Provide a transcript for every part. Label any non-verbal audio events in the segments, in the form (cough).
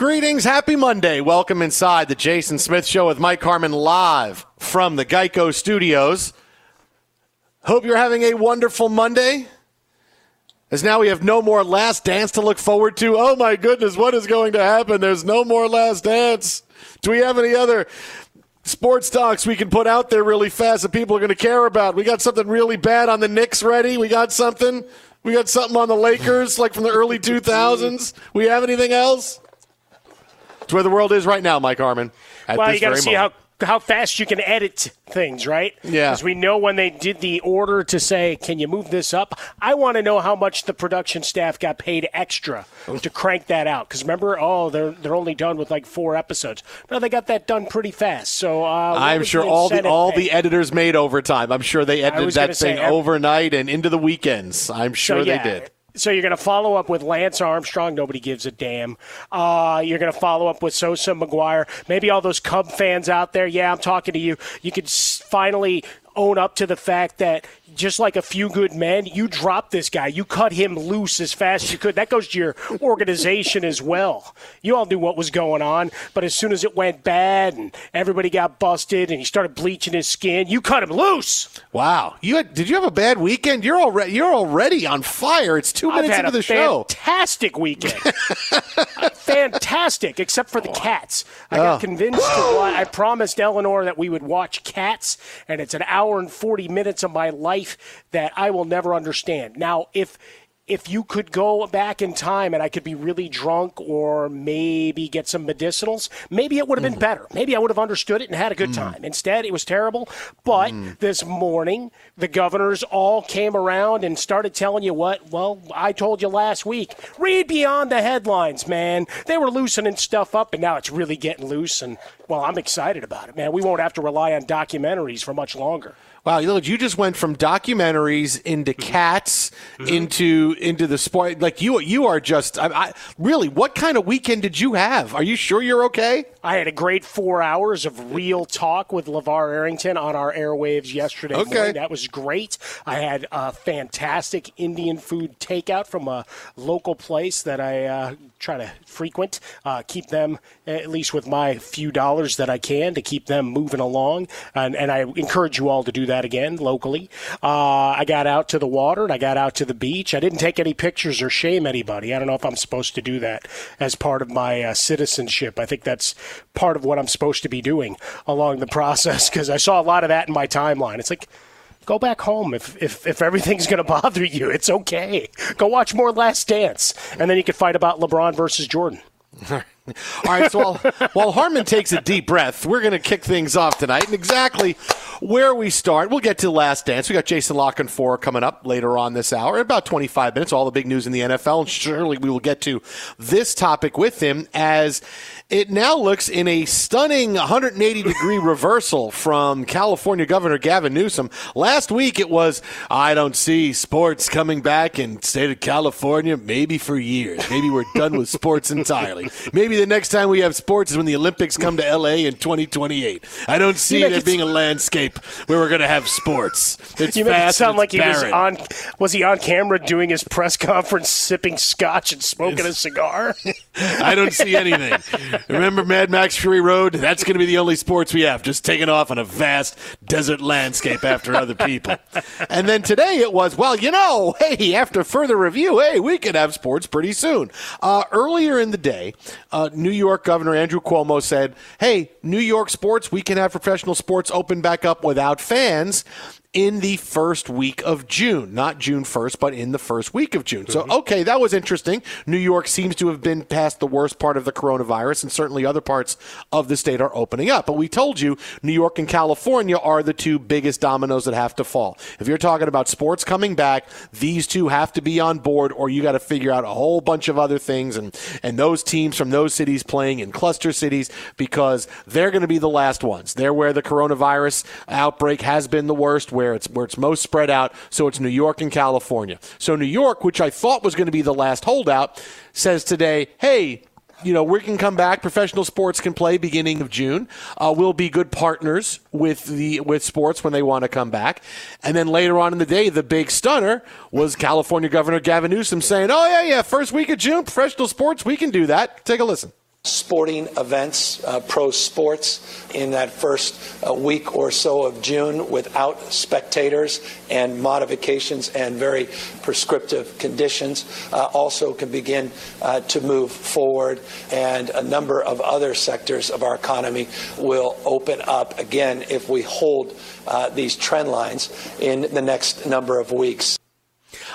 Greetings, happy Monday. Welcome inside the Jason Smith Show with Mike Harmon live from the Geico Studios. Hope you're having a wonderful Monday. As now we have no more Last Dance to look forward to. Oh my goodness, what is going to happen? There's no more Last Dance. Do we have any other sports talks we can put out there really fast that people are going to care about? We got something really bad on the Knicks ready. We got something. We got something on the Lakers, like from the early 2000s. We have anything else? It's where the world is right now, Mike Harmon. Well, you got to see moment. how how fast you can edit things, right? Yeah. Because we know when they did the order to say, "Can you move this up?" I want to know how much the production staff got paid extra to crank that out. Because remember, oh, they're they're only done with like four episodes. No, they got that done pretty fast. So uh, I'm sure all the all pay? the editors made overtime. I'm sure they edited that say, thing ev- overnight and into the weekends. I'm sure so, they did. So you're going to follow up with Lance Armstrong. Nobody gives a damn. Uh, you're going to follow up with Sosa McGwire. Maybe all those Cub fans out there. Yeah, I'm talking to you. You could finally own up to the fact that just like a few good men, you dropped this guy. You cut him loose as fast as you could. That goes to your organization as well. You all knew what was going on, but as soon as it went bad and everybody got busted and he started bleaching his skin, you cut him loose. Wow, you had, did you have a bad weekend? You're already you're already on fire. It's 2 minutes into the show. Fantastic weekend. (laughs) fantastic, except for the oh. cats. I got oh. convinced to. I promised Eleanor that we would watch Cats, and it's an hour and forty minutes of my life that I will never understand. Now, if if you could go back in time and I could be really drunk or maybe get some medicinals, maybe it would have been mm. better. Maybe I would have understood it and had a good mm. time. Instead, it was terrible. But mm. this morning, the governors all came around and started telling you what, well, I told you last week. Read beyond the headlines, man. They were loosening stuff up, and now it's really getting loose. And, well, I'm excited about it, man. We won't have to rely on documentaries for much longer. Wow, look, you just went from documentaries into mm-hmm. cats mm-hmm. into into the sport. Like you, you are just I, I, really. What kind of weekend did you have? Are you sure you're okay? I had a great four hours of real talk with LaVar Arrington on our airwaves yesterday. Okay, morning. that was great. I had a fantastic Indian food takeout from a local place that I uh, try to frequent. Uh, keep them at least with my few dollars that I can to keep them moving along, and, and I encourage you all to do that again locally. Uh, I got out to the water and I got out to the beach. I didn't take any pictures or shame anybody. I don't know if I'm supposed to do that as part of my uh, citizenship. I think that's part of what I'm supposed to be doing along the (laughs) process because I saw a lot of that in my timeline. It's like, go back home if if, if everything's going to bother you. It's okay. Go watch more Last Dance, and then you can fight about LeBron versus Jordan. (laughs) All right, so while, while Harmon takes a deep breath, we're going to kick things off tonight. And exactly where we start, we'll get to the Last Dance. We got Jason La Canfora coming up later on this hour, in about 25 minutes, all the big news in the NFL. And surely we will get to this topic with him as it now looks in a stunning 180 degree reversal from California Governor Gavin Newsom. Last week it was, I don't see sports coming back in state of California maybe for years. Maybe we're done with sports entirely. Maybe the next time we have sports is when the Olympics come to LA in 2028. I don't see there being a landscape where we're going to have sports. It's you make it sound like he was on was he on camera doing his press conference sipping scotch and smoking a cigar? (laughs) (laughs) I don't see anything. Remember Mad Max Fury Road? That's going to be the only sports we have, just taking off on a vast desert landscape after other people. And then today it was, well, you know, hey, after further review, hey, we could have sports pretty soon. Uh, earlier in the day, uh, New York Governor Andrew Cuomo said, hey, New York sports, we can have professional sports open back up without fans in the first week of June, not June 1st, but in the first week of June. So, mm-hmm. okay, that was interesting. New York seems to have been past the worst part of the coronavirus, and certainly other parts of the state are opening up. But we told you New York and California are the two biggest dominoes that have to fall. If you're talking about sports coming back, these two have to be on board, or you got to figure out a whole bunch of other things and, and those teams from those cities playing in cluster cities because they're going to be the last ones. They're where the coronavirus outbreak has been the worst where it's where it's most spread out. So it's New York and California. So New York, which I thought was going to be the last holdout, says today, "Hey, you know, we can come back. Professional sports can play beginning of June. Uh, we'll be good partners with the with sports when they want to come back. And then later on in the day, the big stunner was California Governor Gavin Newsom saying, "Oh yeah, yeah, first week of June, professional sports, we can do that." Take a listen sporting events, uh, pro sports, in that first uh, week or so of June without spectators and modifications and very prescriptive conditions uh, also can begin uh, to move forward. And a number of other sectors of our economy will open up again if we hold uh, these trend lines in the next number of weeks.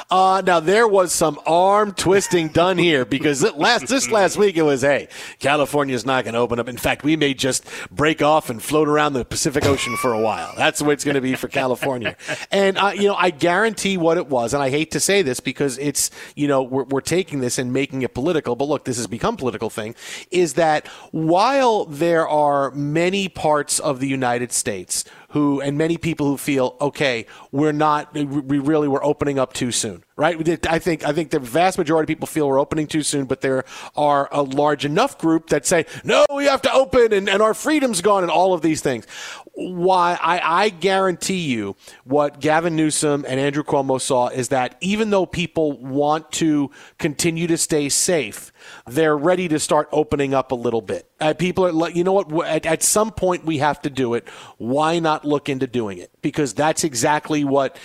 Uh, now there was some arm twisting done here because last this last week it was hey California's not going to open up. In fact, we may just break off and float around the Pacific Ocean for a while. That's the way it's going to be for California. And uh, you know I guarantee what it was, and I hate to say this because it's you know we're, we're taking this and making it political, but look, this has become a political thing. Is that while there are many parts of the United States who and many people who feel okay we're not we really were opening up too soon right? I think I think the vast majority of people feel we're opening too soon, but there are a large enough group that say no, we have to open, and, and our freedom's gone, and all of these things. Why I, I guarantee you, what Gavin Newsom and Andrew Cuomo saw is that even though people want to continue to stay safe, they're ready to start opening up a little bit. Uh, people are like, you know what? At, at some point, we have to do it. Why not look into doing it? Because that's exactly what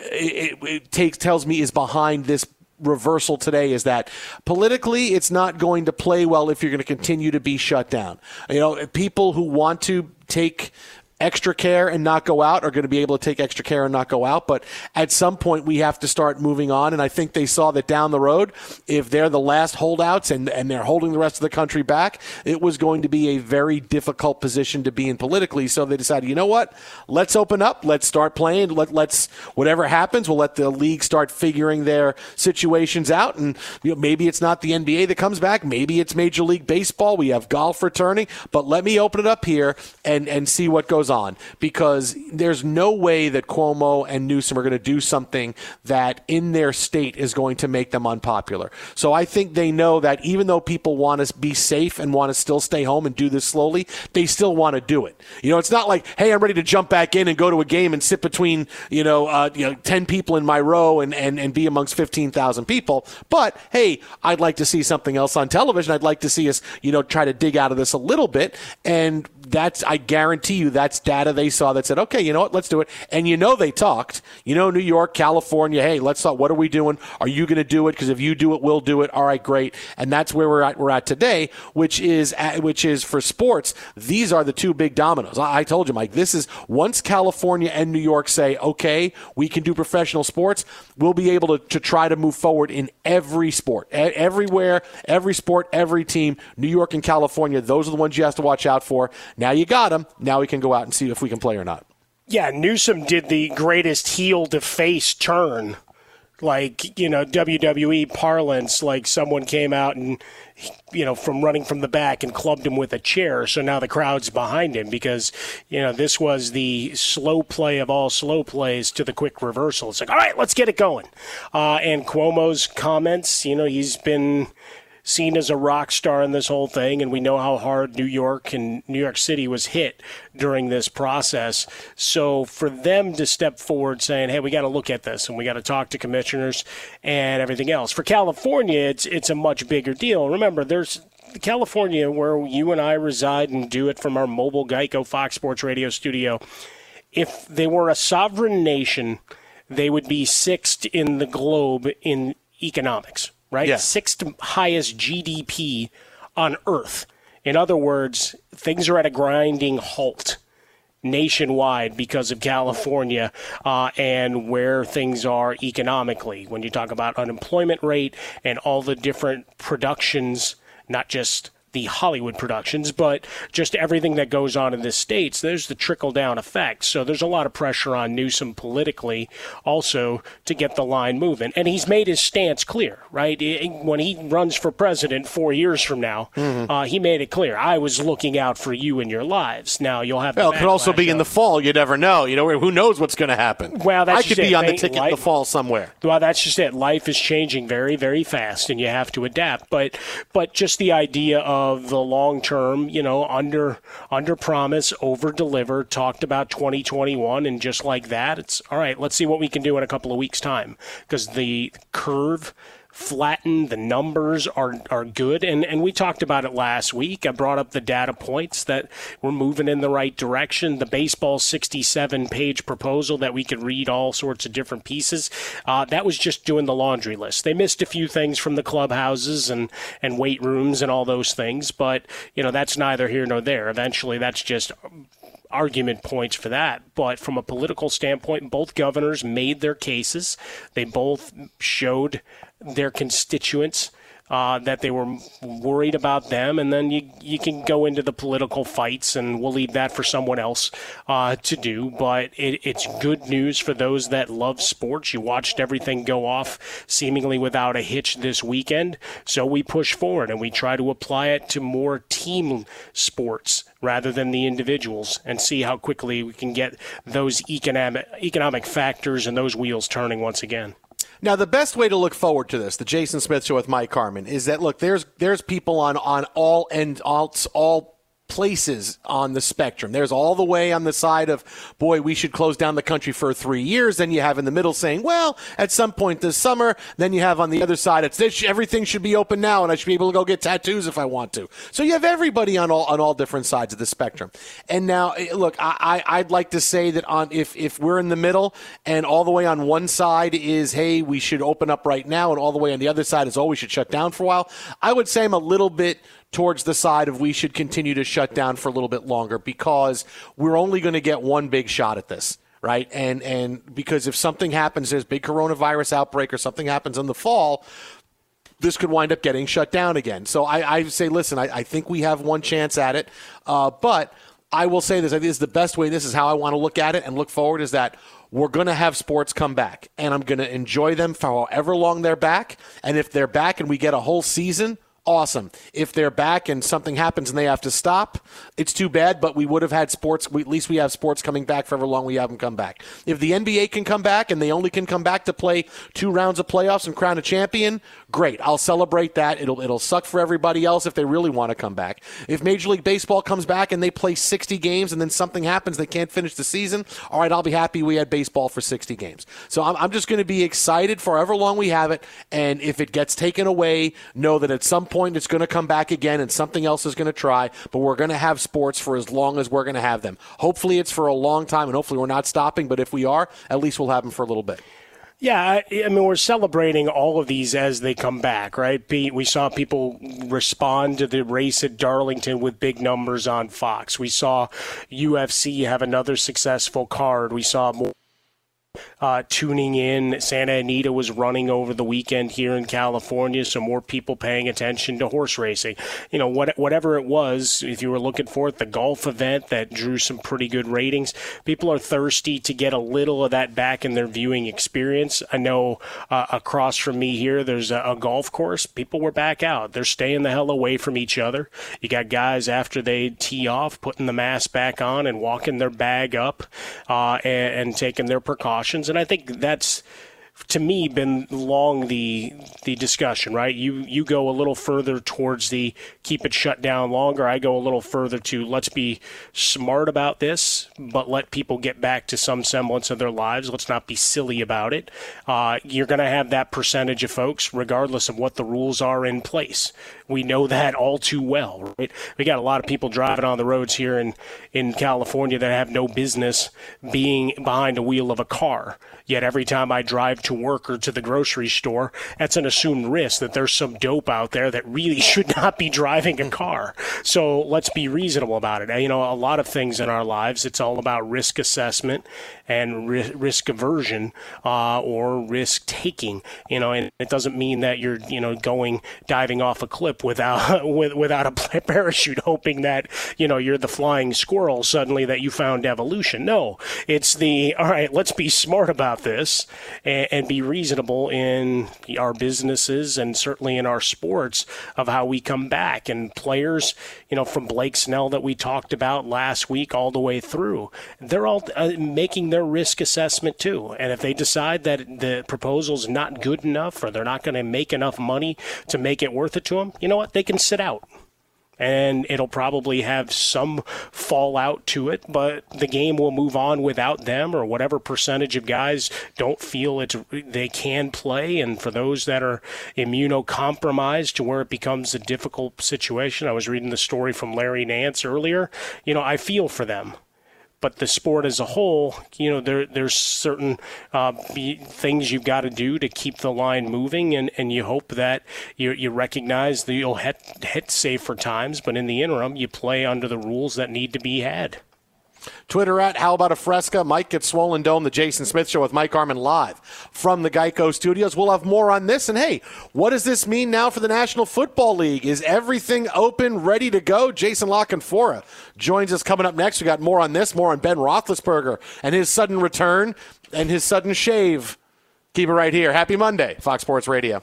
it, it takes tells me is behind this reversal today is that politically it's not going to play well if you're going to continue to be shut down. You know, people who want to take extra care and not go out are going to be able to take extra care and not go out. But at some point, we have to start moving on. And I think they saw that down the road, if they're the last holdouts and, and they're holding the rest of the country back, it was going to be a very difficult position to be in politically. So they decided, you know what? Let's open up. Let's start playing. Let, let's, whatever happens, we'll let the league start figuring their situations out. And you know, maybe it's not the NBA that comes back. Maybe it's Major League Baseball. We have golf returning. But let me open it up here and, and see what goes goes on because there's no way that Cuomo and Newsom are going to do something that in their state is going to make them unpopular. So I think they know that even though people want to be safe and want to still stay home and do this slowly, they still want to do it. You know, it's not like, hey, I'm ready to jump back in and go to a game and sit between, you know, uh, you know 10 people in my row and, and, and be amongst 15,000 people. But hey, I'd like to see something else on television. I'd like to see us, you know, try to dig out of this a little bit. And that's I guarantee you that's data they saw that said, okay, you know what, let's do it. And you know they talked. You know, New York, California, hey, let's talk. What are we doing? Are you going to do it? Because if you do it, we'll do it. All right, great. And that's where we're at. We're at today, which is at, which is for sports. These are the two big dominoes. I, I told you, Mike. This is once California and New York say, okay, we can do professional sports. We'll be able to, to try to move forward in every sport, everywhere, every sport, every team. New York and California, those are the ones you have to watch out for. Now you got him. Now we can go out and see if we can play or not. Yeah, Newsom did the greatest heel to face turn. Like, you know, WWE parlance, like someone came out and, you know, from running from the back and clubbed him with a chair. So now the crowd's behind him because, you know, this was the slow play of all slow plays to the quick reversal. It's like, all right, let's get it going. Uh, and Cuomo's comments, you know, he's been seen as a rock star in this whole thing, and we know how hard New York and New York City was hit during this process. So for them to step forward saying, "Hey, we got to look at this and we got to talk to commissioners and everything else," for California, it's it's a much bigger deal. Remember, there's California where you and I reside and do it from our mobile Geico Fox Sports Radio studio. If they were a sovereign nation, they would be sixth in the globe in economics right? Yeah. Sixth highest GDP on earth. In other words, things are at a grinding halt nationwide because of California uh, and where things are economically. When you talk about unemployment rate and all the different productions, not just the Hollywood productions, but just everything that goes on in the states. There's the trickle down effect. So there's a lot of pressure on Newsom politically also to get the line moving. And he's made his stance clear, right? When he runs for president four years from now, mm-hmm. uh, he made it clear. I was looking out for you and your lives. Now you'll have. Well, it could also be in the fall. You never know. You know, who knows what's going to happen? Well, I could be it. on the ticket life, in the fall somewhere. Well, that's just it. Life is changing very, very fast, and you have to adapt. But, but just the idea of of the long term, you know, under under promise, over deliver. Talked about 2021, and just like that, it's all right. Let's see what we can do in a couple of weeks' time because the curve flattened. The numbers are are good, and and we talked about it last week. I brought up the data points that we're moving in the right direction. The baseball 67 page proposal that we could read all sorts of different pieces. Uh, that was just doing the laundry list. They missed a few things from the clubhouses and and weight rooms and all those things, but you know that's neither here nor there. Eventually, that's just argument points for that. But from a political standpoint, both governors made their cases. They both showed their constituents uh, that they were worried about them, and then you you can go into the political fights, and we'll leave that for someone else uh, to do. But it, it's good news for those that love sports. You watched everything go off seemingly without a hitch this weekend, so we push forward and we try to apply it to more team sports rather than the individuals, and see how quickly we can get those economic economic factors and those wheels turning once again. Now, the best way to look forward to this, the Jason Smith Show with Mike Harmon, is that look, there's there's people on on all end all, all places on the spectrum. There's all the way on the side of, boy, we should close down the country for three years. Then you have in the middle saying, well, at some point this summer. Then you have on the other side, it's this, everything should be open now, and I should be able to go get tattoos if I want to. So you have everybody on all on all different sides of the spectrum. And now, eh, look, I, I I'd like to say that on if if we're in the middle and all the way on one side is, hey, we should open up right now, and all the way on the other side is, oh, we should shut down for a while. I would say I'm a little bit towards the side of we should continue to shut down for a little bit longer because we're only going to get one big shot at this right? And and because if something happens, there's big coronavirus outbreak or something happens in the fall, this could wind up getting shut down again. So I, I say, listen, I, I, think we have one chance at it, uh, but I will say this: I think this is the best way. This is how I want to look at it and look forward. Is that we're going to have sports come back, and I'm going to enjoy them for however long they're back. And if they're back and we get a whole season, awesome. If they're back and something happens and they have to stop, it's too bad, but we would have had sports. We, at least we have sports coming back for however long we have them come back. If the NBA can come back and they only can come back to play two rounds of playoffs and crown a champion, great. I'll celebrate that. It'll, it'll suck for everybody else if they really want to come back. If Major League Baseball comes back and they play 60 games and then something happens, they can't finish the season, all right, I'll be happy we had baseball for 60 games. So I'm, I'm just going to be excited for however long we have it. And if it gets taken away, know that at some point, point it's going to come back again and something else is going to try, but we're going to have sports for as long as we're going to have them. Hopefully it's for a long time and hopefully we're not stopping, but if we are, at least we'll have them for a little bit. Yeah, I, I, mean, we're celebrating all of these as they come back, right? We saw people respond to the race at Darlington with big numbers on Fox. We saw UFC have another successful card. We saw more uh, tuning in. Santa Anita was running over the weekend here in California, so more people paying attention to horse racing. You know, what, whatever it was, if you were looking for it, the golf event that drew some pretty good ratings, people are thirsty to get a little of that back in their viewing experience. I know uh, across from me here, there's a, a golf course. People were back out. They're staying the hell away from each other. You got guys after they tee off putting the mask back on and walking their bag up uh, and, and taking their precautions. And I think that's to me been long the the discussion right? You you go a little further towards the keep it shut down longer. I go a little further to let's be smart about this but let people get back to some semblance of their lives. Let's not be silly about it. Uh, you're going to have that percentage of folks regardless of what the rules are in place we know that all too well right we got a lot of people driving on the roads here in in california that have no business being behind the wheel of a car Yet every time I drive to work or to the grocery store, that's an assumed risk that there's some dope out there that really (laughs) should not be driving a car. So let's be reasonable about it. You know, a lot of things in our lives, it's all about risk assessment and ri- risk aversion uh, or risk taking. You know, and it doesn't mean that you're you know going diving off a cliff without (laughs) with, without a (laughs) parachute, hoping that you know you're the flying squirrel suddenly that you found evolution. No, it's the all right. Let's be smart about about this and, and be reasonable in our businesses and certainly in our sports of how we come back. And players, you know, from Blake Snell that we talked about last week all the way through, they're all uh, making their risk assessment too. And if they decide that the proposal's not good enough or they're not going to make enough money to make it worth it to them, you know what? They can sit out and it'll probably have some fallout to it, but the game will move on without them or whatever percentage of guys don't feel it's they can play. And for those that are immunocompromised to where it becomes a difficult situation, I was reading the story from Larry Nance earlier. You know, I feel for them but the sport as a whole, you know, there there's certain uh, things you've got to do to keep the line moving, and, and you hope that you you recognize that you'll hit hit safer times, but in the interim, you play under the rules that need to be had. Twitter at How About a Fresca. Mike gets Swollen Dome, the Jason Smith Show with Mike Harmon live from the Geico Studios. We'll have more on this. And hey, what does this mean now for the National Football League? Is everything open, ready to go? Jason La Canfora joins us coming up next. We got more on this, more on Ben Roethlisberger and his sudden return and his sudden shave. Keep it right here. Happy Monday, Fox Sports Radio.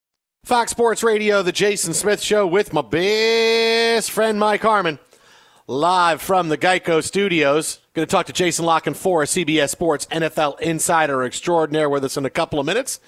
Fox Sports Radio, the Jason Smith Show with my best friend Mike Harmon, live from the Geico Studios. Going to talk to Jason La Canfora CBS Sports NFL Insider Extraordinaire with us in a couple of minutes.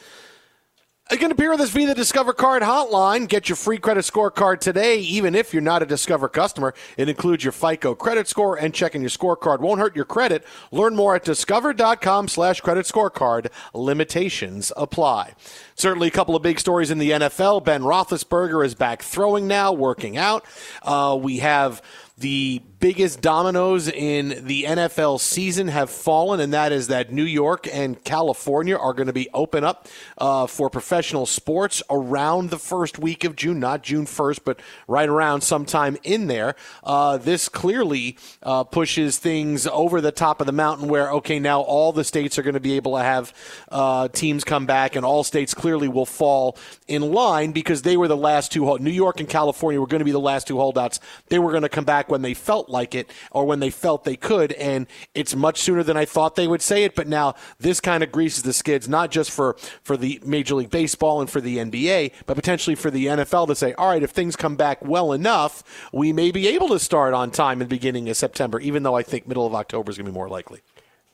You can appear with us via the Discover Card hotline. Get your free credit score card today, even if you're not a Discover customer. It includes your FICO credit score and checking your scorecard won't hurt your credit. Learn more at discover.com slash credit scorecard. Limitations apply. Certainly a couple of big stories in the NFL. Ben Roethlisberger is back throwing now, working out. Uh, we have the biggest dominoes in the NFL season have fallen, and that is that New York and California are going to be open up uh, for professional sports around the first week of June, not June 1st, but right around sometime in there. Uh, this clearly uh, pushes things over the top of the mountain where, okay, now all the states are going to be able to have uh, teams come back, and all states clearly will fall in line because they were the last two. New York and California were going to be the last two holdouts. They were going to come back when they felt like it or when they felt they could. And it's much sooner than I thought they would say it. But now this kind of greases the skids, not just for, for the Major League Baseball and for the NBA, but potentially for the NFL to say, all right, if things come back well enough, we may be able to start on time in the beginning of September, even though I think middle of October is going to be more likely.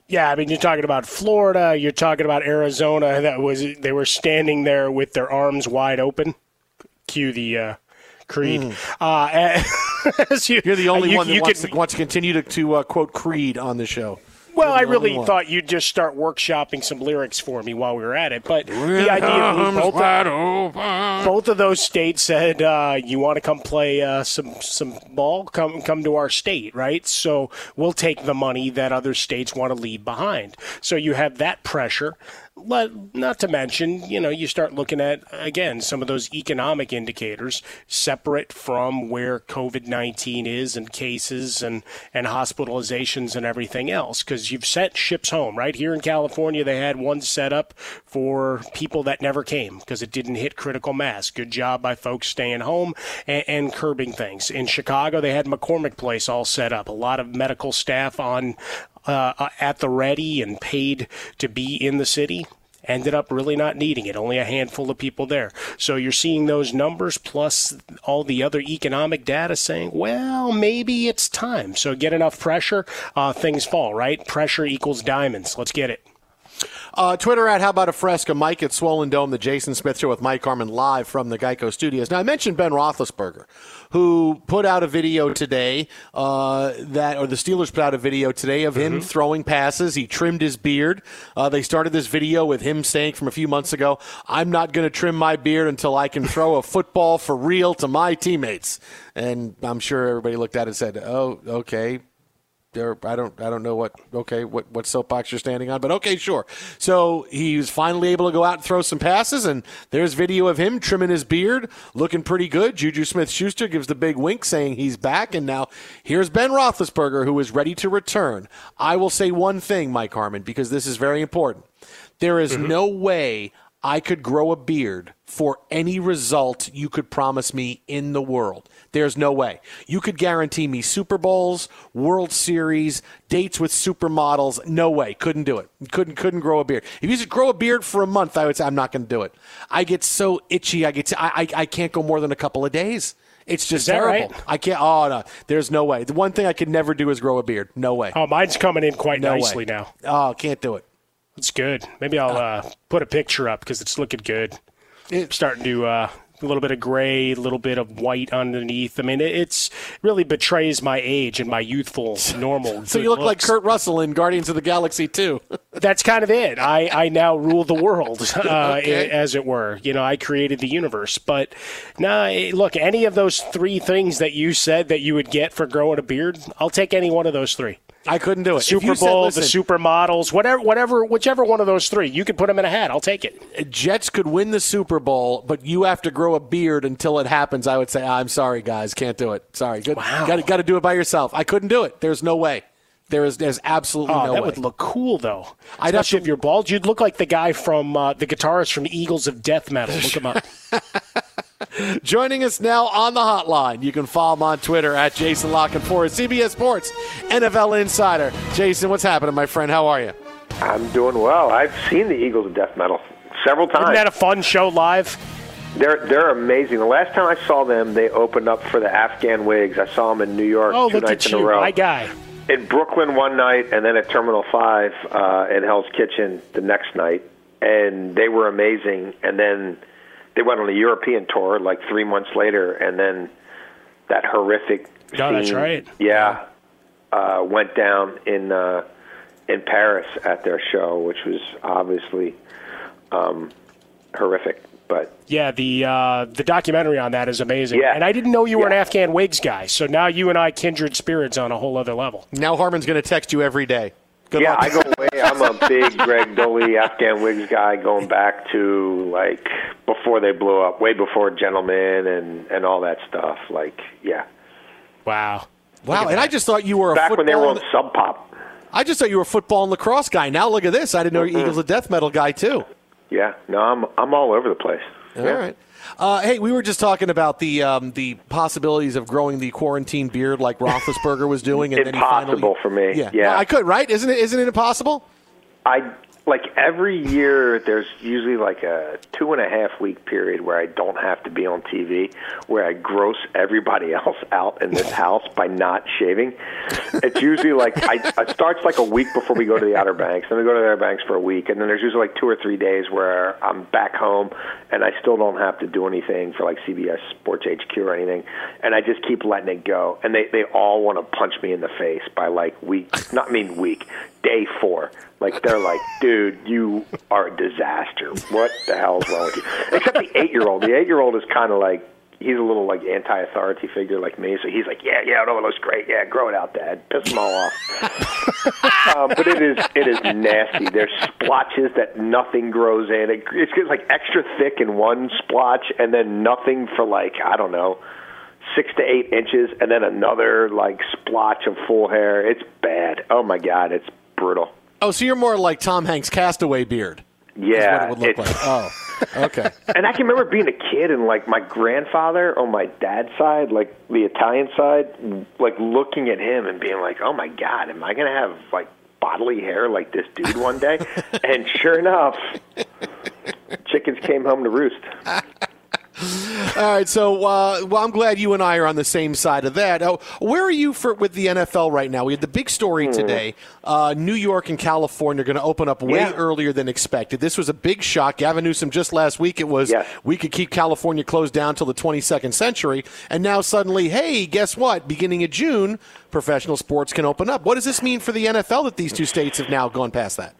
Yeah, I mean, you're talking about Florida. You're talking about Arizona. That was they were standing there with their arms wide open. Cue the uh, Creed. Mm. Uh, (laughs) you, are the only you, one that you wants, can, to, wants to continue to, to uh, quote Creed on the show. Well, I You're the only really one. thought you'd just start workshopping some lyrics for me while we were at it. But the idea of both, of, both of those states said, uh, "You want to come play uh, some some ball? Come come to our state, right? So we'll take the money that other states want to leave behind. So you have that pressure." Let- Not to mention, you know, you start looking at again some of those economic indicators separate from where COVID nineteen is and cases and and hospitalizations and everything else. Because you've sent ships home, right here in California, they had one set up for people that never came because it didn't hit critical mass. Good job by folks staying home and, and curbing things. In Chicago, they had McCormick Place all set up. A lot of medical staff on uh, at the ready and paid to be in the city ended up really not needing it. Only a handful of people there. So you're seeing those numbers plus all the other economic data saying, well, maybe it's time. So get enough pressure, uh, things fall, right? Pressure equals diamonds. Let's get it. Uh, Twitter at How About a Fresca, Mike at Swollen Dome, the Jason Smith Show with Mike Harmon live from the Geico Studios. Now, I mentioned Ben Roethlisberger, who put out a video today uh, that, or the Steelers put out a video today of him throwing passes. He trimmed his beard. Uh, they started this video with him saying from a few months ago, I'm not going to trim my beard until I can throw a football for real to my teammates. And I'm sure everybody looked at it and said, oh, okay there I don't I don't know what okay what what soapbox you're standing on, but okay, sure. So he was finally able to go out and throw some passes, and there's video of him trimming his beard, looking pretty good. Juju Smith Schuster gives the big wink, saying he's back, and now here's Ben Roethlisberger, who is ready to return. I will say one thing, Mike Harmon, because this is very important. There is mm-hmm. no way I could grow a beard for any result you could promise me in the world. There's no way. You could guarantee me Super Bowls, World Series, dates with supermodels. No way. Couldn't do it. Couldn't couldn't grow a beard. If you just grow a beard for a month, I would say I'm not going to do it. I get so itchy. I get I, I I can't go more than a couple of days. It's just terrible. right? I can't. Oh no, there's no way. The one thing I could never do is grow a beard. No way. Oh, mine's coming in quite No way. nicely now. Oh, can't do it. It's good. Maybe I'll uh, put a picture up because it's looking good. It's starting to uh, a little bit of gray, a little bit of white underneath. I mean, it, it's really betrays my age and my youthful, normal. (laughs) So you look like. Kurt Russell in Guardians of the Galaxy two. (laughs) That's kind of it. I, I now rule the world, (laughs) uh, Okay. as it were. You know, I created the universe. But nah, eh, look, any of those three things that you said that you would get for growing a beard, I'll take any one of those three. I couldn't do it. Super you said, Bowl, the supermodels, whatever, whatever, whichever one of those three, you could put them in a hat. I'll take it. Jets could win the Super Bowl, but you have to grow a beard until it happens. I would say, I'm sorry, guys, can't do it. Sorry, good. Wow. Got got to do it by yourself. I couldn't do it. There's no way. There is. There's absolutely Oh, no that way. would look cool, though. I'd have Especially to- if you're bald. You'd look like the guy from uh, the guitarist from Eagles of Death Metal. Look him up. (laughs) Joining us now on the hotline, you can follow him on Twitter at Jason La Canfora CBS Sports NFL Insider. Jason, what's happening, my friend? How are you? I'm doing well. I've seen the Eagles of Death Metal several times. Isn't that a fun show live? they're they're amazing. The last time I saw them, they opened up for the Afghan Whigs. I saw them in New York Oh, two nights at in you, a row. my guy. in Brooklyn one night, and then at Terminal Five uh, in Hell's Kitchen the next night, and they were amazing. And then they went on a European tour like three months later, and then that horrific. No, that's right. Yeah, uh, went down in uh, in Paris at their show, which was obviously um, horrific. But Yeah, the uh, the documentary on that is amazing. Yeah. And I didn't know you were an Afghan Whigs guy, so now you and I kindred spirits on a whole other level. Now Harmon's going to text you every day. Good yeah, luck. I go (laughs) way. I'm a big Greg Dulli Afghan Whigs guy, going back to like before they blew up, way before Gentlemen and and all that stuff. Like, yeah, Wow. Wow, and I just thought you were a back football. when they were on Sub Pop. I just thought you were a football and lacrosse guy. Now look at this. I didn't know you were Mhm. Eagles of Death Metal guy too. Yeah, no, I'm I'm all over the place. All right. Uh, hey, we were just talking about the um, the possibilities of growing the quarantine beard like (laughs) Roethlisberger was doing, and then he finally. Impossible for me. Yeah, Yeah. No, I could, right? Isn't it? Isn't it impossible? I like every year. There's usually like a two and a half week period where I don't have to be on TV, where I gross everybody (laughs) else out in this (laughs) house by not shaving. It's usually like I it starts like a week before we go to the Outer Banks. Then we go to the Outer Banks for a week, and then there's usually like two or three days where I'm back home and I still don't have to do anything for like CBS Sports HQ or anything, and I just keep letting it go. And they they all want to punch me in the face by like week, not mean week, day four. Like they're like, dude, you are a disaster. What the hell is wrong with you? Except the eight year old. The eight year old is kind of like he's a little like anti-authority figure like me, so he's like, yeah, yeah, no, it looks great. Yeah, grow it out, Dad. Piss them all off. (laughs) um, but it is it is nasty. There's splotches that nothing grows in. It, it's like extra thick in one splotch, and then nothing for like I don't know six to eight inches, and then another like splotch of full hair. It's bad. Oh my god, it's brutal. Oh, so you're more like Tom Hanks' castaway beard. Yeah, it would look like. Oh, okay. (laughs) and I can remember being a kid and like my grandfather on my dad's side, like the Italian side, like looking at him and being like, "Oh my god, am I going to have like bodily hair like this dude one day?" (laughs) and sure enough, chickens came home to roost. All right, so uh, well, I'm glad you and I are on the same side of that. Oh, where are you for with the NFL right now? We had the big story Hmm. today. Uh, New York and California are going to open up way Yeah. earlier than expected. This was a big shock. Gavin Newsom just last week it was we could keep California closed down till the 22nd century, and now suddenly, hey, guess what? Beginning of June, professional sports can open up. What does this mean for the NFL that these two states have now gone past that?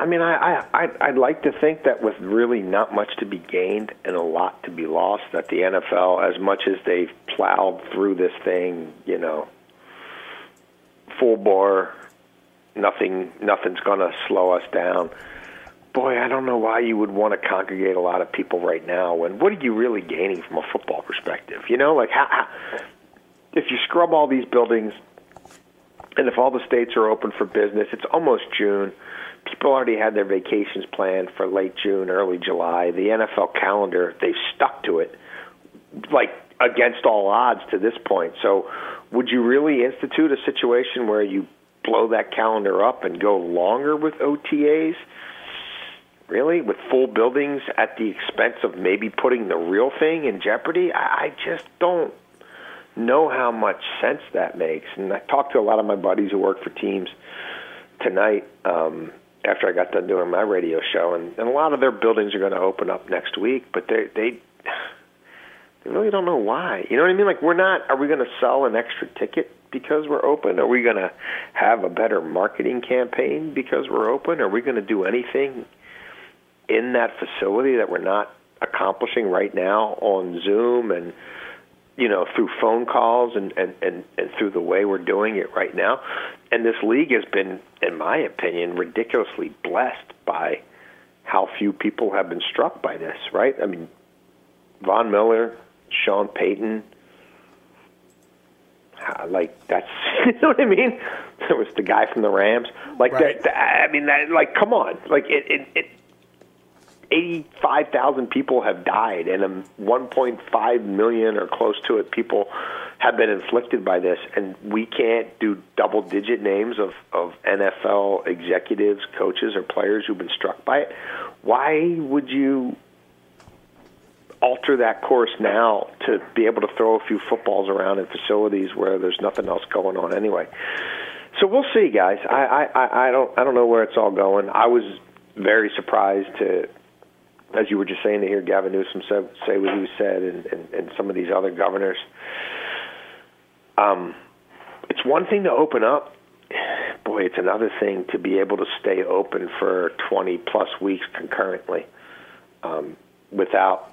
I mean, I, I I'd, I'd like to think that with really not much to be gained and a lot to be lost, that the NFL, as much as they've plowed through this thing, you know, full bore, nothing nothing's going to slow us down. Boy, I don't know why you would want to congregate a lot of people right now. When what are you really gaining from a football perspective? You know, like how, how if you scrub all these buildings, and if all the states are open for business, it's almost June. People already had their vacations planned for late June, early July. The NFL calendar, they've stuck to it like against all odds to this point. So, would you really institute a situation where you blow that calendar up and go longer with OTAs? Really, with full buildings at the expense of maybe putting the real thing in jeopardy? I, just don't know how much sense that makes. And I talked to a lot of my buddies who work for teams tonight um, after I got done doing my radio show, and, and a lot of their buildings are going to open up next week, but they they (sighs) they really don't know why. You know what I mean? Like we're not. Are we going to sell an extra ticket because we're open? Are we going to have a better marketing campaign because we're open? Are we going to do anything in that facility that we're not accomplishing right now on Zoom and you know through phone calls and and and, and through the way we're doing it right now? And this league has been, in my opinion, ridiculously blessed by how few people have been struck by this. Right? I mean, Von Miller, Sean Payton. uh, Like that's (laughs) you know what I mean. There was the guy from the Rams. Like that, that. I mean, that. Like, come on. Like it. it, it 85,000 people have died and um, 1.5 million or close to it people have been inflicted by this and we can't do double digit names of, of NFL executives, coaches or players who've been struck by it. Why would you alter that course now to be able to throw a few footballs around in facilities where there's nothing else going on anyway? So we'll see, guys. I, I, I- I don't I don't know where it's all going. I was very surprised to as you were just saying to hear Gavin Newsom say, say what he said, and, and, and some of these other governors. Um, it's one thing to open up. Boy, it's another thing to be able to stay open for 20 plus weeks concurrently um, without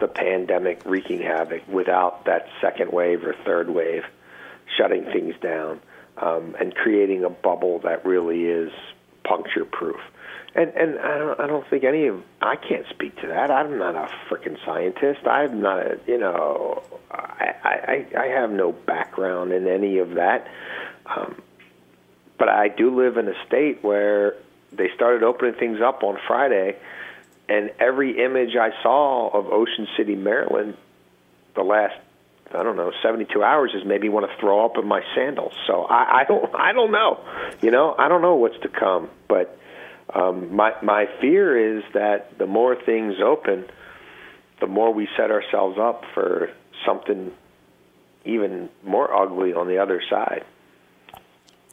the pandemic wreaking havoc, without that second wave or third wave shutting things down, um, and creating a bubble that really is puncture proof. And and I don't I don't think any of I can't speak to that. I'm not a freaking scientist. I'm not a you know I I I have no background in any of that. Um, but I do live in a state where they started opening things up on Friday, and every image I saw of Ocean City, Maryland, the last I don't know 72 hours made me want to throw up in my sandals. So I, I don't I don't know, you know I don't know what's to come, but um, my my fear is that the more things open, the more we set ourselves up for something even more ugly on the other side.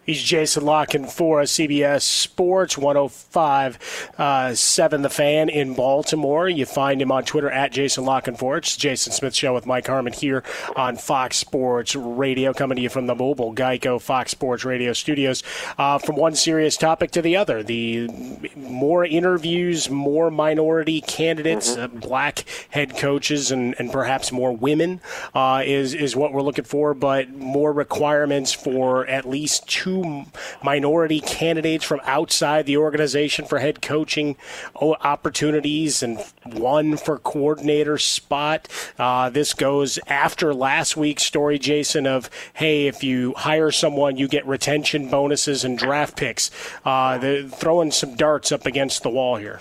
He's Jason La Canfora CBS Sports 105 uh, 7 The Fan in Baltimore. You find him on Twitter at Jason La Canfora It's Jason Smith Show with Mike Harmon here on Fox Sports Radio, coming to you from the mobile Geico Fox Sports Radio studios. Uh, from one serious topic to the other, the more interviews, more minority candidates, uh, black head coaches, and, and perhaps more women uh, is, is what we're looking for, but more requirements for at least two two minority candidates from outside the organization for head coaching opportunities and one for coordinator spot. Uh, this goes after last week's story, Jason, of hey, if you hire someone, you get retention bonuses and draft picks. Uh, they're throwing some darts up against the wall here.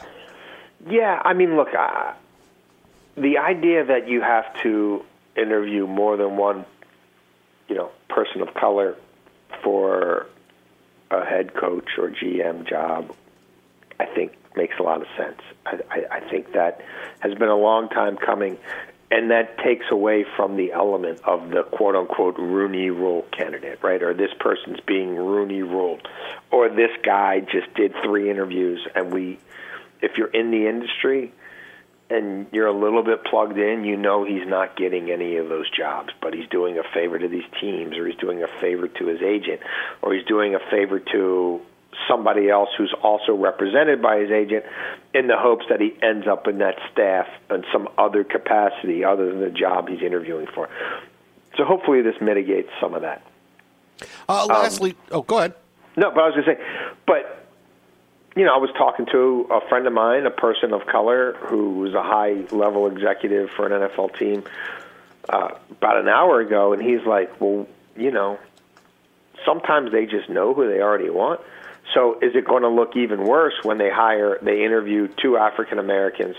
Yeah, I mean, look, uh, the idea that you have to interview more than one, you know, person of color for a head coach or GM job, I think makes a lot of sense. I, I, I think that has been a long time coming, and that takes away from the element of the quote unquote Rooney Rule candidate, right? Or this person's being Rooney ruled, or this guy just did three interviews, and we, if you're in the industry, and you're a little bit plugged in, you know he's not getting any of those jobs, but he's doing a favor to these teams, or he's doing a favor to his agent, or he's doing a favor to somebody else who's also represented by his agent in the hopes that he ends up in that staff in some other capacity other than the job he's interviewing for. So hopefully this mitigates some of that. Uh, lastly, um, oh, go ahead. No, but I was going to say, but you know, I was talking to a friend of mine, a person of color who was a high level executive for an NFL team uh, about an hour ago, and he's like, well, you know, sometimes they just know who they already want. So is it going to look even worse when they hire, they interview two African Americans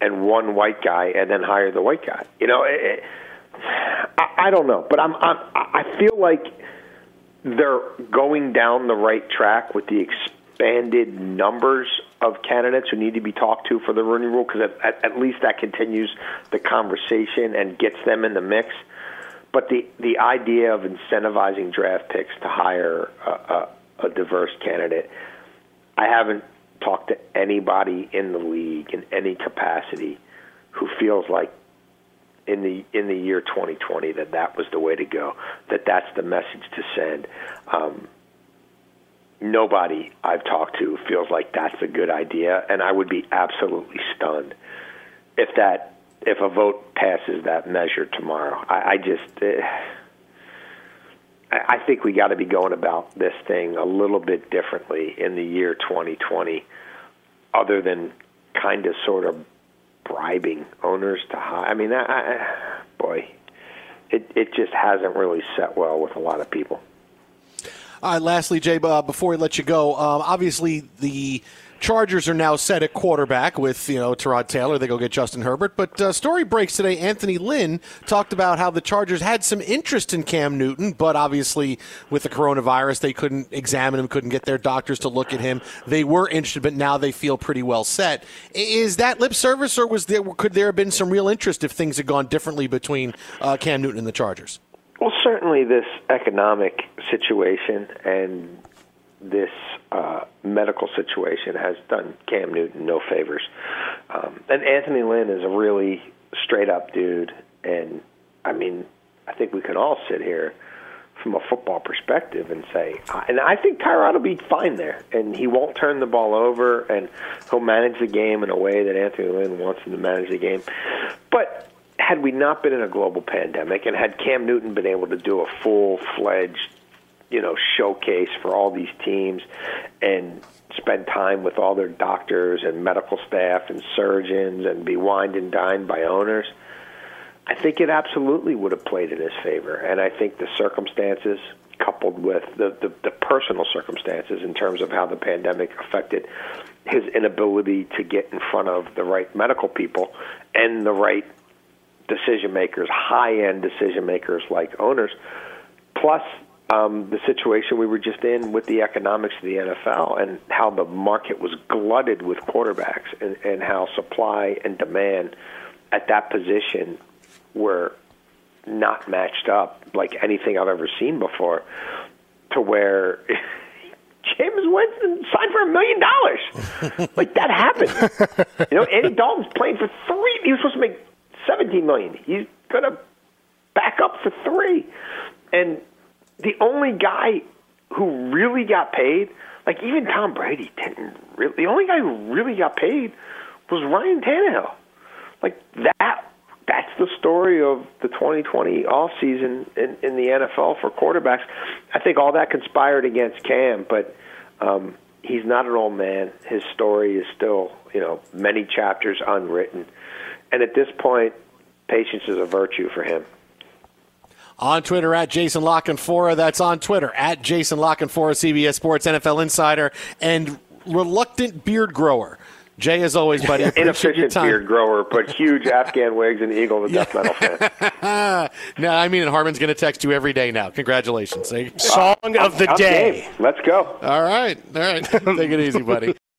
and one white guy, and then hire the white guy? You know, it, it, I, I don't know, but I'm, I'm I feel like they're going down the right track with the expanded numbers of candidates who need to be talked to for the Rooney Rule because at, at least that continues the conversation and gets them in the mix. But the the idea of incentivizing draft picks to hire a, a, a diverse candidate, I haven't talked to anybody in the league in any capacity who feels like in the in the year 2020 that that was the way to go, that that's the message to send. Um, nobody I've talked to feels like that's a good idea, and I would be absolutely stunned if that if a vote passes that measure tomorrow. I, I just. Uh, I think we got to be going about this thing a little bit differently in the year 2020, other than kind of sort of bribing owners to hire. I mean, I, I, boy, it it just hasn't really set well with a lot of people. All right, lastly, Jay, uh, before we let you go, um, obviously the Chargers are now set at quarterback with, you know, Tyrod Taylor. They go get Justin Herbert. But uh, story breaks today. Anthony Lynn talked about how the Chargers had some interest in Cam Newton, but obviously with the coronavirus, they couldn't examine him, couldn't get their doctors to look at him. They were interested, but now they feel pretty well set. Is that lip service, or was there could there have been some real interest if things had gone differently between uh, Cam Newton and the Chargers? Well, certainly this economic situation and this uh, medical situation has done Cam Newton no favors. Um, and Anthony Lynn is a really straight up dude. And I mean, I think we can all sit here from a football perspective and say, and I think Tyrod will be fine there, and he won't turn the ball over, and he'll manage the game in a way that Anthony Lynn wants him to manage the game. But had we not been in a global pandemic and had Cam Newton been able to do a full fledged, you know, showcase for all these teams and spend time with all their doctors and medical staff and surgeons and be wined and dined by owners, I think it absolutely would have played in his favor. And I think the circumstances coupled with the, the, the personal circumstances in terms of how the pandemic affected his inability to get in front of the right medical people and the right decision makers, high end decision makers like owners, plus um, the situation we were just in with the economics of the NFL and how the market was glutted with quarterbacks and, and how supply and demand at that position were not matched up like anything I've ever seen before. to where (laughs) Jameis Winston signed for a million dollars. (laughs) Like that happened. you know, Andy Dalton's playing for three. He was supposed to make seventeen million. He's gonna back up for three. And the only guy who really got paid, like even Tom Brady didn't really. The only guy who really got paid was Ryan Tannehill. Like that. That's the story of the 2020 off season in, in the NFL for quarterbacks. I think all that conspired against Cam, but um, he's not an old man. His story is still, you know, many chapters unwritten. And at this point, patience is a virtue for him. On Twitter at Jason La Canfora. That's on Twitter at Jason La Canfora, CBS Sports NFL Insider, and reluctant beard grower. Jay, as always, buddy, inefficient beard grower, but huge (laughs) Afghan Whigs and Eagle the death metal fan. (laughs) no, I mean, and Harmon's going to text you every day now. Congratulations. Song of the day. Game. Let's go. All right. All right. (laughs) Take it easy, buddy.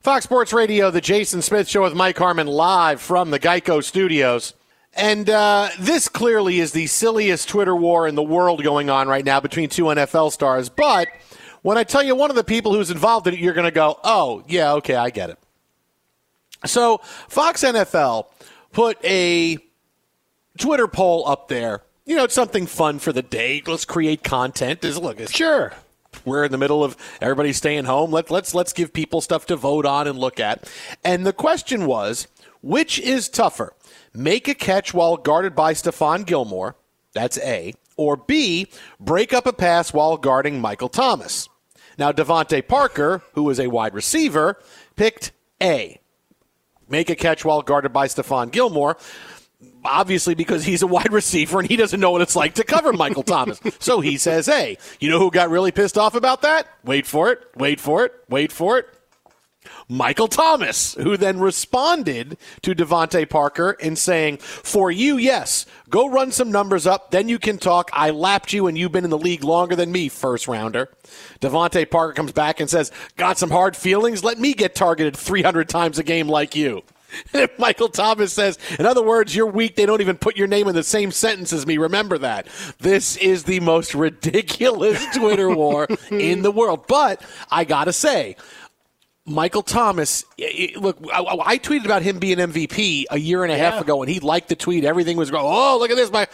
Fox Sports Radio, the Jason Smith Show with Mike Harmon live from the Geico Studios. And uh, this clearly is the silliest Twitter war in the world going on right now between two NFL stars. But when I tell you one of the people who's involved in it, you're going to go, oh, yeah, okay, I get it. So Fox NFL put a Twitter poll up there. You know, it's something fun for the day. Let's create content. Is look, it's, sure we're in the middle of everybody staying home. Let, let's let's give people stuff to vote on and look at. And the question was, which is tougher? Make a catch while guarded by Stephon Gilmore. That's A. Or B, break up a pass while guarding Michael Thomas. Now, DeVante Parker, who is a wide receiver, picked A. Make a catch while guarded by Stephon Gilmore obviously because he's a wide receiver and he doesn't know what it's like to cover Michael Thomas. (laughs) So he says, hey, you know who got really pissed off about that? Wait for it, wait for it, wait for it. Michael Thomas, who then responded to DeVante Parker in saying, For you, yes, go run some numbers up, then you can talk. I lapped you and you've been in the league longer than me, first rounder. DeVante Parker comes back and says, Got some hard feelings? Let me get targeted 300 times a game like you. (laughs) Michael Thomas says, in other words, you're weak. They don't even put your name in the same sentence as me. Remember that. This is the most ridiculous (laughs) Twitter war in the world. But I got to say, Michael Thomas, look, I, tweeted about him being MVP a year and a yeah. half ago, and he liked the tweet. Everything was going, oh, look at this. My,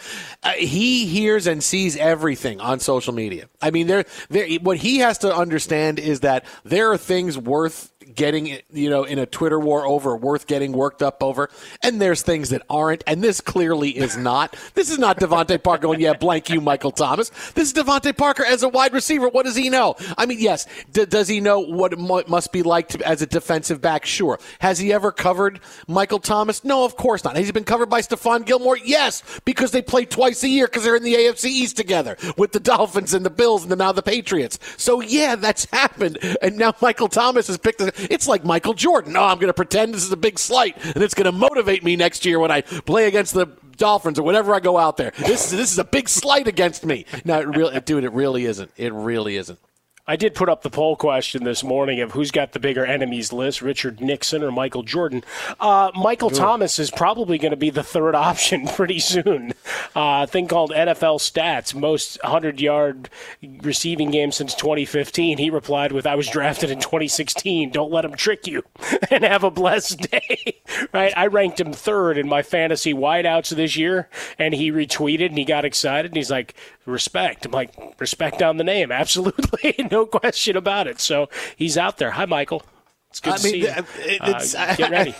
uh, he hears and sees everything on social media. I mean, there, there, what he has to understand is that there are things worth getting, you know, in a Twitter war over, worth getting worked up over. And there's things that aren't. And this clearly is not. This is not DeVante Parker going, yeah, blank you, Michael Thomas. This is DeVante Parker as a wide receiver. What does he know? I mean, yes, d- does he know what it m- must be like to, as a defensive back? Sure. Has he ever covered Michael Thomas? No, of course not. Has he been covered by Stephon Gilmore? Yes, because they play twice a year because they're in the AFC East together with the Dolphins and the Bills and now the Patriots. So, yeah, that's happened. And now Michael Thomas has picked. The, it's like Michael Jordan. Oh, I'm going to pretend this is a big slight, and it's going to motivate me next year when I play against the Dolphins or whenever I go out there. This is this is a big slight against me. No, it really, dude, it really isn't. It really isn't. I did put up the poll question this morning of who's got the bigger enemies list, Richard Nixon or Michael Jordan. Uh, Michael. Thomas is probably going to be the third (laughs) option pretty soon. Uh, a thing called NFL Stats, most 100 yard receiving game since 2015. He replied with, I was drafted in 2016. Don't let him trick you (laughs) and have a blessed day. (laughs) right? I ranked him third in my fantasy wideouts this year, and he retweeted and he got excited and he's like, respect. I'm like, respect on the name. (laughs) Absolutely. (laughs) no question about it. So he's out there. Hi, Michael. It's good I to mean, see you. It's, uh, get (laughs) ready.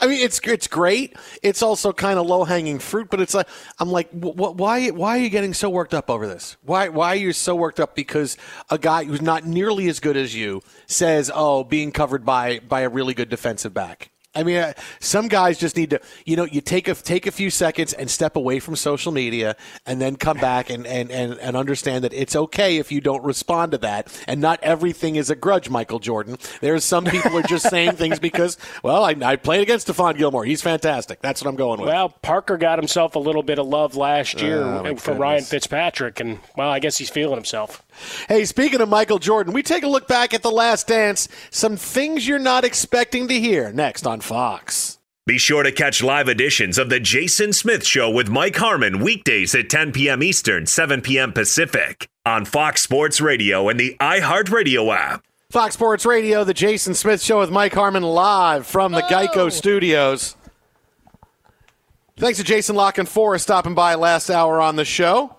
I mean, it's it's great. It's also kind of low hanging fruit, but it's like I'm like, wh- why why are you getting so worked up over this? Why why are you so worked up because a guy who's not nearly as good as you says, oh, being covered by by a really good defensive back? I mean, uh, some guys just need to, you know, you take a take a few seconds and step away from social media, and then come back and, and, and, and understand that it's okay if you don't respond to that, and not everything is a grudge. Michael Jordan, there's some people are just saying things (laughs) because, well, I, I played against Stephon Gilmore. He's fantastic. That's what I'm going with. Well, Parker got himself a little bit of love last year oh, for Ryan Fitzpatrick, and well, I guess he's feeling himself. Hey, speaking of Michael Jordan, we take a look back at the Last Dance. Some things you're not expecting to hear next on Fox. Be sure to catch live editions of The Jason Smith Show with Mike Harmon weekdays at 10 p.m. Eastern, 7 p.m. Pacific on Fox Sports Radio and the iHeartRadio app. Fox Sports Radio, The Jason Smith Show with Mike Harmon live from the oh. Geico Studios. Thanks to Jason La Canfora stopping by last hour on the show.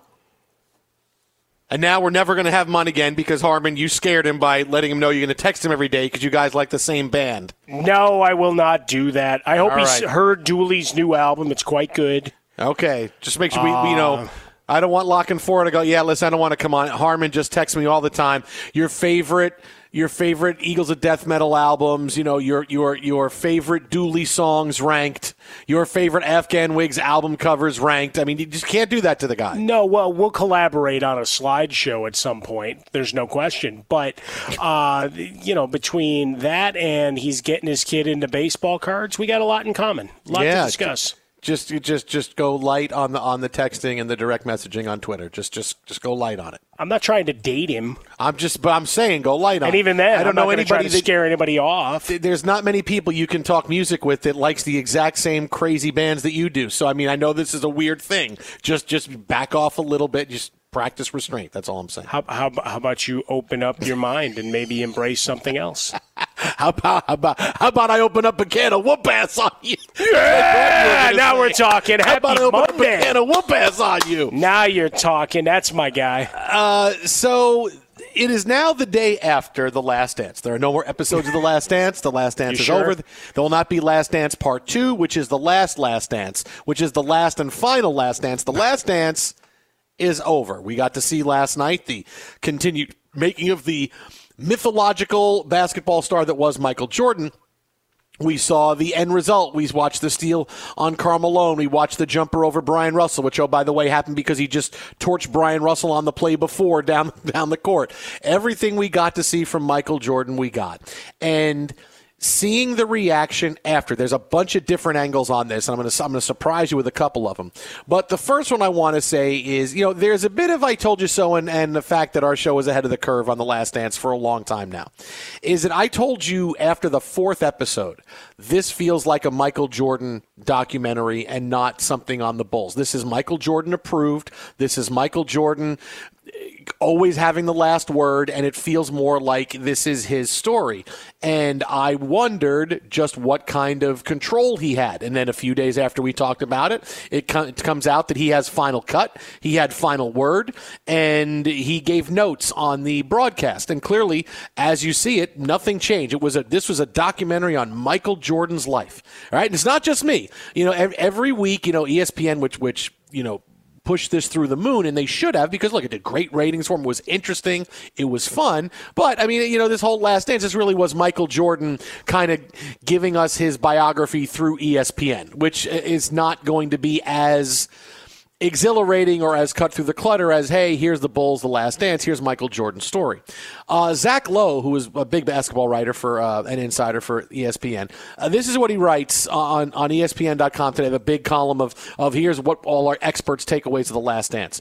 And now we're never going to have him on again because Harmon, you scared him by letting him know you're going to text him every day because you guys like the same band. No, I will not do that. I hope All he's right. heard Dulli's new album. It's quite good. Okay, just make sure we, uh, we know. Uh, I don't want La Canfora to go. Yeah, listen, I don't want to come on. Harmon just texts me all the time. Your favorite your favorite Eagles of Death Metal albums, you know, your your your favorite Dulli songs ranked, your favorite Afghan Whigs album covers ranked. I mean, you just can't do that to the guy. No, well, we'll collaborate on a slideshow at some point. There's no question. But uh, you know, between that and he's getting his kid into baseball cards, we got a lot in common. A lot yeah, to discuss just just just go light on the on the texting and the direct messaging on Twitter. Just just just go light on it. I'm not trying to date him. I'm just, but I'm saying go light on. It. And even then, I don't I'm know anybody that scare anybody off. There's not many people you can talk music with that likes the exact same crazy bands that you do. So I mean, I know this is a weird thing. Just just back off a little bit. Just practice restraint. That's all I'm saying. How, how, how about you open up your mind and maybe embrace something else? (laughs) how about how about how about I open up a can of whoop ass on you? Yeah, (laughs) now we're talking. Happy how about I open Monday. up a can of whoop ass on you? Now you're talking. That's my guy. Uh, so it is now the day after The Last Dance. There are no more episodes of The Last Dance. The Last Dance You is sure? over. There will not be Last Dance Part 2, which is the last Last Dance, which is the last and final Last Dance. The Last Dance is over. We got to see last night the continued making of the mythological basketball star that was Michael Jordan. We saw the end result. We watched the steal on Karl Malone. We watched the jumper over Bryon Russell, which, oh, by the way, happened because he just torched Bryon Russell on the play before down, (laughs) down the court. Everything we got to see from Michael Jordan, we got. And seeing the reaction after. There's a bunch of different angles on this and i'm going to i'm going to surprise you with a couple of them but the first one i want to say is you know there's a bit of i told you so and, and the fact that our show is ahead of the curve on the last dance for a long time now is that i told you after the fourth episode this feels like a michael jordan documentary and not something on the bulls. This is michael jordan approved. This is michael jordan always having the last word, and it feels more like this is his story. And I wondered just what kind of control he had. And then a few days after we talked about it, it, co- it comes out that he has final cut, he had final word, and he gave notes on the broadcast. And clearly, as you see it, nothing changed. It was a this was a documentary on Michael Jordan's life. All right, and it's not just me. You know, every week, you know, ESPN, which which you know push this through the moon, and they should have because look, it did great ratings for him. Was interesting, it was fun. But I mean, you know, this whole Last Dance, this really was Michael Jordan kind of giving us his biography through ESPN, which is not going to be as exhilarating or as cut through the clutter as hey here's the bulls the last dance here's michael jordan's story uh, zach lowe who is a big basketball writer for uh, an insider for espn uh, this is what he writes on, on espn.com today the big column of, of here's what all our experts takeaways of the last dance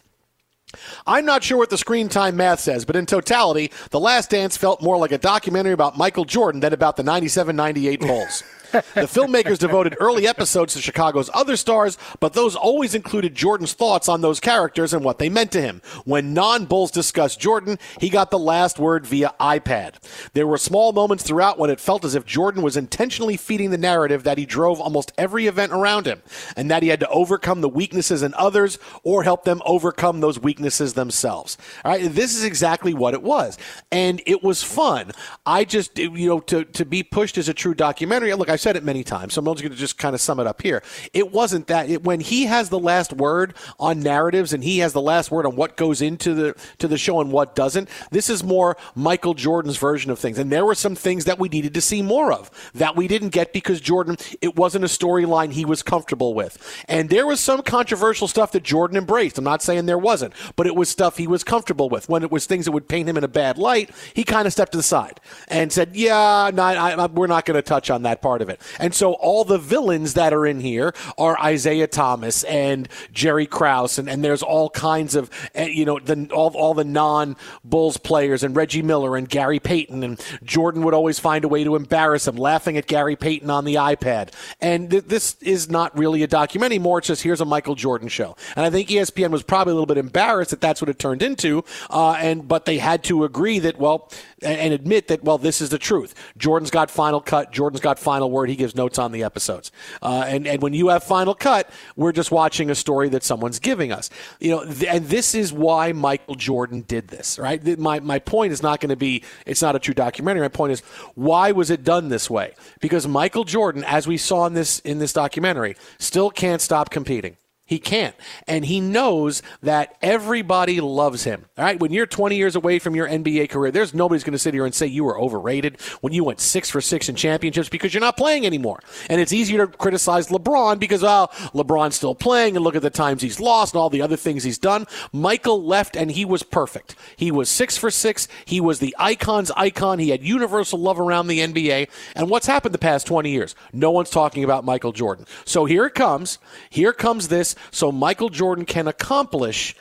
I'm not sure what the screen time math says, but in totality, The Last Dance felt more like a documentary about Michael Jordan than about the 97 98 Bulls. The filmmakers devoted early episodes to Chicago's other stars, but those always included Jordan's thoughts on those characters and what they meant to him. When non Bulls discussed Jordan, he got the last word via iPad. There were small moments throughout when it felt as if Jordan was intentionally feeding the narrative that he drove almost every event around him, and that he had to overcome the weaknesses in others or help them overcome those weaknesses themselves. All right, this is exactly what it was, and it was fun. I just, you know, to to be pushed as a true documentary. Look, I've said it many times, so I'm going to just kind of sum it up here. It wasn't that it, when he has the last word on narratives and he has the last word on what goes into the to the show and what doesn't. This is more Michael Jordan's version of things, and there were some things that we needed to see more of that we didn't get because Jordan. It wasn't a storyline he was comfortable with, and there was some controversial stuff that Jordan embraced. I'm not saying there wasn't, but it was stuff he was comfortable with. When it was things that would paint him in a bad light, he kind of stepped to the side and said, "Yeah, no, I, I, we're not going to touch on that part of it." And so all the villains that are in here are Isiah Thomas and Jerry Krause, and, and there's all kinds of eh, you know the all all the non Bulls players and Reggie Miller and Gary Payton and Jordan would always find a way to embarrass him, laughing at Gary Payton on the iPad. And th- this is not really a documentary anymore. It's just here's a Michael Jordan show. And I think ESPN was probably a little bit embarrassed that that's what it turned into. Uh, and but they had to agree that well and, admit that well this is the truth. Jordan's got final cut. Jordan's got final word. He gives notes on the episodes. Uh, and and when you have final cut, we're just watching a story that someone's giving us. You know, th- and this is why Michael Jordan did this. Right. My my point is not going to be it's not a true documentary. My point is why was it done this way? Because Michael Jordan, as we saw in this in this documentary, still can't stop competing. He can't. And he knows that everybody loves him. All right. When you're 20 years away from your NBA career, there's nobody's going to sit here and say you were overrated when you went six for six in championships because you're not playing anymore. And it's easier to criticize LeBron because, well, LeBron's still playing and look at the times he's lost and all the other things he's done. Michael left and he was perfect. He was six for six. He was the icon's icon. He had universal love around the NBA. And what's happened the past 20 years? No one's talking about Michael Jordan. So here it comes. Here comes this so Michael Jordan can accomplish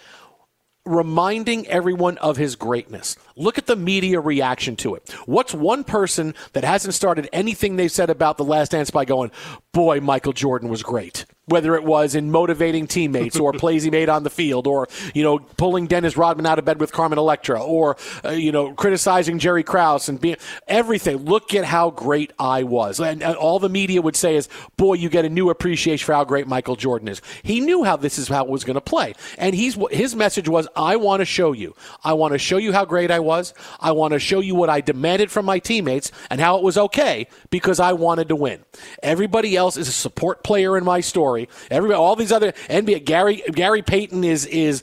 reminding everyone of his greatness. Look at the media reaction to it. What's one person that hasn't started anything they said about The Last Dance by going, boy, Michael Jordan was great? Whether it was in motivating teammates or (laughs) plays he made on the field or, you know, pulling Dennis Rodman out of bed with Carmen Electra or, uh, you know, criticizing Jerry Krause and being everything. Look at how great I was. And, and, all the media would say is, boy, you get a new appreciation for how great Michael Jordan is. He knew how this is how it was going to play. And he's, his message was, I want to show you. I want to show you how great I was. I want to show you what I demanded from my teammates and how it was okay because I wanted to win. Everybody else is a support player in my story. Everybody, all these other NBA, Gary Gary Payton is is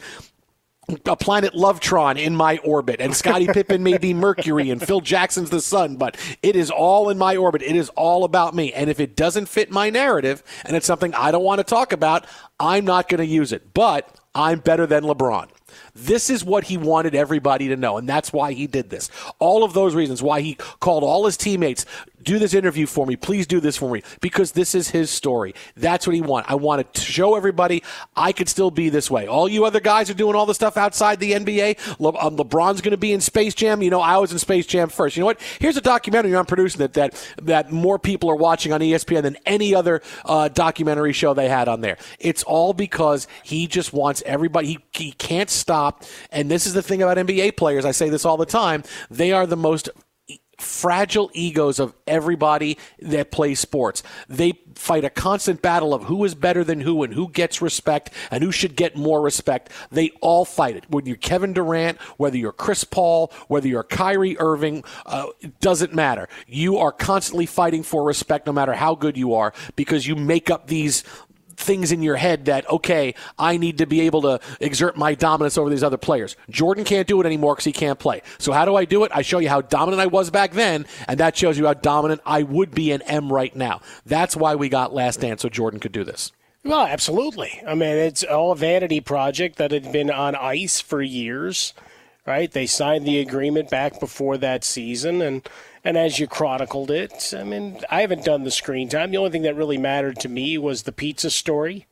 a planet Lovetron in my orbit, and Scottie (laughs) Pippen may be Mercury, and Phil Jackson's the sun, but it is all in my orbit. It is all about me. And if it doesn't fit my narrative, and it's something I don't want to talk about, I'm not going to use it. But I'm better than LeBron. This is what he wanted everybody to know, and that's why he did this. All of those reasons why he called all his teammates, do this interview for me. Please do this for me because this is his story. That's what he wanted. I want to show everybody I could still be this way. All you other guys are doing all the stuff outside the NBA. Le- um, LeBron's going to be in Space Jam. You know, I was in Space Jam first. You know what? Here's a documentary I'm producing that that that more people are watching on ESPN than any other uh, documentary show they had on there. It's all because he just wants everybody. He, he can't stop. And this is the thing about NBA players. I say this all the time. They are the most fragile egos of everybody that plays sports. They fight a constant battle of who is better than who and who gets respect and who should get more respect. They all fight it. Whether you're Kevin Durant, whether you're Chris Paul, whether you're Kyrie Irving, uh, it doesn't matter. You are constantly fighting for respect no matter how good you are because you make up these things in your head that, okay, I need to be able to exert my dominance over these other players. Jordan can't do it anymore because he can't play. So how do I do it? I show you how dominant I was back then, and that shows you how dominant I would be and am right now. That's why we got Last Dance so Jordan could do this. Well, absolutely. I mean, it's all a vanity project that had been on ice for years, right? They signed the agreement back before that season, and and as you chronicled it, I mean, I haven't done the screen time. The only thing that really mattered to me was the pizza story.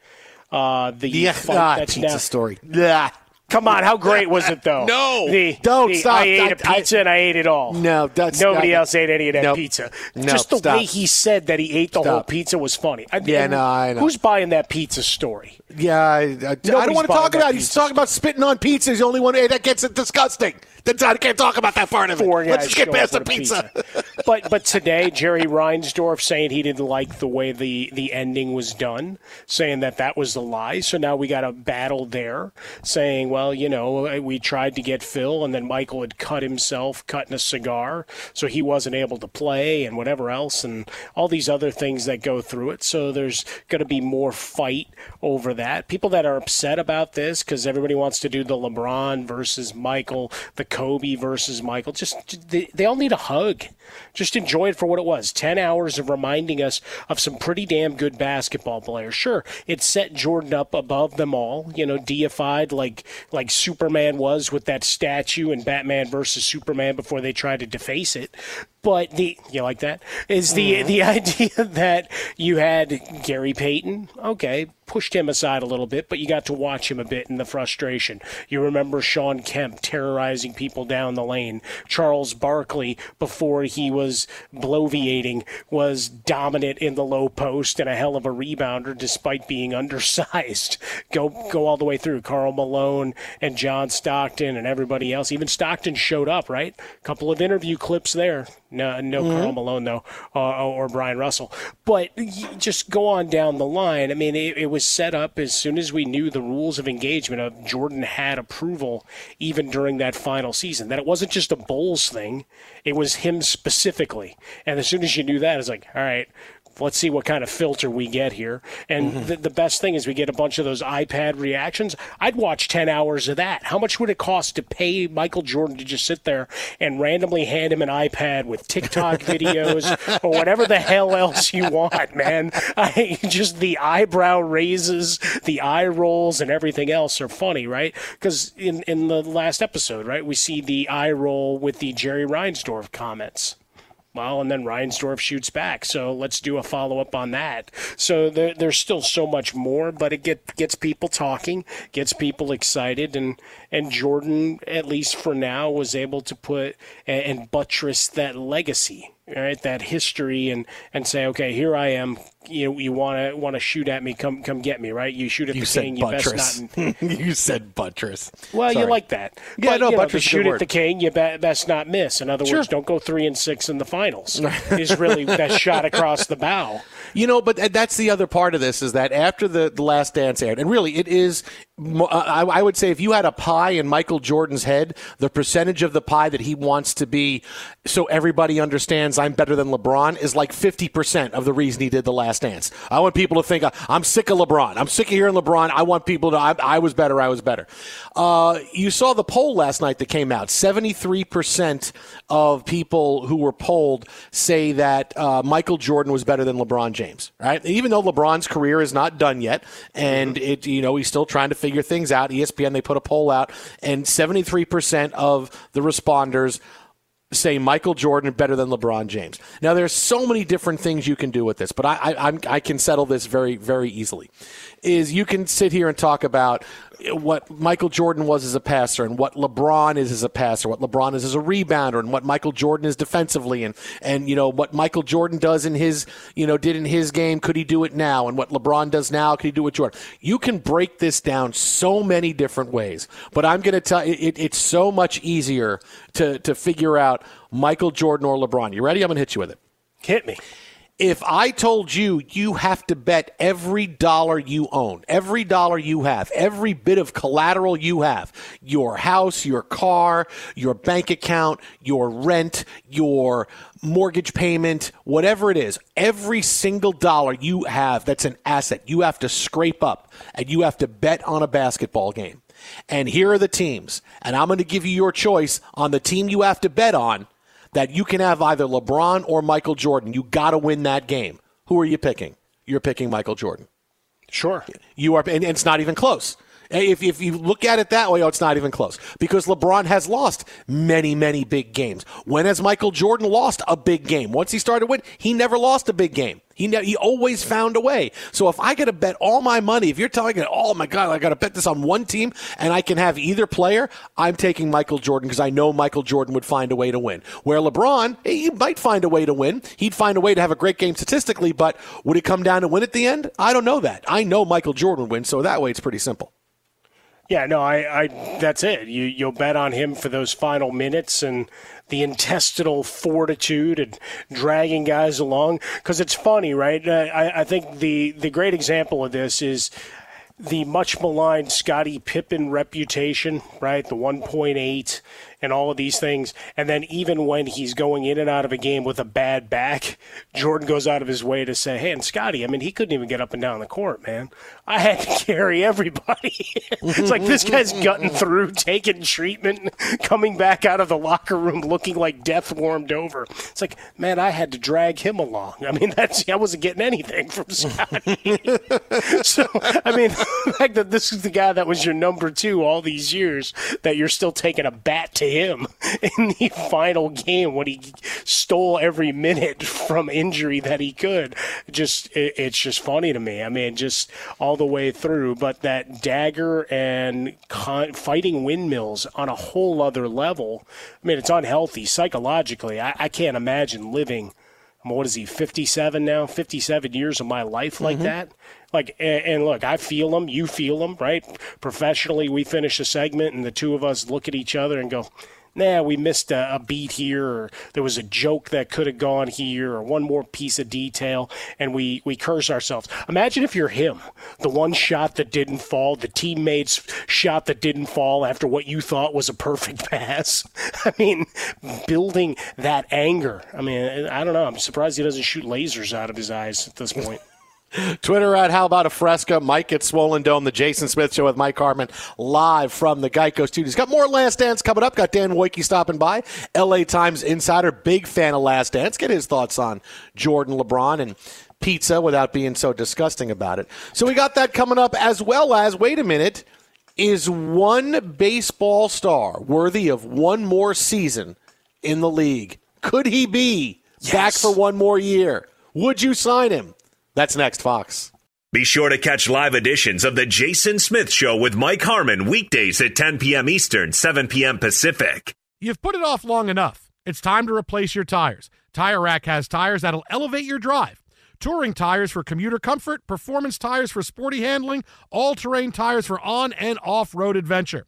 Uh, the yeah, ah, that's pizza now, story. Yeah. Come on, how great was it though? (laughs) no, the, don't the, stop. I ate a I- pizza and I ate it all. No, that's nobody not- else ate any of that Nope. pizza. No, Just the stop. way he said that he ate the whole pizza was funny. I, Yeah, no, I know. Who's buying that pizza story? Yeah, I, I, I don't want to talk about it. He's talking about spitting on pizza. He's the only one that gets it disgusting. That's, I can't talk about that part of it. Four Let's just get past the with a pizza. but but today Jerry Reinsdorf saying he didn't like the way the the ending was done, saying that that was the lie. So now we got a battle there, saying, well, you know, we tried to get Phil, and then Michael had cut himself cutting a cigar, so he wasn't able to play, and whatever else, and all these other things that go through it. So there's going to be more fight over that. People that are upset about this because everybody wants to do the LeBron versus Michael, the Kobe versus Michael. Just they, they all need a hug. Just enjoy it for what it was. Ten hours of reminding us of some pretty damn good basketball players. Sure, it set Jordan up above them all. You know, deified like like Superman was with that statue and Batman versus Superman before they tried to deface it. But the you like that is the mm-hmm. the (laughs) idea that you had Gary Payton. Okay, pushed him aside a little bit, but you got to watch him a bit in the frustration. You remember Shawn Kemp terrorizing people down the lane. Charles Barkley, before he was bloviating, was dominant in the low post and a hell of a rebounder despite being (laughs) undersized. Go go all the way through. Karl Malone and John Stockton and everybody else. Even Stockton showed up, right? A couple of interview clips there. No, no Karl Malone though, uh, or Bryon Russell. But just go on down the line. I mean, it, it was set up as soon as we knew the rules of engagement of Jordan had approval, even during that final season. That it wasn't just a Bulls thing; it was him specifically. And as soon as you knew that, it's like, all right. Let's see what kind of filter we get here. And mm-hmm. the, the best thing is we get a bunch of those iPad reactions. I'd watch 10 hours of that. How much would it cost to pay Michael Jordan to just sit there and randomly hand him an iPad with TikTok (laughs) videos or whatever the hell else you want, man? I, just the eyebrow raises, the eye rolls, and everything else are funny, right? Because in, in the last episode, right, we see the eye roll with the Jerry Reinsdorf comments. Well, and then Reinsdorf shoots back. So let's do a follow up on that. So there, there's still so much more, but it get, gets people talking, gets people excited, and and Jordan, at least for now, was able to put and, and buttress that legacy. right? That history and and say, okay, here I am. You you want to want to shoot at me? Come come get me, right? You shoot at You the king. You best not. (laughs) you said buttress. Well, Sorry. you like that. Yeah, but, no, you know, buttress to is a good shoot at the king, you be- best not miss. In other Sure. words, don't go three and six in the finals. (laughs) is really that shot across the bow. You know, but that's the other part of this is that after the, the Last Dance aired, and really it is, uh, I, I would say if you had a pie in Michael Jordan's head, the percentage of the pie that he wants to be so everybody understands I'm better than LeBron is like 50% of the reason he did the Last Dance. I want people to think uh, I'm sick of LeBron. I'm sick of hearing LeBron. I want people to, I, I was better, I was better. Uh, you saw the poll last night that came out 73% of people who were polled say that uh, Michael Jordan was better than LeBron James, right? Even though LeBron's career is not done yet, and mm-hmm. it, you know, he's still trying to figure things out. ESPN, they put a poll out, and 73% of the responders say Michael Jordan better than LeBron James. Now, there's so many different things you can do with this, but I, I, I'm, I can settle this very, very easily. Is you can sit here and talk about what Michael Jordan was as a passer and what LeBron is as a passer, what LeBron is as a rebounder, and what Michael Jordan is defensively, and and you know what Michael Jordan does in his you know did in his game. Could he do it now? And what LeBron does now, could he do it Jordan? You can break this down so many different ways, but I'm going to tell it, it's so much easier to to figure out Michael Jordan or LeBron. You ready? I'm going to hit you with it. Hit me. If I told you you have to bet every dollar you own, every dollar you have, every bit of collateral you have, your house, your car, your bank account, your rent, your mortgage payment, whatever it is, every single dollar you have that's an asset, you have to scrape up and you have to bet on a basketball game. And here are the teams. And I'm going to give you your choice on the team you have to bet on that you can have either LeBron or Michael Jordan. You got to win that game. Who are you picking? You're picking Michael Jordan. Sure. You are, and it's not even close. Eh, if, if you look at it that way, oh, it's not even close because LeBron has lost many, many big games. When has Michael Jordan lost a big game? Once he started winning, he never lost a big game. He he always found a way. So if I got to bet all my money, if you're telling me, oh my God, I got to bet this on one team and I can have either player, I'm taking Michael Jordan because I know Michael Jordan would find a way to win. Where LeBron, he might find a way to win. He'd find a way to have a great game statistically, but would it come down to win at the end? I don't know that. I know Michael Jordan wins, so that way it's pretty simple. Yeah, no, I, I that's it. You you'll bet on him for those final minutes and the intestinal fortitude and dragging guys along. Because it's funny, right? Uh, I, I think the the great example of this is the much maligned Scottie Pippen reputation, right? The 1.8 and all of these things. And then even when he's going in and out of a game with a bad back, Jordan goes out of his way to say, hey, and Scotty, I mean, he couldn't even get up and down the court, man. I had to (laughs) carry everybody. (laughs) it's like this guy's gutting through, taking treatment, (laughs) coming back out of the locker room looking like death warmed over. It's like, man, I had to drag him along. I mean, that's I wasn't getting anything from Scotty. so, I mean, the fact that this is the guy that was your number two all these years, that you're still taking a bat to him (laughs) in the final game when he stole every minute from injury that he could. Just, it, it's just funny to me. I mean, just all the way through. But that dagger and con- fighting windmills on a whole other level. I mean, it's unhealthy psychologically. I, I can't imagine living. What is he? Fifty-seven now. Fifty-seven years of my life like mm-hmm. that. Like, and, look, I feel them. You feel them, right? Professionally, we finish a segment, and the two of us look at each other and go, nah, we missed a, a beat here, or there was a joke that could have gone here, or one more piece of detail, and we, we curse ourselves. Imagine if you're him, the one shot that didn't fall, the teammate's shot that didn't fall after what you thought was a perfect (laughs) pass. I mean, building that anger. I mean, I don't know. I'm surprised he doesn't shoot lasers out of his eyes at this point. Twitter at How About a Fresca. Mike at Swollen Dome. The Jason Smith Show with Mike Harmon live from the Geico Studios. Got more Last Dance coming up. Got Dan Woike stopping by. LA Times insider, big fan of Last Dance. Get his thoughts on Jordan, LeBron, and pizza without being so disgusting about it. So we got that coming up as well as, wait a minute, is one baseball star worthy of one more season in the league? Could he be back for one more year? Would you sign him? That's next, Fox. Be sure to catch live editions of The Jason Smith Show with Mike Harmon weekdays at 10 p.m. Eastern, 7 p.m. Pacific. You've put it off long enough. It's time to replace your tires. Tire Rack has tires that'll elevate your drive. Touring tires for commuter comfort, performance tires for sporty handling, all terrain tires for on and off road adventure.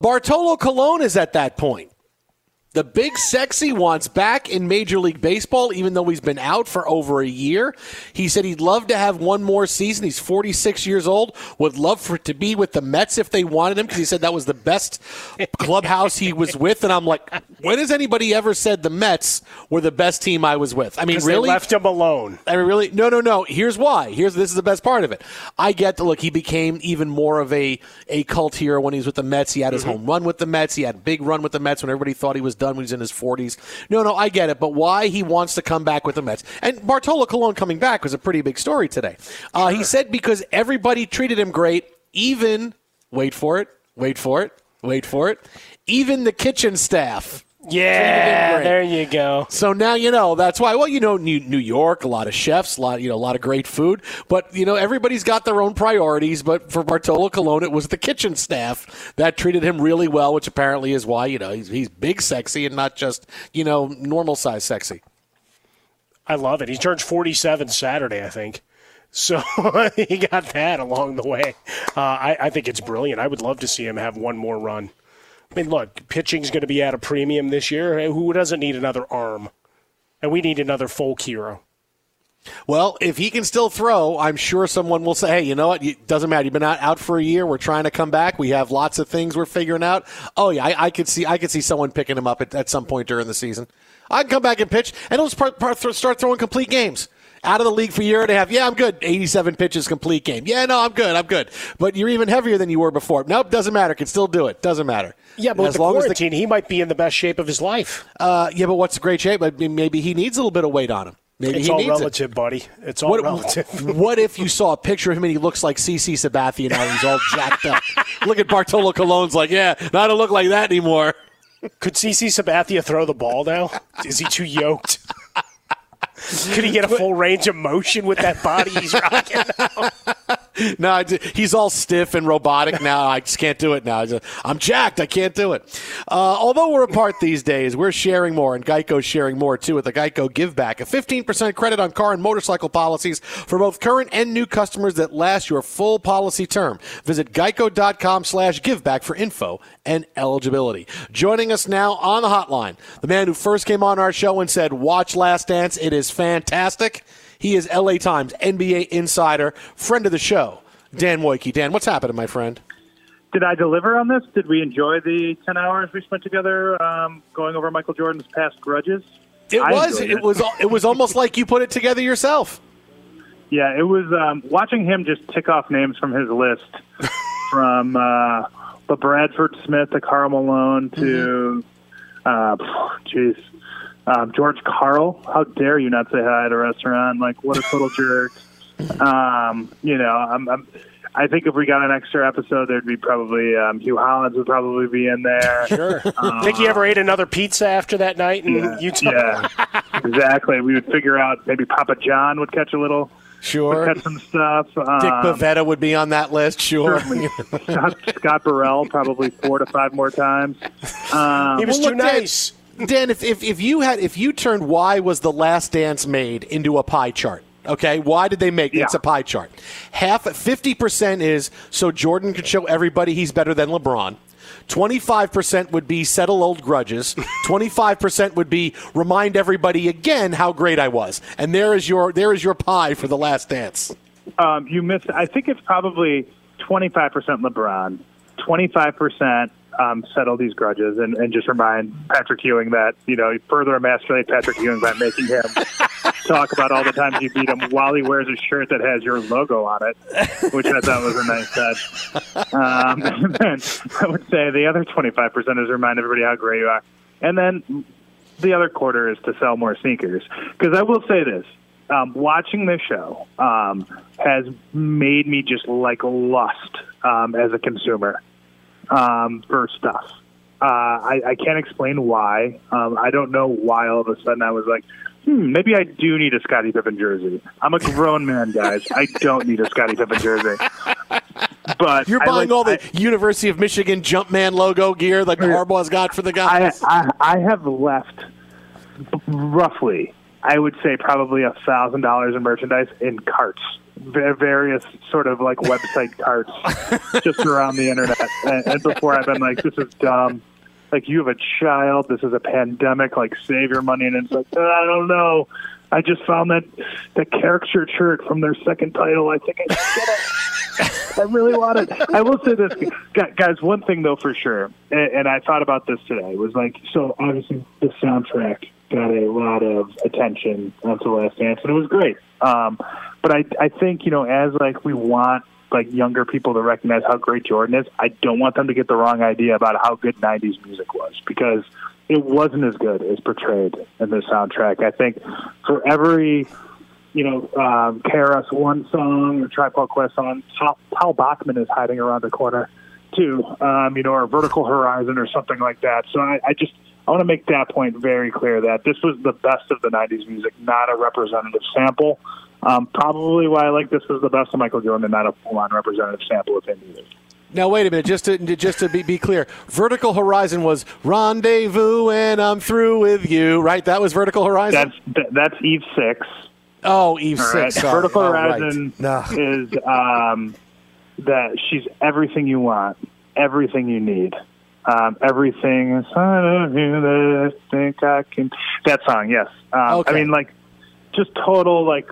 Bartolo Colon is at that point. The big sexy wants back in Major League Baseball, even though he's been out for over a year. He said he'd love to have one more season. He's 46 years old, would love for it to be with the Mets if they wanted him because he said that was the best (laughs) clubhouse he was with. And I'm like, when has anybody ever said the Mets were the best team I was with? I mean, really? Left him alone. I mean, really? No, no, no. Here's why. Here's this is the best part of it. I get to look. He became even more of a a cult hero when he was with the Mets. He had his mm-hmm. home run with the Mets. He had a big run with the Mets when everybody thought he was done when he was in his 40s. No, no, I get it. But why he wants to come back with the Mets? And Bartolo Colon coming back was a pretty big story today. Uh, he said because everybody treated him great, even wait for it, wait for it, wait for it, even the kitchen staff. Yeah, there you go. So now you know that's why. Well, you know, New, New York, a lot of chefs, a lot, you know, a lot of great food. But you know, everybody's got their own priorities. But for Bartolo Colon, it was the kitchen staff that treated him really well, which apparently is why you know he's, he's big, sexy, and not just you know normal size sexy. I love it. He turned 47 Saturday, I think. So (laughs) he got that along the way. Uh, I, I think it's brilliant. I would love to see him have one more run. I mean, look, pitching's going to be at a premium this year. Who doesn't need another arm? And we need another folk hero. Well, if he can still throw, I'm sure someone will say, "Hey, you know what? It doesn't matter. You've been out, out for a year. We're trying to come back. We have lots of things we're figuring out." Oh yeah, I, I could see. I could see someone picking him up at, at some point during the season. I can come back and pitch, and he'll start, start throwing complete games. Out of the league for a year and a half. Yeah, I'm good. 87 pitches, complete game. Yeah, no, I'm good. I'm good. But you're even heavier than you were before. Nope, doesn't matter. Can still do it. Doesn't matter. Yeah, but And with the quarantine, he might be in the best shape of his life. Uh, yeah, but what's the great shape? I mean, Maybe he needs a little bit of weight on him. Maybe it's he all relative, buddy. It's all What, relative. (laughs) what if you saw a picture of him and he looks like CC Sabathia now? He's all (laughs) jacked up. Look at Bartolo Colon's like, yeah, I don't look like that anymore. Could CC Sabathia throw the ball now? Is he too yoked? Could he get a full range of motion with that body he's rocking now? (laughs) (laughs) no, he's all stiff and robotic now. I just can't do it now. I'm jacked. I can't do it. Uh, although we're apart these days, we're sharing more, and Geico's sharing more too with the Geico Give Back, a 15% credit on car and motorcycle policies for both current and new customers that last your full policy term. Visit geico.com/slash giveback for info and eligibility. Joining us now on the hotline, the man who first came on our show and said, "Watch Last Dance. It is fantastic." He is LA Times NBA insider, friend of the show, Dan Woike. Dan, what's happening, my friend? Did I deliver on this? Did we enjoy the 10 hours we spent together um, going over Michael Jordan's past grudges? It I was. enjoyed It was. It was almost like you put it together yourself. Yeah, it was um, watching him just tick off names from his list (laughs) from uh, LaBradford Smith to Karl Malone to, uh, jeez, um, George Karl. How dare you not say hi at a restaurant? Like, what a total jerk. Um, you know, I'm, I'm, I think if we got an extra episode, there'd be probably um, Hue Hollins would probably be in there. Sure. Uh, Think you ever ate another pizza after that night in yeah, Utah? yeah, exactly. We would figure out maybe Papa John would catch a little, sure, would catch some stuff. Dick Um, Bavetta would be on that list. Sure. Scott, (laughs) Scott Burrell probably four to five more times. Um, Well, look, Dan- Dan, if, if, if you had if you turned why was the last dance made into a pie chart, okay? Why did they make it? It's a pie chart. Half fifty percent is so Jordan could show everybody he's better than LeBron. 25% would be settle old grudges. (laughs) 25% would be remind everybody again how great I was. And there is your there is your pie for the last dance. Um, you missed. I think it's probably twenty five percent LeBron, twenty five percent um, settle these grudges, and, and just remind Patrick Ewing that you know you further emasculate Patrick Ewing by making him (laughs) talk about all the times you beat him while he wears a shirt that has your logo on it, which I thought was a nice touch. Um, (laughs) and then I would say the other twenty five percent is remind everybody how great you are, and then the other quarter is to sell more sneakers. Because I will say this: um, watching this show um, has made me just like lust um, as a consumer um, for stuff. Uh, I, I can't explain why. Um, I don't know why all of a sudden I was like, hmm, maybe I do need a Scottie Pippen jersey. I'm a grown man, guys. I don't need a Scottie Pippen jersey. But You're I buying like- all the University of Michigan Jumpman logo gear like Harbaugh's got for the guys. I, I, I have left roughly, I would say probably a thousand dollars in merchandise in carts, various sort of like website (laughs) carts, just around the internet. And, and before I've been like, this is dumb. Like you have a child. This is a pandemic. Like save your money. And it's like uh, I don't know. I just found that that caricature shirt from their second title. I think I should get it. I really want it. I will say this, guys. One thing though, for sure, and, and I thought about this today was like, so obviously the soundtrack got a lot of attention onto the Last Dance, and it was great. Um, but I, I think you know, as like we want like younger people to recognize how great Jordan is, I don't want them to get the wrong idea about how good '90s music was because it wasn't as good as portrayed in the soundtrack. I think for every you know, um, KRS One song or Tribe Called Quest song, Paul Bachman is hiding around the corner too, um, you know, or Vertical Horizon or something like that. So I, I just I want to make that point very clear that this was the best of the '90s music, not a representative sample. Um, probably why I like this is the best of Michael Jordan, and not a full-on representative sample of him either. Now wait a minute, just to just to be, be clear, Vertical Horizon was rendezvous and I'm through with you, right? That was Vertical Horizon. That's that's Eve Six. Oh, Eve All right. Six. sorry. Vertical Oh, right. Horizon is um, that she's everything you want, everything you need, um, everything. I don't that I think I can. That song, yes. Um, I mean, like, just total like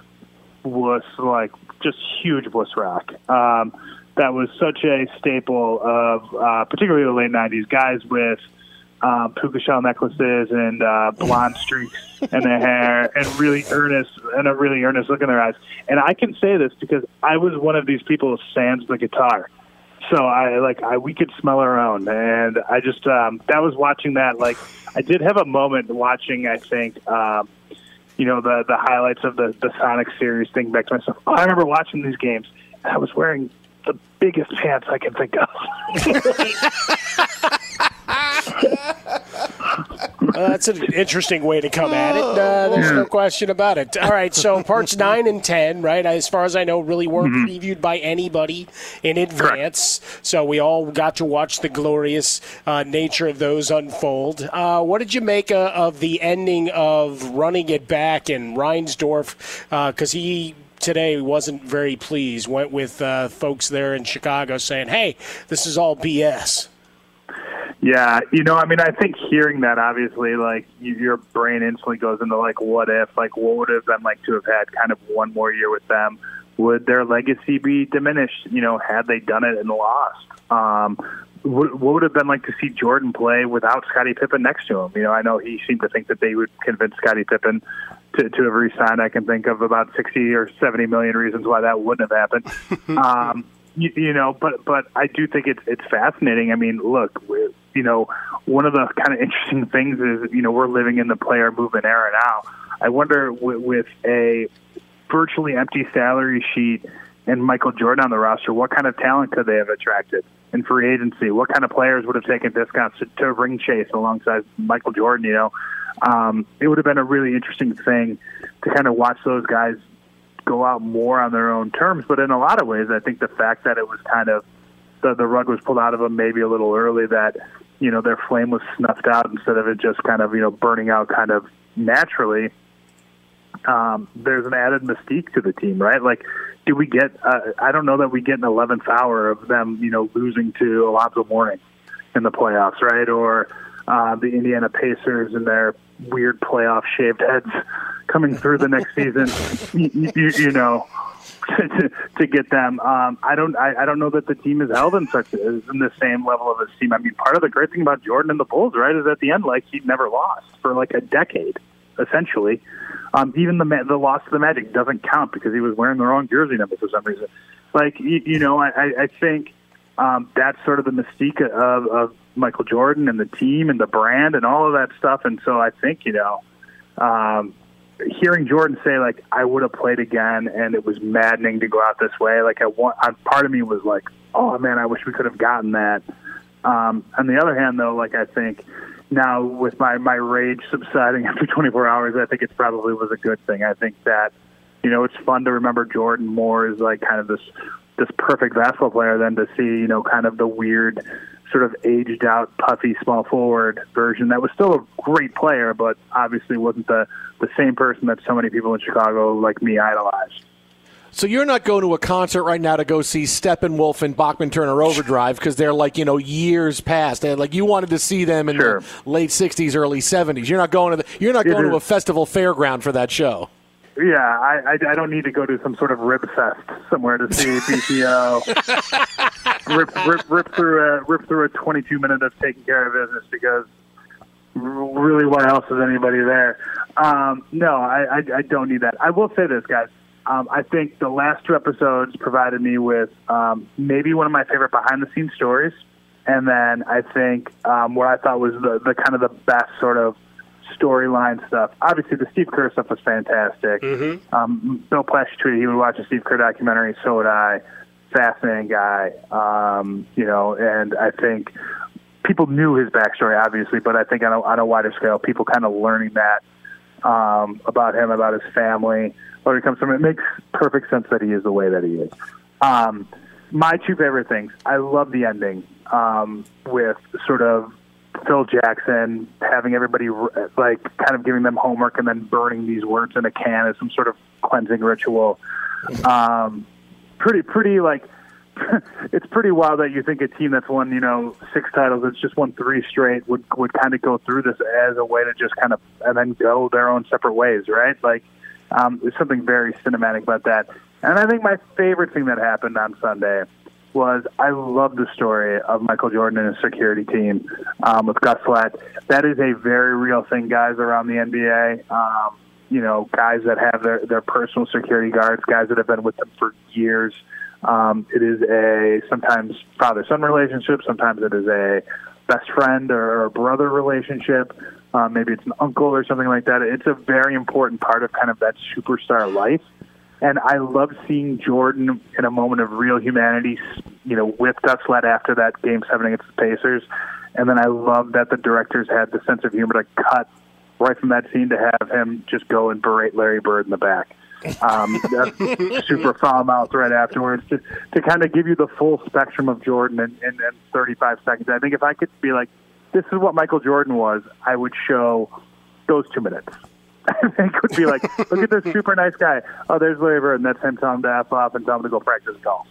wuss, like just huge wuss rock. Um, that was such a staple of uh, particularly the late '90s. Guys with um, puka shell necklaces and uh, blonde (laughs) streaks in their hair, and really earnest and a really earnest look in their eyes. And I can say this because I was one of these people sans the guitar. So I like I we could smell our own, and I just um, that was watching that. Like I did have a moment watching. I think um, you know the the highlights of the the Sonic series. Thinking back to myself, oh, I remember watching these games. And I was wearing the biggest pants I can think of. (laughs) Uh, that's an interesting way to come at it. Uh, there's no question about it. All right, so parts (laughs) nine and ten, right? As far as I know, really weren't Mm-hmm. previewed by anybody in advance. So we all got to watch the glorious uh, nature of those unfold. Uh, what did you make uh, of the ending of running it back and Reinsdorf? Because he today wasn't very pleased. Went with uh, folks there in Chicago saying, "Hey, this is all BS." Yeah, you know, I mean, I think hearing that obviously, like you, your brain instantly goes into like, what if, like, what would have been like to have had kind of one more year with them? Would their legacy be diminished? You know, had they done it and lost? Um, what, what would have been like to see Jordan play without Scottie Pippen next to him? You know, I know he seemed to think that they would convince Scottie Pippen to, to have re-signed. I can think of about sixty or seventy million reasons why that wouldn't have happened. (laughs) um, you, you know, but but I do think it's it's fascinating. I mean, look, you know, one of the kind of interesting things is you know we're living in the player movement era now. I wonder with, with a virtually empty salary sheet and Michael Jordan on the roster, what kind of talent could they have attracted in free agency? What kind of players would have taken discounts to, to ring chase alongside Michael Jordan? You know, um, it would have been a really interesting thing to kind of watch those guys go out more on their own terms. But in a lot of ways, I think the fact that it was kind of the, the rug was pulled out of them maybe a little early, that you know their flame was snuffed out instead of it just kind of you know burning out kind of naturally. Um, there's an added mystique to the team, right? Like, do we get? Uh, I don't know that we get an 11th hour of them, you know, losing to Alonzo Mourning in the playoffs, right? Or uh, the Indiana Pacers and their weird playoff shaved heads coming through the next season. (laughs) You, you, you know, (laughs) to, to get them. Um, I don't. I, I don't know that the team is held in such in the same level of esteem. I mean, part of the great thing about Jordan and the Bulls, right, is at the end, like he never lost for like a decade, essentially. Um, even the the loss to the Magic doesn't count because he was wearing the wrong jersey number for some reason. Like you, you know, I, I I think um, that's sort of the mystique of, of Michael Jordan and the team and the brand and all of that stuff. And so I think you know, um, hearing Jordan say like I would have played again, and it was maddening to go out this way. Like I want, I, part of me was like, oh man, I wish we could have gotten that. Um, on the other hand, though, like I think now with my my rage subsiding (laughs) after 24 hours, I think it probably was a good thing. I think that you know it's fun to remember Jordan more as like kind of this this perfect basketball player than to see you know kind of the weird sort of aged out puffy small forward version that was still a great player but obviously wasn't the the same person that so many people in Chicago like me idolized. So you're not going to a concert right now to go see Steppenwolf and Bachman Turner Overdrive because they're like you know years past. They're like you wanted to see them in the late '60s, early '70s. You're not going to the, you're not It going to a festival fairground for that show. Yeah, I, I I don't need to go to some sort of rib fest somewhere to see (laughs) BTO rip, rip rip through a rip through a 22 minute of taking care of business because really, why else is anybody there? Um, no, I, I I don't need that. I will say this, guys. Um, I think the last two episodes provided me with um, maybe one of my favorite behind the scenes stories, and then I think um, what I thought was the, the kind of the best sort of storyline stuff. Obviously, the Steve Kerr stuff was fantastic. Um, Bill Plaschke tweeted he would watch a Steve Kerr documentary. So would I. Fascinating guy, um, you know, and I think people knew his backstory, obviously, but I think on a, on a wider scale, people kind of learning that um, about him, about his family, where he comes from. It makes perfect sense that he is the way that he is. Um, my two favorite things. I love the ending um, with sort of Phil Jackson having everybody like kind of giving them homework and then burning these words in a can as some sort of cleansing ritual. Um, pretty, pretty like (laughs) it's pretty wild that you think a team that's won, you know, six titles, that's just won three straight, would would kind of go through this as a way to just kind of and then go their own separate ways, right? Like, um, there's something very cinematic about that. And I think my favorite thing that happened on Sunday was I love the story of Michael Jordan and his security team um, with Gus Lett. That is a very real thing, guys, around the NBA. Um, you know, guys that have their, their personal security guards, guys that have been with them for years. Um, it is a sometimes father son relationship, sometimes it is a best friend or brother relationship. Uh, maybe it's an uncle or something like that. It's a very important part of kind of that superstar life. And I love seeing Jordan in a moment of real humanity, you know, with Gus Lett after that game seven against the Pacers. And then I love that the directors had the sense of humor to cut right from that scene to have him just go and berate Larry Bird in the back. Um, (laughs) super foul mouth right afterwards to, to kind of give you the full spectrum of Jordan in, in, in 35 seconds. I think if I could be like, this is what Michael Jordan was, I would show those two minutes. I think would be like, look at this super nice guy. Oh, there's Larry Bird, and that's him telling him to F off and telling him to go practice golf.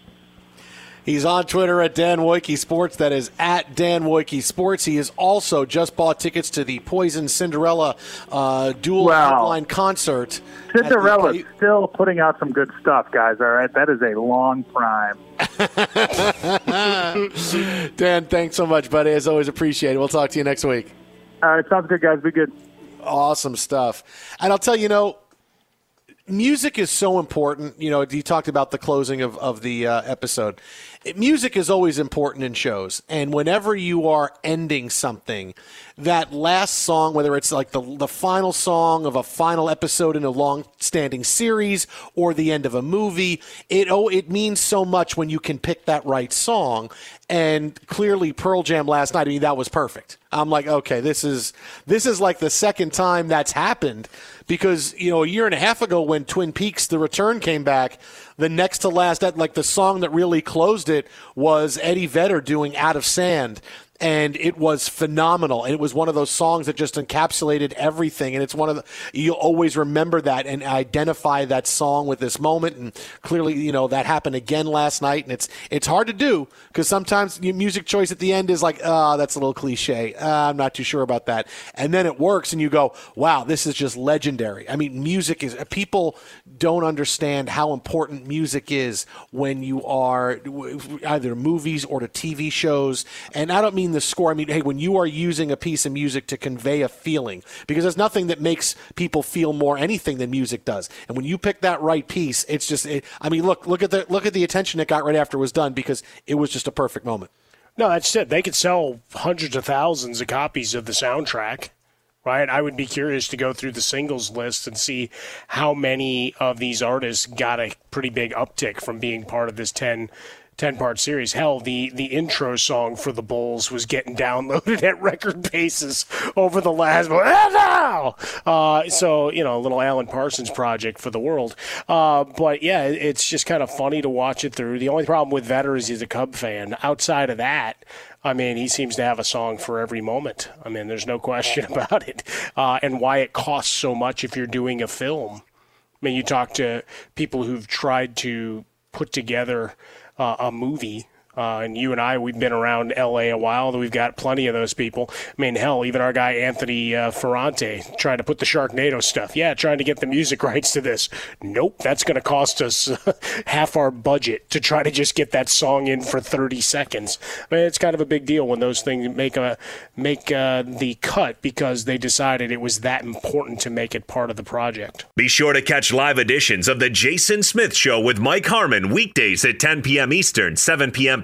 He's on Twitter at Dan Woike Sports. That is at Dan Woike Sports. He has also just bought tickets to the Poison Cinderella uh, dual Wow. concert. at the- Cinderella's still putting out some good stuff, guys. All right, that is a long prime. (laughs) Dan, thanks so much, buddy. As always, appreciate it. We'll talk to you next week. All right, sounds good, guys. Be good. Awesome stuff. And I'll tell you, you know, music is so important. You know, you talked about the closing of, of the uh, episode. Music is always important in shows. And whenever you are ending something, that last song, whether it's like the, the final song of a final episode in a long standing series or the end of a movie, it, oh, it means so much when you can pick that right song. And clearly, Pearl Jam last night, I mean, that was perfect. I'm like, okay, this is this is like the second time that's happened because you know a year and a half ago when Twin Peaks: The Return came back, the next to last like the song that really closed it was Eddie Vedder doing "Out of Sand." And it was phenomenal. And it was one of those songs that just encapsulated everything. And it's one of the, you'll always remember that and identify that song with this moment. And clearly, you know, that happened again last night. And it's, it's hard to do because sometimes your music choice at the end is like, ah, that's a little cliche. Uh, I'm not too sure about that. And then it works and you go, wow, this is just legendary. I mean, music is, people don't understand how important music is when you are either movies or to TV shows. And I don't mean the score. I mean, hey, when you are using a piece of music to convey a feeling, because there's nothing that makes people feel more anything than music does. And when you pick that right piece, it's just, it, I mean, look, look at the look at the attention it got right after it was done because it was just a perfect moment. No, that's it. They could sell hundreds of thousands of copies of the soundtrack, right? I would be curious to go through the singles list and see how many of these artists got a pretty big uptick from being part of this 10 10 part series. Hell, the, the intro song for the Bulls was getting downloaded at record paces over the last. (laughs) Ah! Uh, so, you know, a little Alan Parsons project for the world. Uh, but yeah, it's just kind of funny to watch it through. The only problem with Vedder is he's a Cub fan. Outside of that, I mean, he seems to have a song for every moment. I mean, there's no question (laughs) about it. Uh, and why it costs so much if you're doing a film. I mean, you talk to people who've tried to put together uh, a movie. Uh, and you and I, we've been around LA a while. We've got plenty of those people. I mean, hell, even our guy Anthony uh, Ferrante trying to put the Sharknado stuff. Yeah, trying to get the music (laughs) rights to this. Nope, that's going to cost us (laughs) half our budget to try to just get that song in for 30 seconds. I mean, it's kind of a big deal when those things make a make uh, the cut because they decided it was that important to make it part of the project. Be sure to catch live editions of The Jason Smith Show with Mike Harmon weekdays at 10 p.m. Eastern, 7 p.m.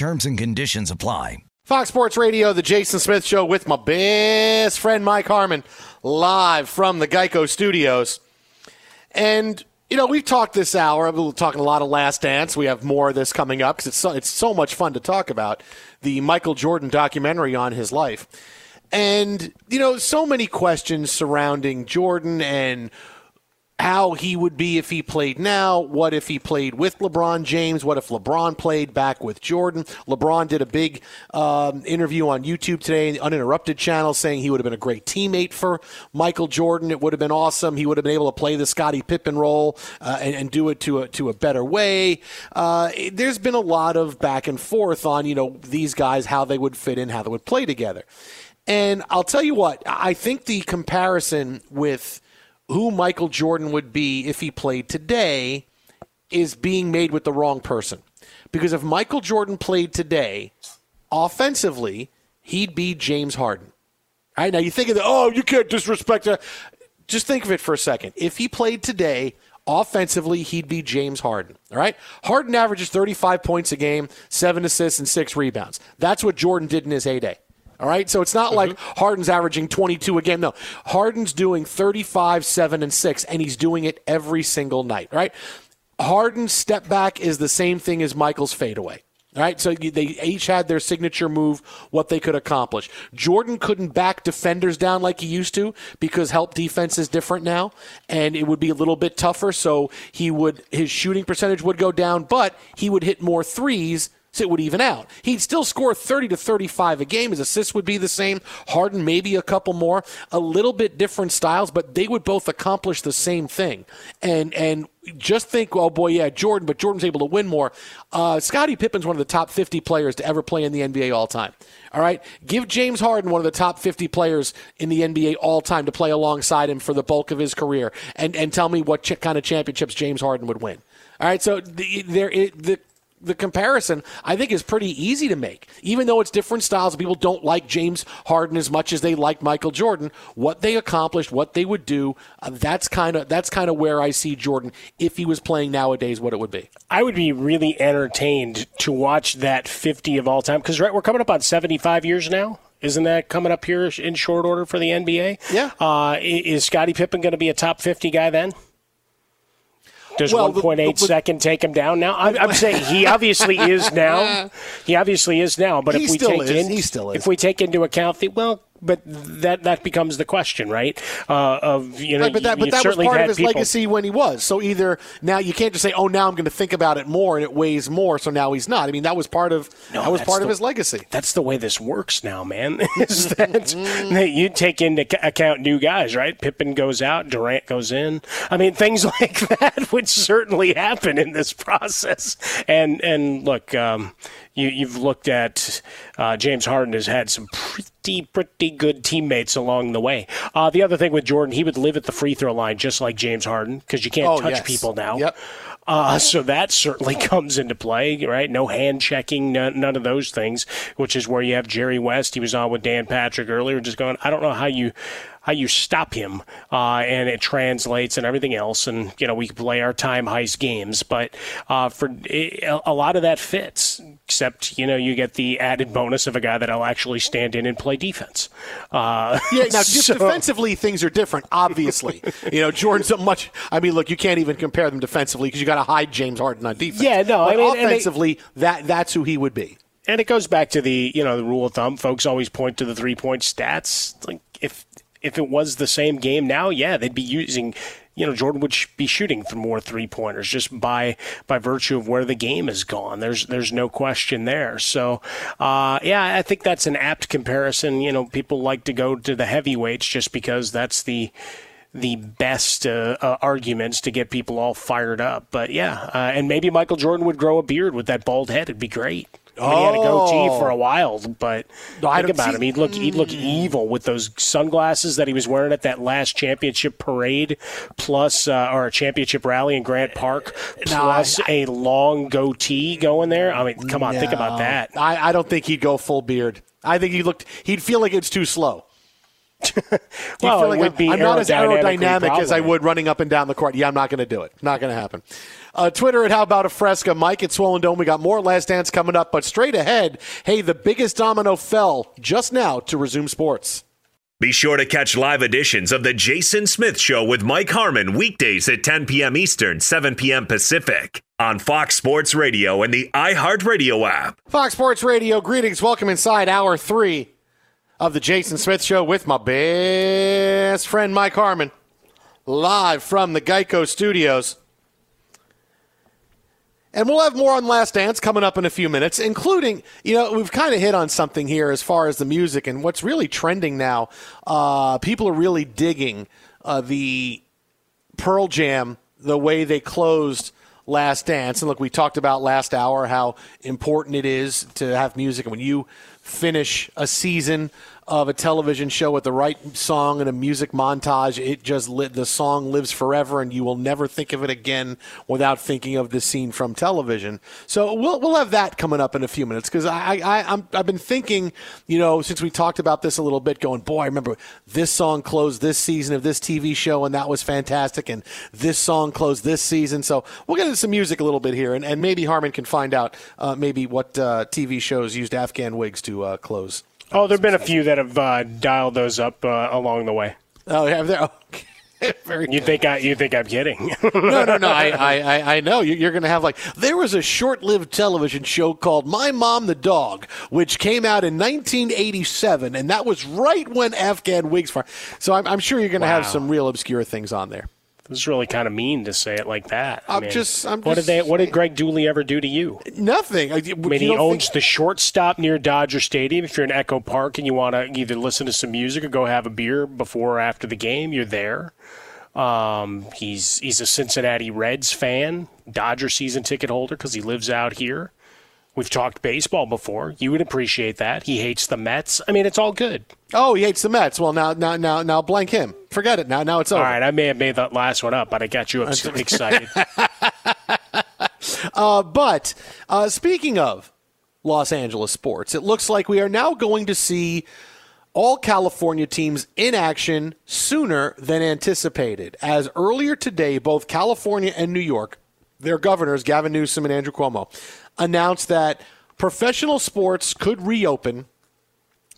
Terms and conditions apply. Fox Sports Radio, the Jason Smith Show with my best friend Mike Harmon, live from the Geico Studios. And, you know, we've talked this hour, I've been talking a lot of Last Dance. We have more of this coming up because it's so, it's so much fun to talk about the Michael Jordan documentary on his life. And, you know, so many questions surrounding Jordan and how he would be if he played now. What if he played with LeBron James? What if LeBron played back with Jordan? LeBron did a big um, interview on YouTube today, the Uninterrupted channel, saying he would have been a great teammate for Michael Jordan. It would have been awesome. He would have been able to play the Scottie Pippen role uh, and, and, do it to a, to a better way. Uh, there's been a lot of back and forth on, you know, these guys, how they would fit in, how they would play together. And I'll tell you what, I think the comparison with who Michael Jordan would be if he played today is being made with the wrong person. Because if Michael Jordan played today, offensively, he'd be James Harden. All right, now you think of the, oh, you can't disrespect. Just think of it for a second. If he played today, offensively, he'd be James Harden. All right? Harden averages 35 points a game, seven assists, and six rebounds. That's what Jordan did in his heyday. All right. So it's not mm-hmm. like Harden's averaging 22 a game. No, Harden's doing 35, 7, and 6, and he's doing it every single night. Right. Harden's step back is the same thing as Michael's fadeaway. All right, so they each had their signature move, what they could accomplish. Jordan couldn't back defenders down like he used to because help defense is different now, and it would be a little bit tougher. So he would his shooting percentage would go down, but he would hit more threes so it would even out. He'd still score 30 to 35 a game. His assists would be the same. Harden, maybe a couple more. A little bit different styles, but they would both accomplish the same thing. And and just think, oh boy, yeah, Jordan, but Jordan's able to win more. Uh, Scottie Pippen's one of the top 50 players to ever play in the NBA all time. All right, give James Harden one of the top 50 players in the NBA all time to play alongside him for the bulk of his career, and and tell me what ch- kind of championships James Harden would win. All right, so the, there the the comparison I think is pretty easy to make. Even though it's different styles, people don't like James Harden as much as they like Michael Jordan. What they accomplished, what they would do, uh, that's kind of that's kind of where I see Jordan if he was playing nowadays. What it would be. I would be really entertained to watch that 50 of all time because right, we're coming up on 75 years now. Isn't that coming up here in short order for the NBA? Yeah. Uh, is Scottie Pippen going to be a top 50 guy then? Does Well, 1.8 the- the- second take him down now? I'm, I'm saying he obviously is (laughs) now. He obviously is now. But He if we take is. in, He still is. if we take into account the well, but that that becomes the question, right? Uh, of you know, Right, but that, but that was part of his people- legacy when he was. So either now you can't just say, "Oh, now I'm going to think about it more," and it weighs more. So now he's not. I mean, that was part of No, that was part of his legacy. That's the way this works now, man. (laughs) Is that, that you take into account new guys, right? Pippen goes out, Durant goes in. I mean, things (laughs) like that would certainly happen in this process. And and look, um, you, you've looked at uh, James Harden has had some pretty pretty good teammates along the way. Uh, the other thing with Jordan, he would live at the free throw line just like James Harden because you can't Oh, touch yes. people now. Yep. Uh, so that certainly (laughs) comes into play, right? No hand checking, none, none of those things, which is where you have Jerry West. He was on with Dan Patrick earlier, just going, I don't know how you how you stop him, uh, and it translates and everything else. And you know, we play our time heist games, but uh, for it, a lot of that fits. Except you know, you get the added bonus of a guy that'll actually stand in and play defense. Uh, (laughs) Yeah, now (laughs) just so- defensively, things are different. Obviously, (laughs) you know Jordan's a much. I mean, look, you can't even compare them defensively because you got to hide James Harden on defense. Yeah, no, But I mean, and they- offensively, that that's who he would be. And it goes back to the you know the rule of thumb. Folks always point to the three point stats. Like if if it was the same game now, yeah, they'd be using. You know, Jordan would be shooting for more three pointers just by by virtue of where the game has gone. There's there's no question there. So, uh, yeah, I think that's an apt comparison. You know, people like to go to the heavyweights just because that's the the best uh, uh, arguments to get people all fired up. But yeah, uh, and maybe Michael Jordan would grow a beard with that bald head. It'd be great. I mean, he had a goatee Oh. for a while, but I think don't about see- him. He'd look he'd look evil with those sunglasses that he was wearing at that last championship parade, plus uh, or a championship rally in Grant Park, No, plus a long goatee going there. I mean, come on, think about that. I, I don't think he'd go full beard. I think he looked. He'd feel like it's too slow. (laughs) He'd Well, feel it like would I'm, be I'm not as aerodynamically aerodynamic as I problematic. would running up and down the court. Yeah, I'm not going to do it. Not going to happen. Uh, Twitter at How About a Fresca. Mike at Swollen Dome. We got more Last Dance coming up, but straight ahead, hey, the biggest domino fell just now to resume sports. Be sure to catch live editions of The Jason Smith Show with Mike Harmon weekdays at 10 p.m. Eastern, 7 p.m. Pacific on Fox Sports Radio and the iHeartRadio app. Fox Sports Radio, greetings. Welcome inside hour three of the Jason Smith Show with my best friend Mike Harmon, live from the Geico Studios. And we'll have more on Last Dance coming up in a few minutes, including, you know, we've kind of hit on something here as far as the music and what's really trending now. Uh, people are really digging uh, the Pearl Jam, the way they closed Last Dance. And look, we talked about last hour how important it is to have music. And when you finish a season of a television show with the right song and a music montage, it just lit, the song lives forever, and you will never think of it again without thinking of the scene from television. So we'll we'll have that coming up in a few minutes because I, I I'm, I've been thinking, you know, since we talked about this a little bit, going, boy, I remember this song closed this season of this TV show, and that was fantastic, and this song closed this season. So we'll get into some music a little bit here, and, and maybe Harmon can find out uh, maybe what uh, TV shows used Afghan Whigs to uh, close. Oh, there've been a few that have uh, dialed those up uh, along the way. Oh, have there? (laughs) Okay. Very You think I you think I'm kidding? (laughs) no, no, no. I, I, I- know You- you're going to have like there was a short-lived television show called My Mom the Dog, which came out in 1987, and that was right when Afghan Whigs. Far- so I'm, I'm sure you're going to have some real obscure things on there. It's really kind of mean to say it like that. I I'm mean, just- I'm what just did they? What did Greg Dulli ever do to you? Nothing. I, I mean, he owns the shortstop near Dodger Stadium. If you're in Echo Park and you want to either listen to some music or go have a beer before or after the game, you're there. Um, he's he's a Cincinnati Reds fan, Dodger season ticket holder because he lives out here. We've talked baseball before. You would appreciate that. He hates the Mets. I mean, it's all good. Oh, he hates the Mets. Well, now, now, now, now, blank him. Forget it. Now, now it's over. All right, I may have made that last one up, but I got you excited. (laughs) Uh, but uh, speaking of Los Angeles sports, it looks like we are now going to see all California teams in action sooner than anticipated. As earlier today, both California and New York, their governors, Gavin Newsom and Andrew Cuomo, announced that professional sports could reopen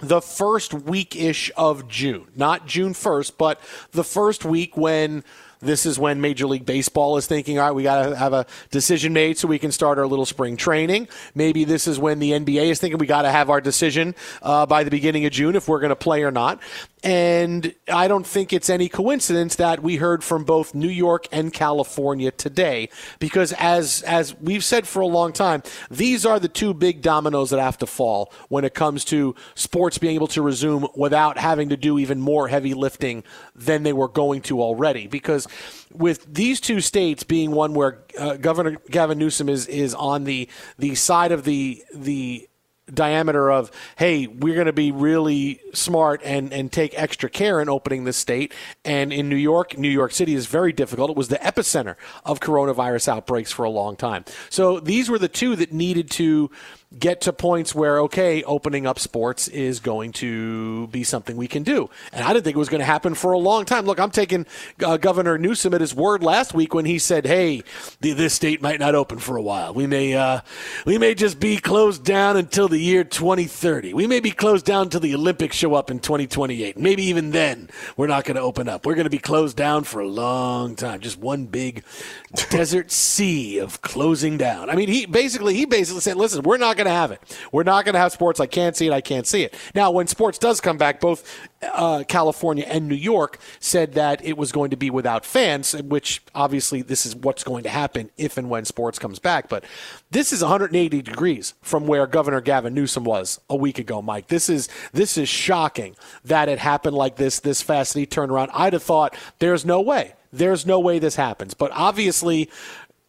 the first week ish of June. Not June 1st, but the first week when this is when Major League Baseball is thinking, all right, we got to have a decision made so we can start our little spring training. Maybe this is when the NBA is thinking we got to have our decision uh, by the beginning of June if we're going to play or not. And I don't think it's any coincidence that we heard from both New York and California today, because as as we've said for a long time, these are the two big dominoes that have to fall when it comes to sports being able to resume without having to do even more heavy lifting than they were going to already. Because with these two states being one where uh, Governor Gavin Newsom is is on the the side of the the diameter of hey we're going to be really smart and and take extra care in opening this state. And in New York New York City is very difficult. It was the epicenter of coronavirus outbreaks for a long time. So these were the two that needed to get to points where okay opening up sports is going to be something we can do. And i didn't think it was going to happen for a long time. Look i'm taking uh, governor newsom at his word last week when he said hey the, this state might not open for a while. We may uh, we may just be closed down until the year 2030 we may be closed down until the olympics show up in 2028 maybe even then we're not going to open up. We're going to be closed down for a long time. Just one big (laughs) desert sea of closing down. I mean he basically he basically said listen we're not going to have it. We're not going to have sports. I can't see it. I can't see it. Now, when sports does come back, both uh, California and New York said that it was going to be without fans, which obviously this is what's going to happen if and when sports comes back. But this is 180 degrees from where Governor Gavin Newsom was a week ago, Mike. This is this is shocking that it happened like this this fast. He turned around. I'd have thought there's no way. There's no way this happens. But obviously,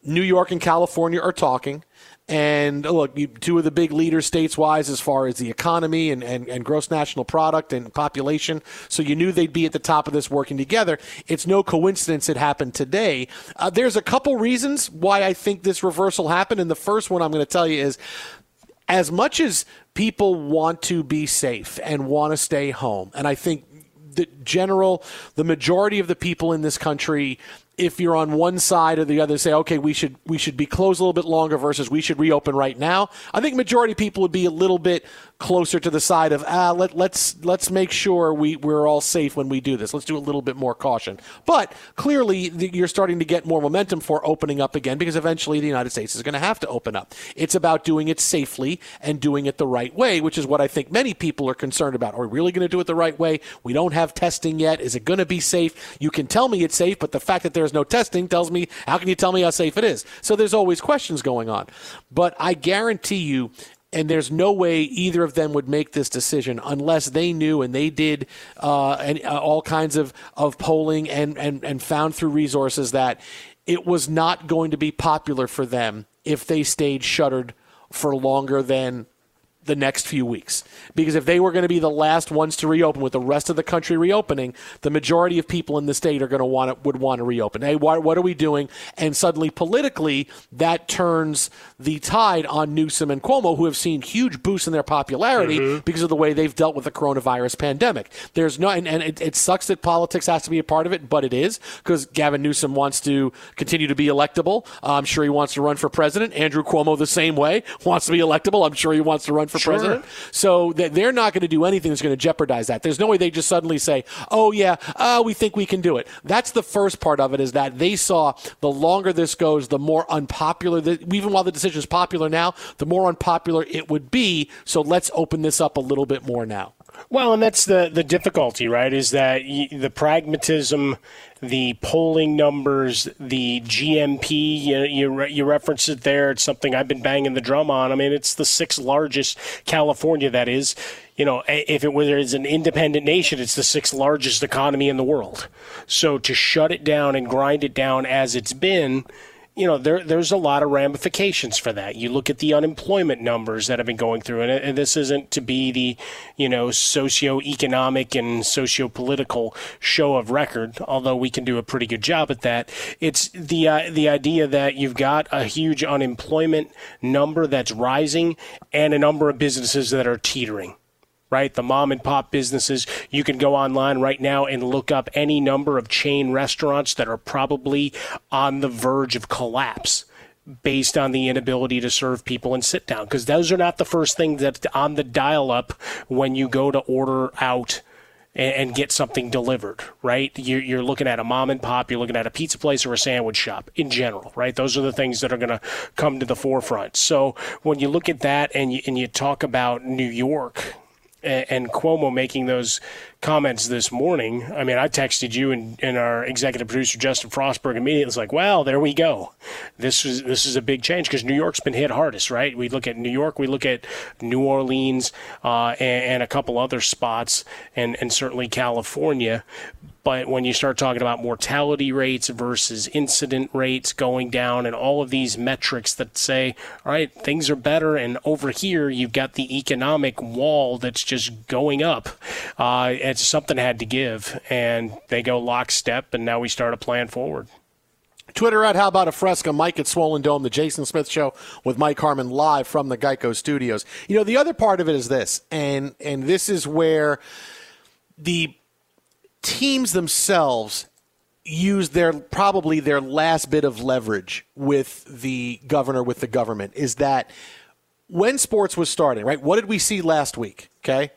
New York and California are talking. And look, two of the big leaders stateswise as far as the economy and, and, and gross national product and population. So you knew they'd be at the top of this working together. It's no coincidence it happened today. Uh, there's a couple reasons why I think this reversal happened. And the first one I'm going to tell you is as much as people want to be safe and want to stay home, and I think the general, the majority of the people in this country if you're on one side or the other say okay we should we should be closed a little bit longer versus we should reopen right now. I think majority people would be a little bit closer to the side of ah let, let's let's make sure we we're all safe when we do this. Let's do a little bit more caution. But clearly you're starting to get more momentum for opening up again because eventually the united states is going to have to open up. It's about doing it safely and doing it the right way which is what i think many people are concerned about. Are we really going to do it the right way? We don't have testing yet. Is it going to be safe? You can tell me it's safe but the fact that there's no testing tells me how can you tell me how safe it is? So there's always questions going on. But i guarantee you and there's no way either of them would make this decision unless they knew and they did uh, and, uh, all kinds of, of polling and, and, and found through resources that it was not going to be popular for them if they stayed shuttered for longer than the next few weeks. Because if they were going to be the last ones to reopen with the rest of the country reopening, the majority of people in the state are going to want to, would want to reopen. Hey, what, what are we doing? And suddenly politically that turns the tide on Newsom and Cuomo who have seen huge boosts in their popularity mm-hmm. because of the way they've dealt with the coronavirus pandemic. There's no and, and it, it sucks that politics has to be a part of it, but it is because Gavin Newsom wants to continue to be electable. I'm sure he wants to run for president. Andrew Cuomo the same way (laughs) wants to be electable. I'm sure he wants to run for sure. president. So they're not going to do anything that's going to jeopardize that. There's no way they just suddenly say, "Oh yeah, uh, we think we can do it." That's the first part of it. Is that they saw the longer this goes, the more unpopular. The, even while the decision is popular now, the more unpopular it would be. So let's open this up a little bit more now. Well, and that's the the difficulty, right? Is that the pragmatism, the polling numbers, the GNP. You you, you referenced it there. It's something I've been banging the drum on. I mean, it's the sixth largest California. That is, you know, if it was an independent nation, it's the sixth largest economy in the world. So to shut it down and grind it down as it's been you know, there there's a lot of ramifications for that. You look at the unemployment numbers that have been going through, and, and this isn't to be the, you know, socio-economic and socio-political show of record, although we can do a pretty good job at that. It's the uh, the idea that you've got a huge unemployment number that's rising and a number of businesses that are teetering right? The mom and pop businesses. You can go online right now and look up any number of chain restaurants that are probably on the verge of collapse based on the inability to serve people and sit down because those are not the first things that's on the dial up when you go to order out and, get something delivered, right? You're, looking at a mom and pop, you're looking at a pizza place or a sandwich shop in general, right? Those are the things that are going to come to the forefront. So when you look at that and and you talk about New York, and Cuomo making those comments this morning. I mean, I texted you and, and our executive producer Justin Frostberg immediately. It's like, "Well, there we go. This is this is a big change because New York's been hit hardest, right? We look at New York, we look at New Orleans, uh, and, and, a couple other spots, and and certainly California. But when you start talking about mortality rates versus incident rates going down and all of these metrics that say, all right, things are better, and over here you've got the economic wall that's just going up, uh, it's something had to give, and they go lockstep, and now we start a plan forward. Twitter at How About a Fresca, Mike at Swollen Dome, the Jason Smith Show with Mike Harmon live from the Geico Studios. You know, the other part of it is this, and and this is where the teams themselves use their probably their last bit of leverage with the governor with the government is that when sports was starting right what did we see last week okay?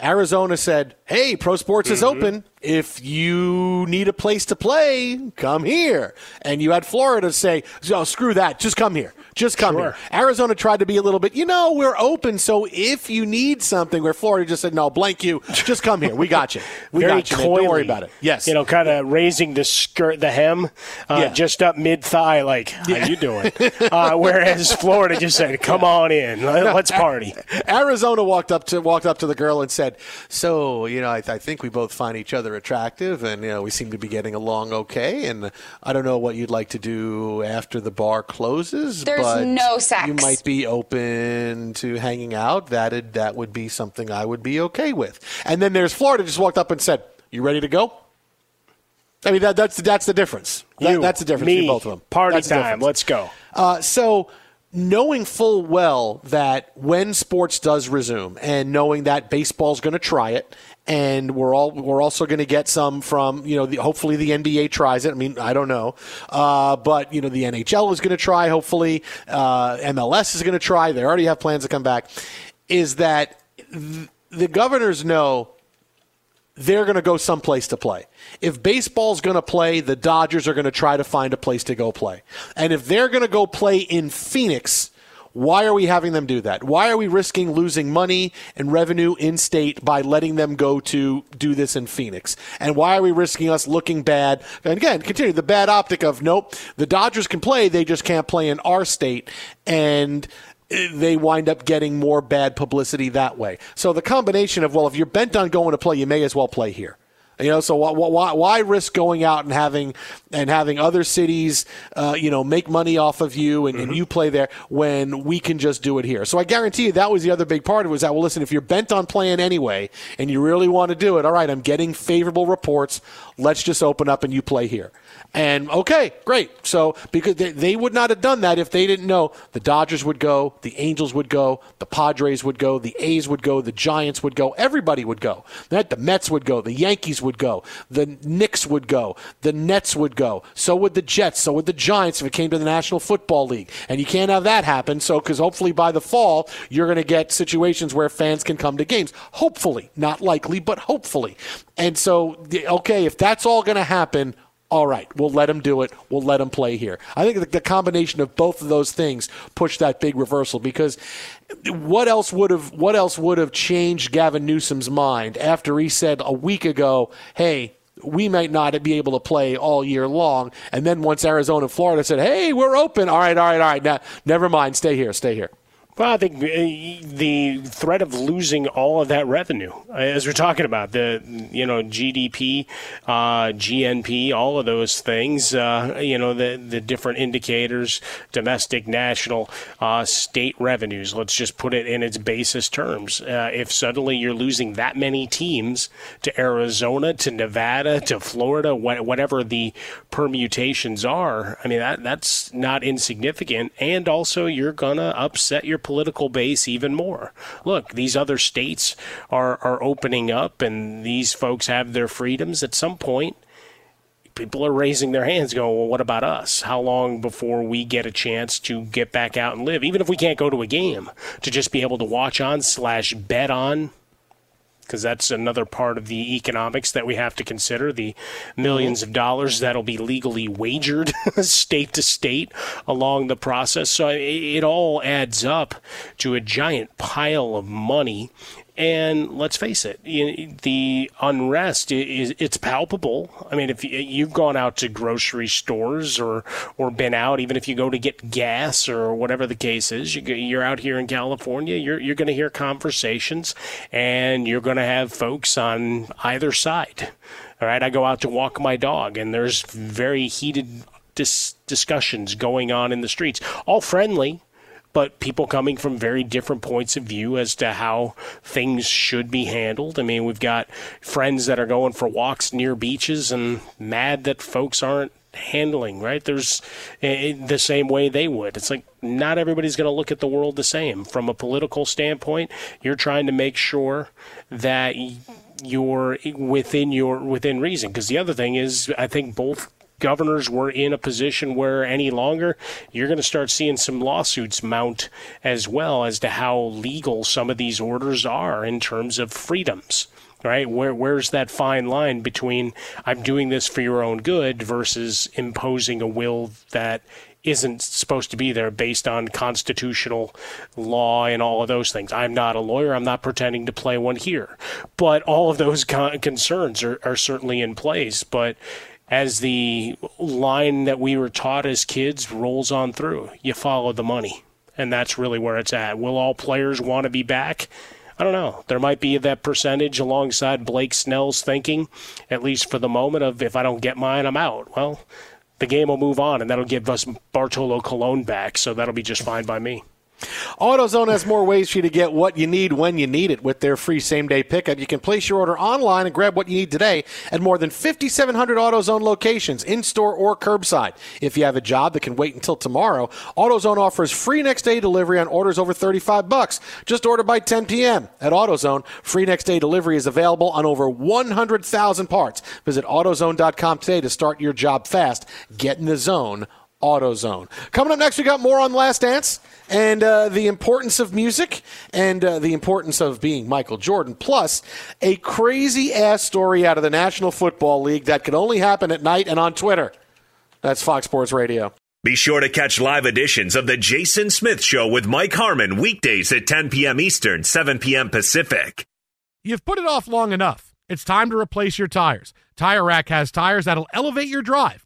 Arizona said hey pro sports mm-hmm. is open. If you need a place to play come here. And you had florida say oh screw that just come here just come sure. here. Arizona tried to be a little bit, you know, we're open. So if you need something, where Florida just said, no, blank you, just come here. We got you. We Very got you. Coily, Don't worry about it. Yes. You know, kind of raising the skirt, the hem, uh, yeah. just up mid thigh, like, how yeah. you doing? (laughs) uh, whereas Florida just said, come yeah. on in, let's party. Arizona walked up to walked up to the girl and said, so, you know, I, I think we both find each other attractive and, you know, we seem to be getting along okay. And I don't know what you'd like to do after the bar closes. There's but no sex. You might be open to hanging out. That that would be something I would be okay with. And then there's Florida just walked up and said, "You ready to go?" I mean, that, that's that's the difference. That, you, that's the difference me, between both of them. Party that's time. Let's go. Uh, so knowing full well that when sports does resume and knowing that baseball's going to try it and we're all we're also going to get some from you know the, hopefully the NBA tries it. I mean I don't know, uh, but you know the NHL is going to try. Hopefully uh, MLS is going to try. They already have plans to come back. Is that th- the governors know they're going to go someplace to play. If baseball's going to play, the Dodgers are going to try to find a place to go play. And if they're going to go play in Phoenix, why are we having them do that? Why are we risking losing money and revenue in state by letting them go to do this in Phoenix? And why are we risking us looking bad? And again, continue the bad optic of nope, the Dodgers can play, they just can't play in our state. And they wind up getting more bad publicity that way. So the combination of, well, if you're bent on going to play, you may as well play here. You know, so why, why risk going out and having and having other cities, uh, you know, make money off of you and, mm-hmm. and, you play there when we can just do it here? So I guarantee you that was the other big part of it was that well, listen, if you're bent on playing anyway and you really want to do it, all right, I'm getting favorable reports. Let's just open up and you play here. And okay, great. So because they, they, would not have done that if they didn't know the Dodgers would go, the Angels would go, the Padres would go, the A's would go, the Giants would go, everybody would go. That the Mets would go, the Yankees would go, the Knicks would go, the Nets would go. So would the Jets. So would the Giants if it came to the National Football League. And you can't have that happen. So because hopefully by the fall you're going to get situations where fans can come to games. Hopefully, not likely, but hopefully. And so okay, if that's all going to happen all right, we'll let him do it. We'll let him play here. I think the combination of both of those things pushed that big reversal because what else would have what else would have changed Gavin Newsom's mind after he said a week ago, "Hey, we might not be able to play all year long," and then once Arizona and Florida said, "Hey, we're open. All right, all right, all right. Now, never mind. Stay here. Stay here." Well, I think uh, the threat of losing all of that revenue, uh, as we're talking about the you know GDP, uh, GNP, all of those things, uh, you know the the different indicators, domestic, national, uh, state revenues. Let's just put it in its basis terms. Uh, if suddenly you're losing that many teams to Arizona, to Nevada, to Florida, whatever the permutations are, I mean that that's not insignificant, and also you're gonna upset your political base even more. Look, these other states are, are opening up and these folks have their freedoms. At some point, people are raising their hands going, well, what about us? How long before we get a chance to get back out and live? Even if we can't go to a game, to just be able to watch on slash bet on because that's another part of the economics that we have to consider the millions of dollars that'll be legally wagered (laughs) state to state along the process. So it, all adds up to a giant pile of money and let's face it, the unrest is it's palpable. I mean, if you've gone out to grocery stores or or been out, even if you go to get gas or whatever the case is, you're out here in California. You're you're going to hear conversations, and you're going to have folks on either side. All right, I go out to walk my dog, and there's very heated dis- discussions going on in the streets, all friendly but people coming from very different points of view as to how things should be handled. I mean, we've got friends that are going for walks near beaches and mad that folks aren't handling, right? There's uh, the same way they would. It's like not everybody's going to look at the world the same. From a political standpoint, you're trying to make sure that you're within your within reason because the other thing is I think both governors were in a position where any longer you're going to start seeing some lawsuits mount as well as to how legal some of these orders are in terms of freedoms right where where's that fine line between I'm doing this for your own good versus imposing a will that isn't supposed to be there based on constitutional law and all of those things. I'm not a lawyer. I'm not pretending to play one here. But all of those (laughs) con- concerns are, are certainly in place. But as the line that we were taught as kids rolls on through. You follow the money, and that's really where it's at. Will all players want to be back? I don't know. There might be that percentage alongside Blake Snell's thinking, at least for the moment, of if I don't get mine, I'm out. Well, the game will move on, and that'll give us Bartolo Colon back, so that'll be just fine by me. AutoZone has more ways for you to get what you need when you need it with their free same day pickup. You can place your order online and grab what you need today at more than 5,700 AutoZone locations, in store or curbside. If you have a job that can wait until tomorrow, AutoZone offers free next day delivery on orders over 35 bucks. Just order by 10 p.m. At AutoZone, free next day delivery is available on over 100,000 parts. Visit AutoZone.com today to start your job fast. Get in the zone AutoZone. Coming up next, we got more on Last Dance and uh, the importance of music and uh, the importance of being Michael Jordan, plus a crazy ass story out of the National Football League that could only happen at night and on Twitter. That's Fox Sports Radio. Be sure to catch live editions of The Jason Smith Show with Mike Harmon weekdays at 10 p.m. Eastern, 7 p.m. Pacific. You've put it off long enough. It's time to replace your tires. Tire Rack has tires that'll elevate your drive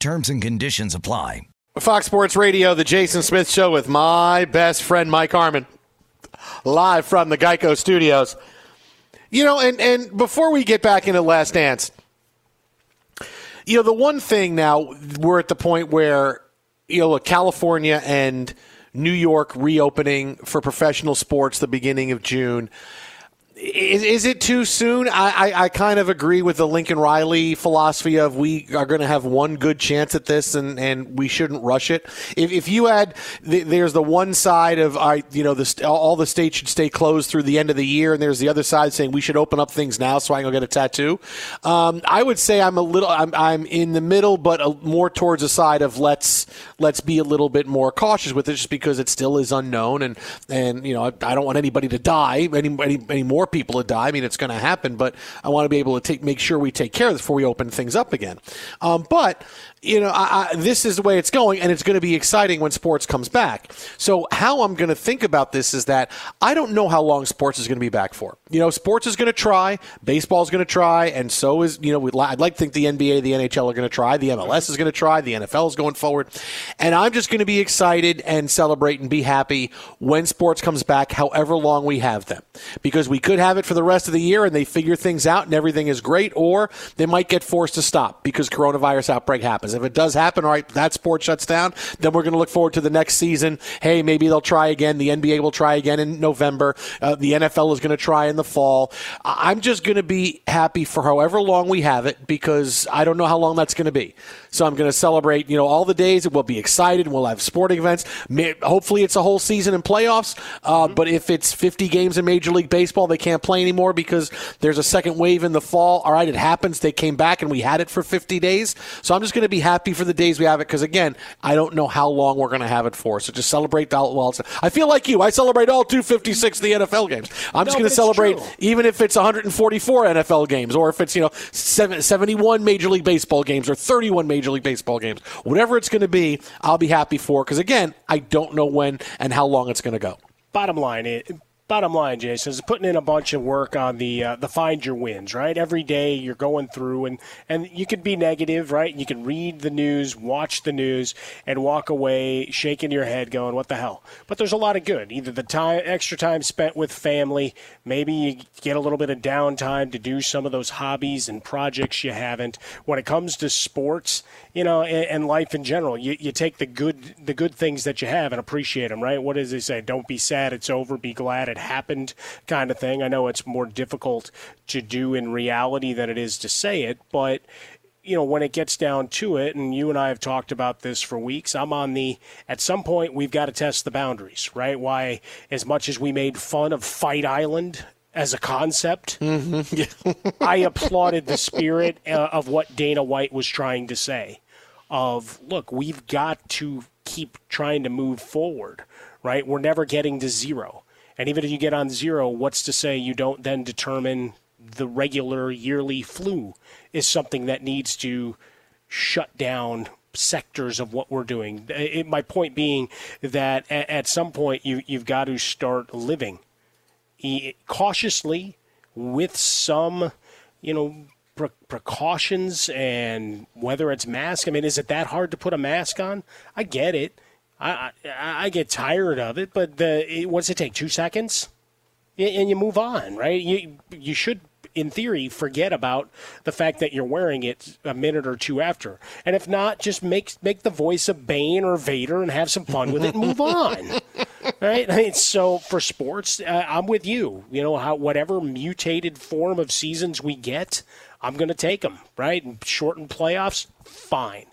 Terms and conditions apply. Fox Sports Radio, the Jason Smith Show with my best friend Mike Harmon, live from the Geico Studios. You know, and and before we get back into Last Dance, you know, the one thing now we're at the point where you know, California and New York reopening for professional sports the beginning of June. Is, is it too soon? I, I, I, kind of agree with the Lincoln Riley philosophy of we are going to have one good chance at this and, and we shouldn't rush it. If, if you had, the, there's the one side of, I, you know, the, all the states should stay closed through the end of the year, and there's the other side saying we should open up things now so I can go get a tattoo. Um, I would say I'm a little, I'm, I'm in the middle, but a, more towards the side of let's let's be a little bit more cautious with it, just because it still is unknown, and and you know I, I don't want anybody to die, any, any, any more people to die. I mean, it's going to happen, but I want to be able to take make sure we take care of this before we open things up again. Um, but you know, I, I, this is the way it's going, and it's going to be exciting when sports comes back. So, how I'm going to think about this is that I don't know how long sports is going to be back for. You know, sports is going to try, baseball is going to try, and so is you know, I'd like to think the NBA, the NHL are going to try, the MLS is going to try, the NFL is going forward, and I'm just going to be excited and celebrate and be happy when sports comes back, however long we have them, because we could have it for the rest of the year and they figure things out and everything is great, or they might get forced to stop because coronavirus outbreak happens. If it does happen, all right, that sport shuts down, then we're going to look forward to the next season. Hey, maybe they'll try again. The NBA will try again in November. Uh, the NFL is going to try in the fall. I'm just going to be happy for however long we have it because I don't know how long that's going to be. So I'm going to celebrate, you know, all the days. We'll be excited. We'll have sporting events. Hopefully, it's a whole season in playoffs. Uh, mm-hmm. But if it's 50 games in Major League Baseball, they can't play anymore because there's a second wave in the fall. All right, it happens. They came back and we had it for 50 days. So I'm just going to be happy for the days we have it because, again, I don't know how long we're going to have it for. So just celebrate the well. I feel like you. I celebrate all 256 of the NFL games. I'm just No, going to celebrate true. even if it's 144 NFL games or if it's, you know, 71 Major League Baseball games or 31 Major League Baseball games. Whatever it's going to be, I'll be happy for because, again, I don't know when and how long it's going to go. bottom line it bottom line jason is putting in a bunch of work on the uh, the find your wins right? Every day you're going through and and you can be negative right? You can read the news watch the news and walk away shaking your head going what the hell? But there's a lot of good. Either the time extra time spent with family maybe you get a little bit of downtime to do some of those hobbies and projects you haven't. When it comes to sports you know and, and life in general you, you take the good the good things that you have and appreciate them right? What does they say? Don't be sad it's over be glad it happened kind of thing i know it's more difficult to do in reality than it is to say it but you know, when it gets down to it, and you and I have talked about this for weeks, I'm on the, at some point, we've got to test the boundaries, right? Why, as much as we made fun of Fight Island as a concept, Mm-hmm. (laughs) I applauded the spirit uh, of what Dana White was trying to say. Of look, we've got to keep trying to move forward, right? We're never getting to zero, and even if you get on zero, what's to say you don't then determine the regular yearly flu is something that needs to shut down sectors of what we're doing. It, my point being that at, at some point you you've got to start living cautiously with some, you know, pre- precautions and whether it's mask. I mean, is it that hard to put a mask on? I get it. I I, I get tired of it, but the it, what's it take? Two seconds, and you move on, right? You you should. In theory, forget about the fact that you're wearing it a minute or two after, and if not, just make make the voice of Bane or Vader and have some fun with it and move on (laughs) right? I mean, so for sports, uh, I'm with you. You know, how whatever mutated form of seasons we get, I'm going to take them, right? And shortened playoffs, fine.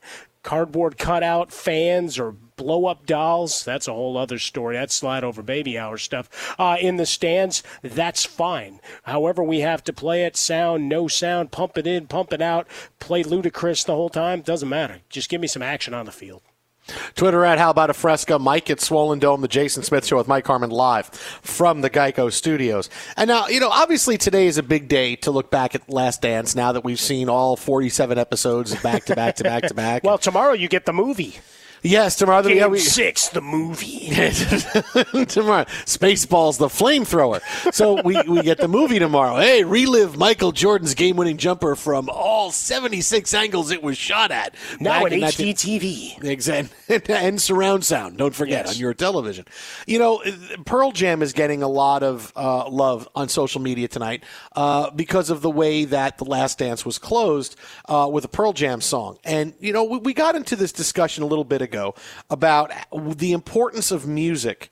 Cardboard cutout fans or blow up dolls, that's a whole other story. That's slide over baby hour stuff. Uh, in the stands, that's fine. However, we have to play it sound, no sound, pump it in, pump it out, play ludicrous the whole time, doesn't matter. Just give me some action on the field. Twitter at How About a Fresca, Mike at Swollen Dome, the Jason Smith Show with Mike Harmon live from the Geico Studios. And now, you know, obviously today is a big day to look back at Last Dance now that we've seen all 47 episodes back to back to back to (laughs) back. Well, tomorrow you get the movie. Yes, tomorrow. Game yeah, we, six, the movie. (laughs) tomorrow. Spaceballs, the flamethrower. So we, we get the movie tomorrow. Hey, relive Michael Jordan's game winning jumper from all 76 angles it was shot at. Now in HD TV. Exactly. (laughs) and surround sound. Don't forget Yes. on your television. You know, Pearl Jam is getting a lot of uh, love on social media tonight uh, because of the way that The Last Dance was closed uh, with a Pearl Jam song. And, you know, we, we got into this discussion a little bit ago about the importance of music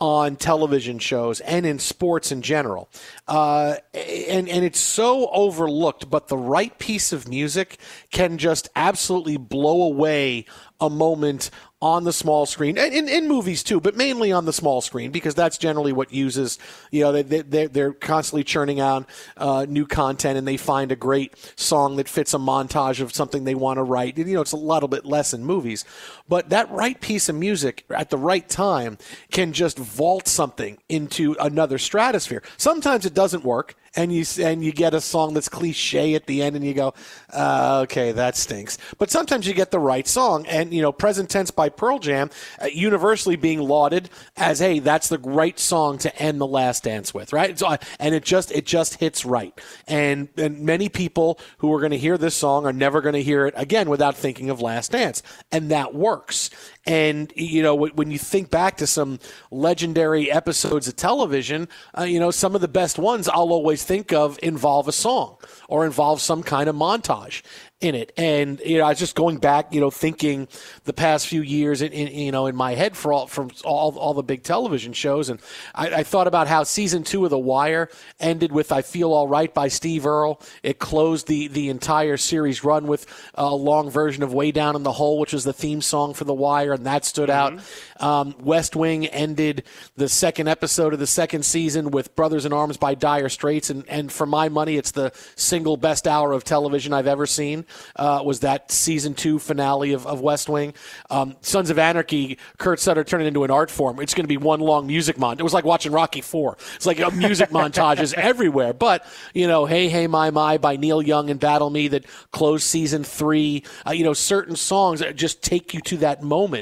on television shows and in sports in general. Uh, and, and it's so overlooked, but the right piece of music can just absolutely blow away a moment on the small screen and in, in movies too, but mainly on the small screen because that's generally what uses, you know, they, they, they're constantly churning out uh, new content and they find a great song that fits a montage of something they want to write. You know, it's a little bit less in movies, but that right piece of music at the right time can just vault something into another stratosphere. Sometimes it doesn't work and you and you get a song that's cliche at the end, and you go, uh, "Okay, that stinks." But sometimes you get the right song, and you know, "Present Tense" by Pearl Jam, uh, universally being lauded as, "Hey, that's the right song to end the Last Dance with," right? So, uh, and it just it just hits right, and and many people who are going to hear this song are never going to hear it again without thinking of Last Dance, and that works works. And you know, when you think back to some legendary episodes of television, uh, you know, some of the best ones I'll always think of involve a song or involve some kind of montage in it. And you know, I was just going back, you know, thinking the past few years, in, in you know, in my head for all from all all the big television shows, and I, I thought about how season two of The Wire ended with "I Feel All Right" by Steve Earle. It closed the the entire series run with a long version of "Way Down in the Hole," which was the theme song for The Wire, and that stood out. Um, West Wing ended the second episode of the second season with "Brothers in Arms" by Dire Straits, and and for my money, it's the single best hour of television I've ever seen. Uh, was that season two finale of, of West Wing? Um, Sons of Anarchy, Kurt Sutter turned it into an art form. It's going to be one long music montage. It was like watching Rocky Four. It's like a music (laughs) montages everywhere. But you know, Hey Hey My My by Neil Young and Battleme that closed season three. Uh, you know, certain songs just take you to that moment,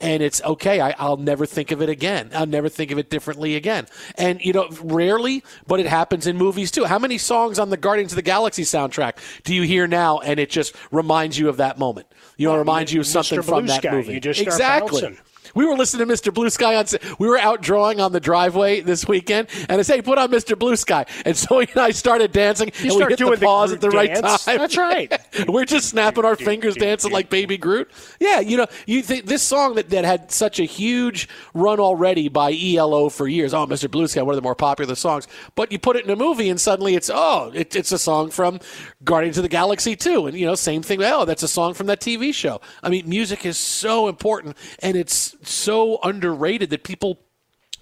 and it's okay. I, I'll never think of it again. I'll never think of it differently again. And you know, rarely, but it happens in movies too. How many songs on the Guardians of the Galaxy soundtrack do you hear now, and it just reminds you of that moment? You know, it reminds you of something Mr. from Blue that Sky, movie. you just exactly. bouncing. We were listening to Mr. Blue Sky on. We were out drawing on the driveway this weekend, and I say, "Put on Mr. Blue Sky," and so he and I started dancing, You and we hit the doing the pause at the Groot right time. That's right. (laughs) we're just snapping our fingers, dancing like Baby Groot. Yeah, you know, you think this song that, that had such a huge run already by ELO for years. Oh, Mr. Blue Sky, one of the more popular songs. But you put it in a movie, and suddenly it's oh, it, it's a song from Guardians of the Galaxy 2. and you know, same thing. Oh, that's a song from that TV show. I mean, music is so important, and it's so underrated that people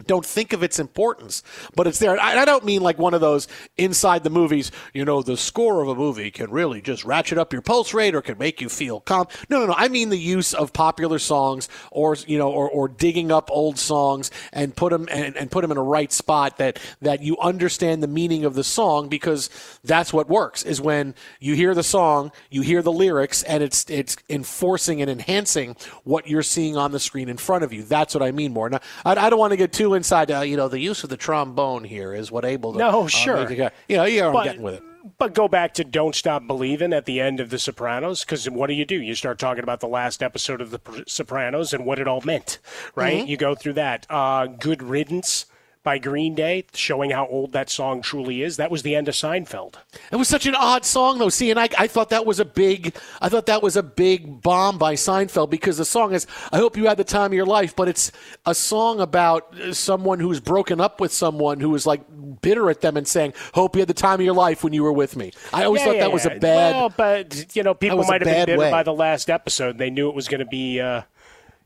don't think of its importance, but it's there. I don't mean like one of those inside the movies, you know, the score of a movie can really just ratchet up your pulse rate or can make you feel calm. No, no, no. I mean the use of popular songs or, you know, or, or digging up old songs and put them and, and put them in a right spot that, that you understand the meaning of the song because that's what works is when you hear the song, you hear the lyrics and it's, it's enforcing and enhancing what you're seeing on the screen in front of you. That's what I mean more. Now, I, I don't want to get too inside, uh, you know, the use of the trombone here is what able to. No, uh, sure. it- you know, yeah, I'm getting with it. But go back to "Don't Stop Believing" at the end of The Sopranos, because what do you do? You start talking about the last episode of The Sopranos and what it all meant, right? Mhm. You go through that. Uh, "Good Riddance" by Green Day, showing how old that song truly is. That was the end of Seinfeld. It was such an odd song, though. See, and I, I thought that was a big, I thought that was a big bomb by Seinfeld because the song is, "I hope you had the time of your life," but it's a song about uh, someone who's broken up with someone who is like bitter at them and saying, "Hope you had the time of your life when you were with me." I always Yeah, thought yeah, that was a bad. Well, but you know, people might have been bitter way. by the last episode. They knew it was going to be, uh,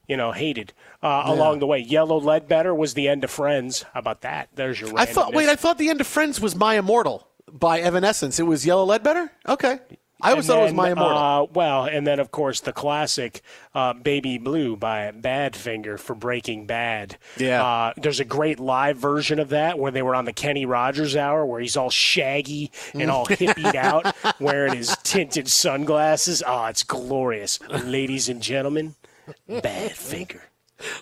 you know, hated uh, Yeah. along the way. Yellow Ledbetter was the end of Friends. How about that? There's your. I thought. Wait. I thought the end of Friends was "My Immortal" by Evanescence. It was Yellow Ledbetter. Okay, I always And thought it was "My Immortal." Uh, well, and then of course the classic uh, "Baby Blue" by Badfinger for Breaking Bad. Yeah. Uh, there's a great live version of that where they were on the Kenny Rogers hour, where he's all shaggy and all (laughs) hippied out, wearing his tinted sunglasses. Oh, it's glorious, ladies and gentlemen. Badfinger.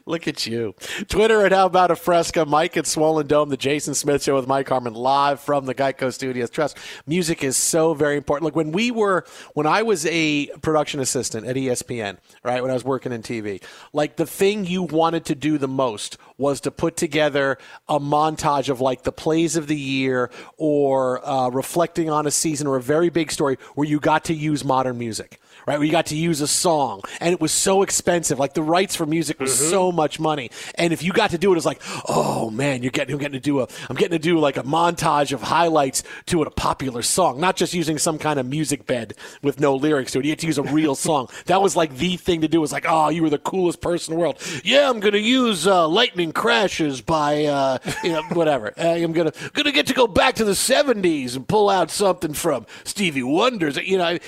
Look at you. Twitter at How About a Fresca, Mike at Swollen Dome, the Jason Smith Show with Mike Harmon live from the Geico Studios. Trust, music is so very important. Look, when we were, when I was a production assistant at ESPN, right, when I was working in TV, like the thing you wanted to do the most was to put together a montage of like the plays of the year or uh, reflecting on a season or a very big story where you got to use modern music right? Where you got to use a song, and it was so expensive. Like the rights for music was so much money, and if you got to do it, it's like, oh man, you're getting, I'm getting to do a, I'm getting to do like a montage of highlights to a popular song, not just using some kind of music bed with no lyrics to it. You had to use a real (laughs) song. That was like the thing to do. It was like, oh, you were the coolest person in the world. Yeah, I'm gonna use uh, "Lightning Crashes" by, uh, you know, (laughs) whatever. Uh, I'm gonna gonna get to go back to the '70s and pull out something from Stevie Wonder's. You know,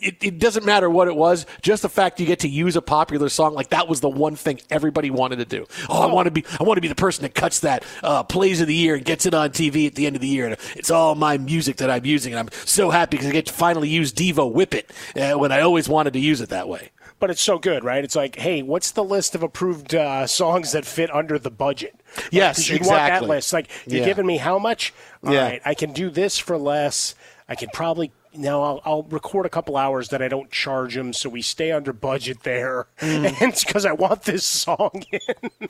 it, it doesn't matter what it was. Just the fact you get to use a popular song, like that was the one thing everybody wanted to do. Oh, I want to be, I want to be the person that cuts that uh, plays of the year and gets it on TV at the end of the year. And it's all my music that I'm using, and I'm so happy because I get to finally use Devo Whip It uh, when I always wanted to use it that way. But it's so good, right? It's like, hey, what's the list of approved uh, songs that fit under the budget? Like, Yes, you want exactly. that list. Like, you're Yeah. giving me how much? All right, Yeah. I can do this for less. I can probably now I'll, I'll record a couple hours that I don't charge them, so we stay under budget there. Mm. And (laughs) it's because I want this song in.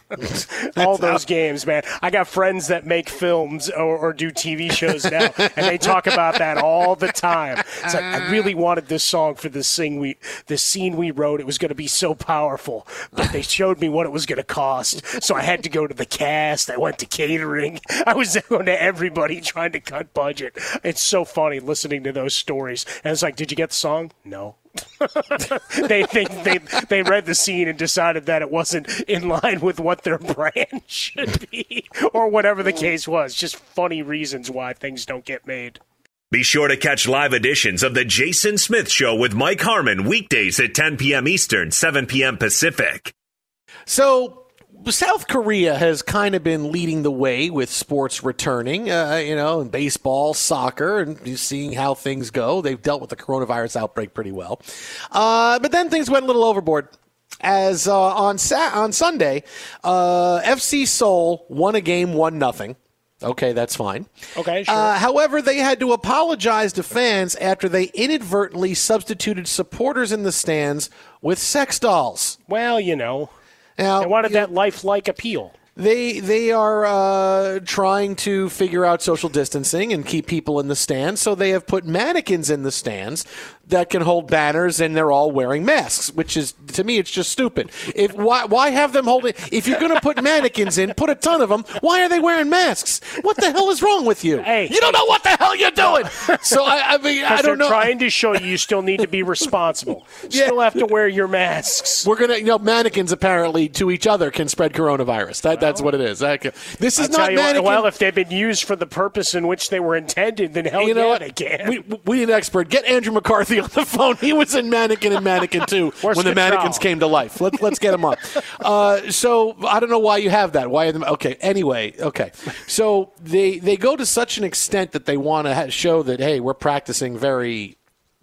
(laughs) All those games, man. I got friends that make films or, or do TV shows now, and they talk about that all the time. It's like I really wanted this song for this thing we, this scene we wrote. It was going to be so powerful, but they showed me what it was going to cost, so I had to go to the cast. I went to catering. I was (laughs) going to everybody trying to cut budget. It's so funny listening to those stories. And it's like, did you get the song? No. (laughs) they, they they they read the scene and decided that it wasn't in line with what their brand (laughs) should be, or whatever the case was. Just funny reasons why things don't get made. Be sure to catch live editions of The Jason Smith Show with Mike Harmon weekdays at 10 p.m. Eastern, 7 p.m. Pacific. So South Korea has kind of been leading the way with sports returning, uh, you know, and baseball, soccer, and seeing how things go. They've dealt with the coronavirus outbreak pretty well. Uh, but then things went a little overboard. As uh, on Sa- on Sunday, uh, FC Seoul won a game, one nothing. Okay, that's fine. Okay, sure. Uh, however, they had to apologize to fans after they inadvertently substituted supporters in the stands with sex dolls. Well, you know. Now, they wanted that lifelike appeal. They they are uh, trying to figure out social distancing and keep people in the stands, so they have put mannequins in the stands that can hold banners, and they're all wearing masks. Which is to me, it's just stupid. If why why have them holding? If you're going to put mannequins in, put a ton of them. Why are they wearing masks? What the hell is wrong with you? Hey, you don't know what the hell you're doing. So I, I mean, I don't know. trying to show you you still need to be responsible. You (laughs) Still have to wear your masks. We're gonna, you know, mannequins apparently to each other can spread coronavirus. That, that's what it is. That, this is I'll not what, mannequin. well, if they've been used for the purpose in which they were intended, then hell you know yeah, what? they can. We, we need an expert. Get Andrew McCarthy on the phone. He was in Mannequin and Mannequin 2 (laughs) Where's when the mannequins came to life. Let's let's get him on. Uh, so I don't know why you have that. Why? Are them, okay. Anyway. Okay. So they they go to such an extent that they want to ha- show that hey, we're practicing very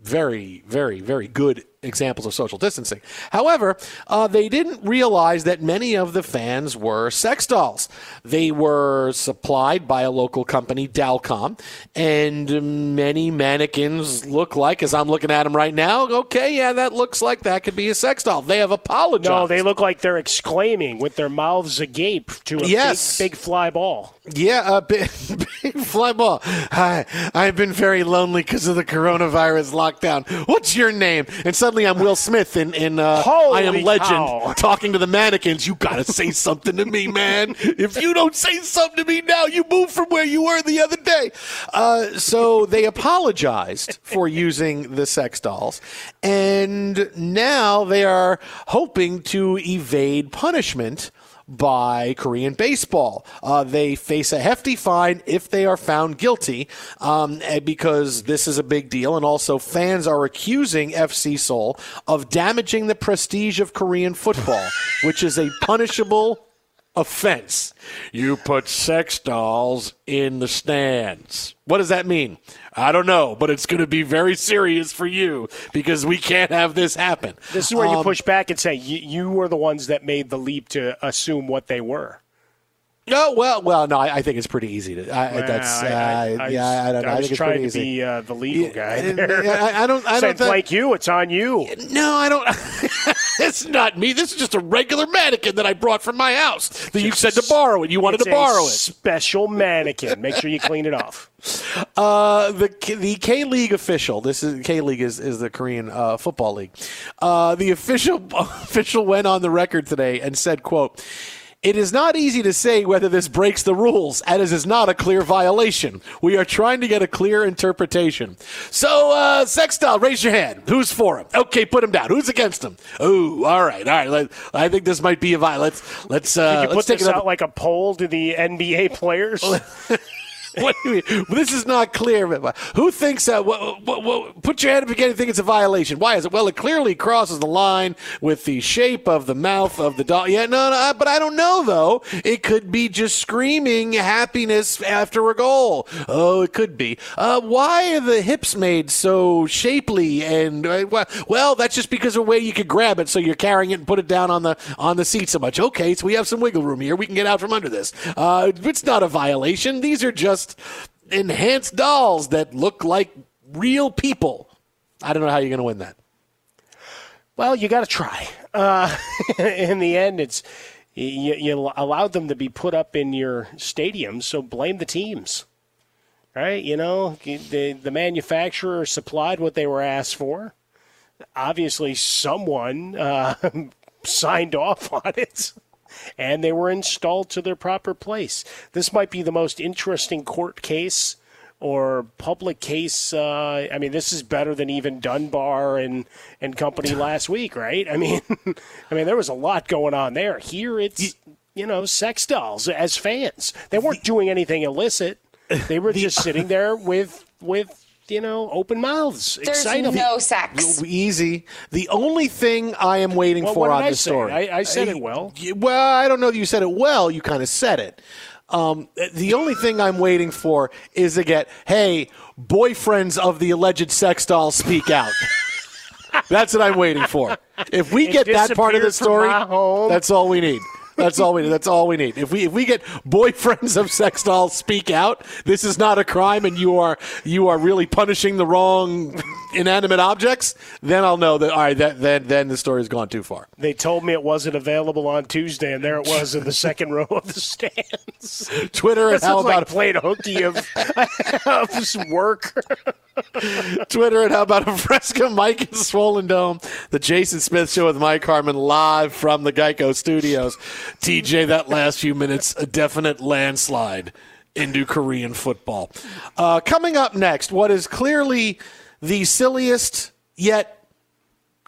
very, very, very good examples of social distancing. However, uh, they didn't realize that many of the fans were sex dolls. They were supplied by a local company, Dalcom, and many mannequins look like, as I'm looking at them right now, okay, yeah, that looks like that could be a sex doll. They have apologized. No, they look like they're exclaiming with their mouths agape to a Yes. big, big fly ball. Yeah, a big, (laughs) big fly ball. Hi, I've been very lonely because of the coronavirus lockdown. What's your name? And suddenly I'm Will Smith in, in uh, I Am Legend cow. (laughs) talking to the mannequins. You got to say something to me, man. If you don't say something to me now, you move from where you were the other day. Uh, so they apologized for using the sex dolls. And now they are hoping to evade punishment by Korean baseball. Uh, they face a hefty fine if they are found guilty um, because this is a big deal. And also, fans are accusing FC Seoul of damaging the prestige of Korean football, (laughs) which is a punishable offense. You put sex dolls in the stands. What does that mean? I don't know, but it's going to be very serious for you because we can't have this happen. This is where you Um, push back and say you, you were the ones that made the leap to assume what they were. No, well, well, no, I, I think it's pretty easy to. I, Well, that's, uh, I, I, I yeah, I don't know. I, was think it's trying pretty to easy. be uh, the legal guy. There. I- I don't- I don't think- like you. It's on you. No, I don't. (laughs) it's not me. This is just a regular mannequin that I brought from my house that you said to borrow it. You wanted to borrow it. Special mannequin. Make sure you clean it off. (laughs) Uh, the the K League official. This is K League is, is the Korean uh, football league. Uh, the official (laughs) official went on the record today and said, "quote." It is not easy to say whether this breaks the rules, as it is not a clear violation. We are trying to get a clear interpretation. So, uh, Sextile, raise your hand. Who's for him? Okay, put him down. Who's against him? Oh, all right, all right. Let, I think this might be a violation. Let's let's uh, Did you let's put take this another- out like a poll to the NBA players? (laughs) (laughs) what do you mean? This is not clear. Who thinks that? What, what, what, put your hand up again and think it's a violation. Why is it? Well, it clearly crosses the line with the shape of the mouth of the dog. Yeah, no, no, but I don't know though. It could be just screaming happiness after a goal. Oh, it could be. Uh, why are the hips made so shapely? And uh, well, well, that's just because of the way you could grab it, so you're carrying it and put it down on the on the seat so much. Okay, so we have some wiggle room here. We can get out from under this. Uh, it's not a violation. These are just enhanced dolls that look like real people. I don't know how you're going to win that. Well, you got to try. Uh, (laughs) in the end, it's you, you allowed them to be put up in your stadiums, so blame the teams, right? You know, the the manufacturer supplied what they were asked for. Obviously, someone uh, (laughs) signed off on it. And they were installed to their proper place. This might be the most interesting court case or public case. Uh, I mean, this is better than even Dunbar and, and company (laughs) last week, right? I mean, (laughs) I mean, there was a lot going on there. Here, it's you know, sex dolls as fans. They weren't doing anything illicit. They were (laughs) just sitting there with with you know open mouths, There's excited. no sex. Easy. The only thing I am waiting Well, for on I this say? story. I- I said it well. Well, I don't know that you said it well. You kind of said it. Um, the only thing I'm waiting for is to get, hey, boyfriends of the alleged sex doll speak out. (laughs) That's what I'm waiting for. If we It get that part of the story, that's all we need. That's all we need. That's all we need. If we if we get boyfriends of sex dolls speak out, this is not a crime, and you are you are really punishing the wrong inanimate objects. Then I'll know that. All right, that, then then the story's gone too far. They told me it wasn't available on Tuesday, and there it was in the second row of the stands. Twitter and how sounds like about playing hooky of, of work. Twitter and how about a Fresca Mike and Swollen Dome? The Jason Smith Show with Mike Harmon live from the Geico Studios. TJ, that last few minutes, a definite landslide into Korean football. Uh, coming up next, what is clearly the silliest yet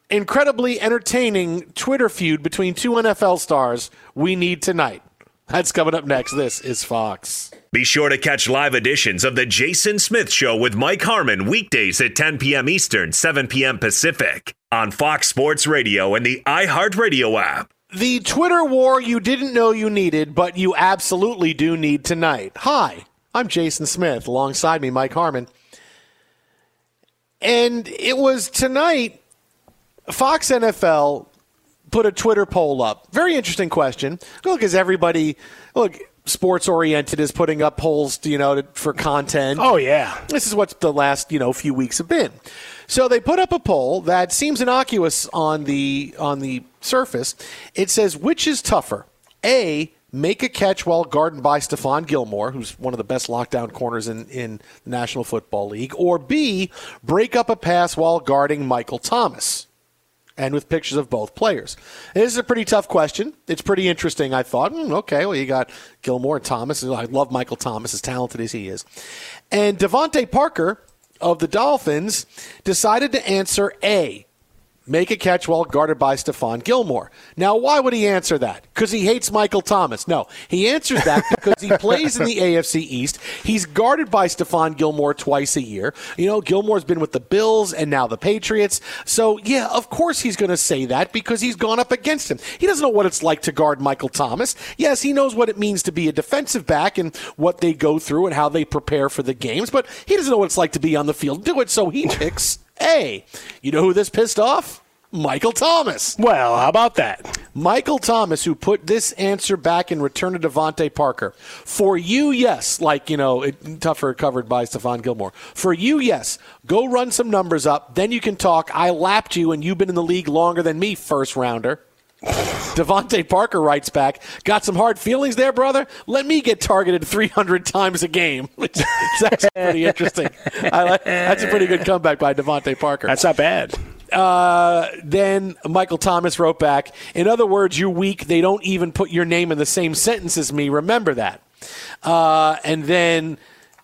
incredibly entertaining Twitter feud between two NFL stars we need tonight. That's coming up next. This is Fox. Be sure to catch live editions of The Jason Smith Show with Mike Harmon weekdays at 10 p.m. Eastern, 7 p.m. Pacific on Fox Sports Radio and the iHeartRadio app. The Twitter war you didn't know you needed, but you absolutely do need tonight. Hi, I'm Jason Smith. Alongside me, Mike Harmon. And it was tonight, Fox NFL put a Twitter poll up. Very interesting question. Look, is everybody, look, sports oriented is putting up polls, you know, for content. Oh, yeah. This is what the last, you know, few weeks have been. So they put up a poll that seems innocuous on the on the surface. It says which is tougher? A make a catch while guarded by Stephon Gilmore, who's one of the best lockdown corners in, in the National Football League, or B break up a pass while guarding Michael Thomas. And with pictures of both players. This is a pretty tough question. It's pretty interesting, I thought. Hmm, okay, well, you got Gilmore and Thomas. I love Michael Thomas, as talented as he is. And DeVante Parker of the Dolphins decided to answer A. Make a catch while guarded by Stephon Gilmore. Now, why would he answer that? Because he hates Michael Thomas. No, he answers that (laughs) because he plays in the AFC East. He's guarded by Stephon Gilmore twice a year. You know, Gilmore's been with the Bills and now the Patriots. So, yeah, of course he's going to say that because he's gone up against him. He doesn't know what it's like to guard Michael Thomas. Yes, he knows what it means to be a defensive back and what they go through and how they prepare for the games, but he doesn't know what it's like to be on the field. Do it, so he picks A. You know who this pissed off? Michael Thomas. Well, how about that? Michael Thomas, who put this answer back in return to DeVante Parker. For you, yes, like, you know, it, tougher covered by Stephon Gilmore. For you, yes, go run some numbers up. Then you can talk. I lapped you, and you've been in the league longer than me, first rounder. DeVante Parker writes back, got some hard feelings there, brother? Let me get targeted 300 times a game. (laughs) It's actually pretty interesting. I like, that's a pretty good comeback by DeVante Parker. That's not bad. Uh, then Michael Thomas wrote back, in other words, you're weak. They don't even put your name in the same sentence as me. Remember that. Uh, and then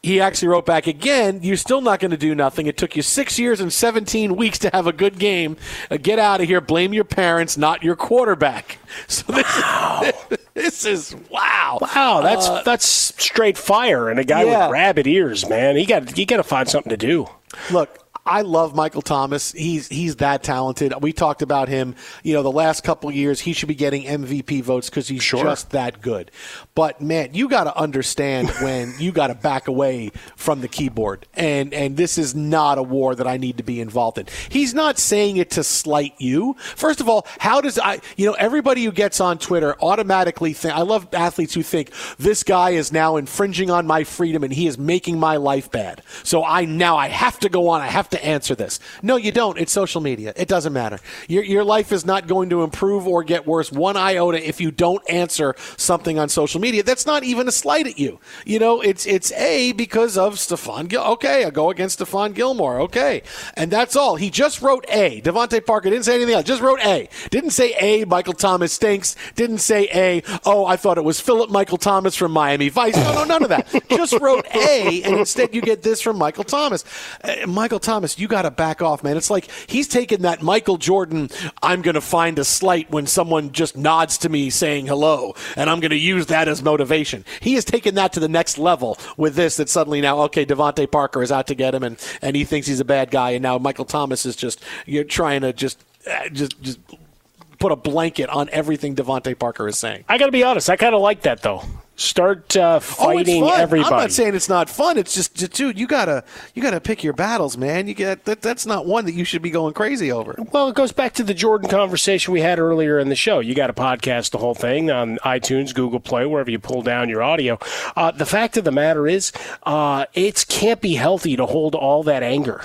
he actually wrote back again, you're still not going to do nothing. It took you six years and 17 weeks to have a good game. Uh, get out of here. Blame your parents, not your quarterback. (laughs) So this, wow. (laughs) this is wow. Wow, that's Uh, that's straight fire and a guy yeah. with rabbit ears, man. He got you got to find something to do. Look, I love Michael Thomas. He's he's that talented. We talked about him. You know, the last couple years, he should be getting MVP votes because he's just that good. But man, you got to understand (laughs) when you got to back away from the keyboard, and and this is not a war that I need to be involved in. He's not saying it to slight you. First of all, how does I? You know, everybody who gets on Twitter automatically think. I love athletes who think this guy is now infringing on my freedom and he is making my life bad. So I now I have to go on. I have to answer this. No, you don't. It's social media. It doesn't matter. Your your life is not going to improve or get worse one iota if you don't answer something on social media. That's not even a slight at you. You know, it's it's a because of Stephon Gil. Okay, I go against Stephon Gilmore. Okay, and that's all. He just wrote A. DeVante Parker didn't say anything else. Just wrote A. Didn't say A. Michael Thomas stinks. Didn't say A. Oh, I thought it was Philip Michael Thomas from Miami Vice. No, no, none of that. just wrote A, and instead you get this from Michael Thomas. Uh, Michael Thomas, you got to back off, man. It's like he's taking that Michael Jordan. I'm going to find a slight when someone just nods to me saying hello, and I'm going to use that as motivation. He has taken that to the next level with this. That suddenly now, okay, DeVante Parker is out to get him, and and he thinks he's a bad guy, and now Michael Thomas is just you're trying to just uh, just just put a blanket on everything DeVante Parker is saying. I got to be honest. I kind of like that though. Start uh, fighting oh, everybody. I'm not saying it's not fun. It's just, just, dude, you gotta you gotta pick your battles, man. You get that. That's not one that you should be going crazy over. Well, it goes back to the Jordan conversation we had earlier in the show. You got to podcast the whole thing on iTunes, Google Play, wherever you pull down your audio. Uh, the fact of the matter is, uh, it can't be healthy to hold all that anger,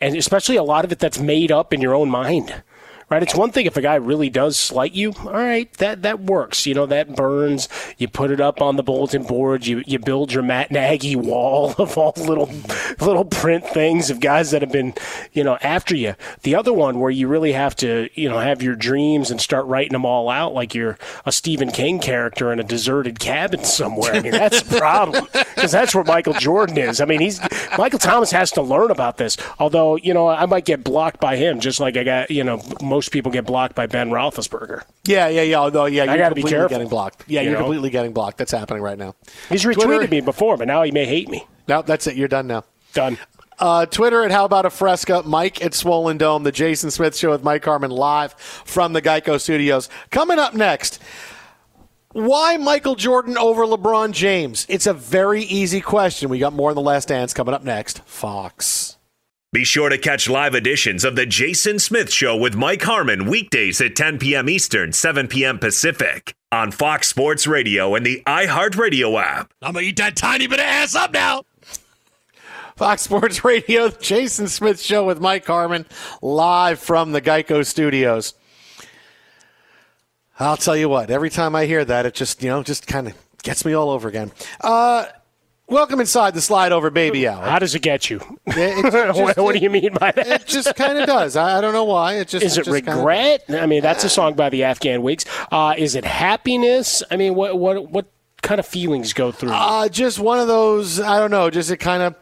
and especially a lot of it that's made up in your own mind right? It's one thing if a guy really does slight you. All right, that that works. You know, that burns. You put it up on the bulletin board. You you build your Matt Nagy wall (laughs) of all little little print things of guys that have been, you know, after you. The other one where you really have to, you know, have your dreams and start writing them all out like you're a Stephen King character in a deserted cabin somewhere. I mean, that's a problem (laughs) because that's where Michael Jordan is. I mean, he's Michael Thomas has to learn about this. Although, you know, I might get blocked by him just like I got, you know, most people get blocked by Ben Roethlisberger. Yeah, yeah, yeah. Although, yeah, I you're got to be completely careful. getting blocked. Yeah, you you're know? completely getting blocked. That's happening right now. He's retweeted Twitter- me before, but now he may hate me. No, that's it. You're done now. Done. Uh, Twitter at How About a Fresca, Mike at Swollen Dome, the Jason Smith Show with Mike Harmon live from the Geico Studios. Coming up next, why Michael Jordan over LeBron James? It's a very easy question. We got more in the last dance coming up next. Fox. Be sure to catch live editions of The Jason Smith Show with Mike Harmon weekdays at 10 p.m. Eastern, 7 p.m. Pacific on Fox Sports Radio and the iHeartRadio app. I'm gonna eat that tiny bit of ass up now. Fox Sports Radio, the Jason Smith Show with Mike Harmon, live from the Geico Studios. I'll tell you what, every time I hear that, it just, you know, just kind of gets me all over again. Uh, welcome inside the slide over baby hour. How does it get you? It- it (laughs) what, just- what do you mean by that? It just kind of does. I, I don't know why. It just is it just kinda- regret? I mean, that's a song by the Afghan Whigs. Uh, is it happiness? I mean, what what what kind of feelings go through? Uh, just one of those. I don't know. Just it kind of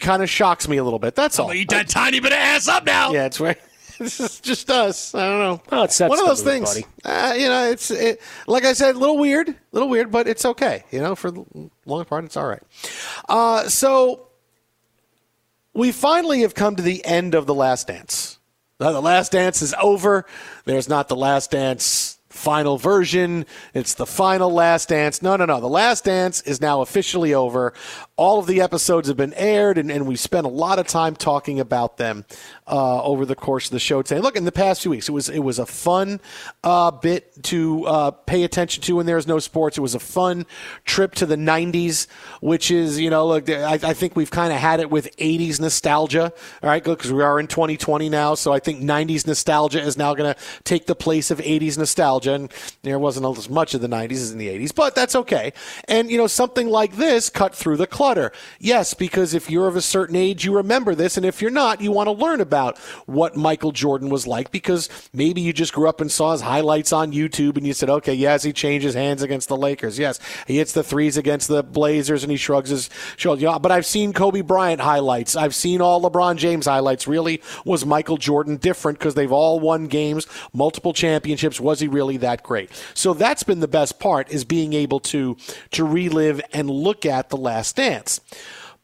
kind of shocks me a little bit. That's all. Eat that tiny bit of ass up now. Yeah, it's right. (laughs) This is just us. I don't know. Oh, it sets One of those things. Uh, you know, it's it, like I said, a little weird, a little weird, but it's okay. You know, for the long part, it's all right. Uh, so we finally have come to the end of the Last Dance. Uh, the Last Dance is over. There's not the Last Dance final version. It's the final Last Dance. No, no, no. The Last Dance is now officially over. All of the episodes have been aired, and, and we spent a lot of time talking about them uh, over the course of the show today. Look, in the past few weeks, it was it was a fun uh, bit to uh, pay attention to when there's no sports. It was a fun trip to the '90s, which is you know, look, I, I think we've kind of had it with '80s nostalgia. All right, because we are in 2020 now, so I think '90s nostalgia is now going to take the place of '80s nostalgia. And there wasn't as much of the '90s as in the '80s, but that's okay. And you know, something like this cut through the clutter. Yes, because if you're of a certain age, you remember this, and if you're not, you want to learn about what Michael Jordan was like because maybe you just grew up and saw his highlights on YouTube, and you said, okay, yes, he changes hands against the Lakers. Yes, he hits the threes against the Blazers, and he shrugs his shoulders. You know, but I've seen Kobe Bryant highlights. I've seen all LeBron James highlights. Really, was Michael Jordan different because they've all won games, multiple championships? Was he really that great? So that's been the best part is being able to to relive and look at the Last Dance.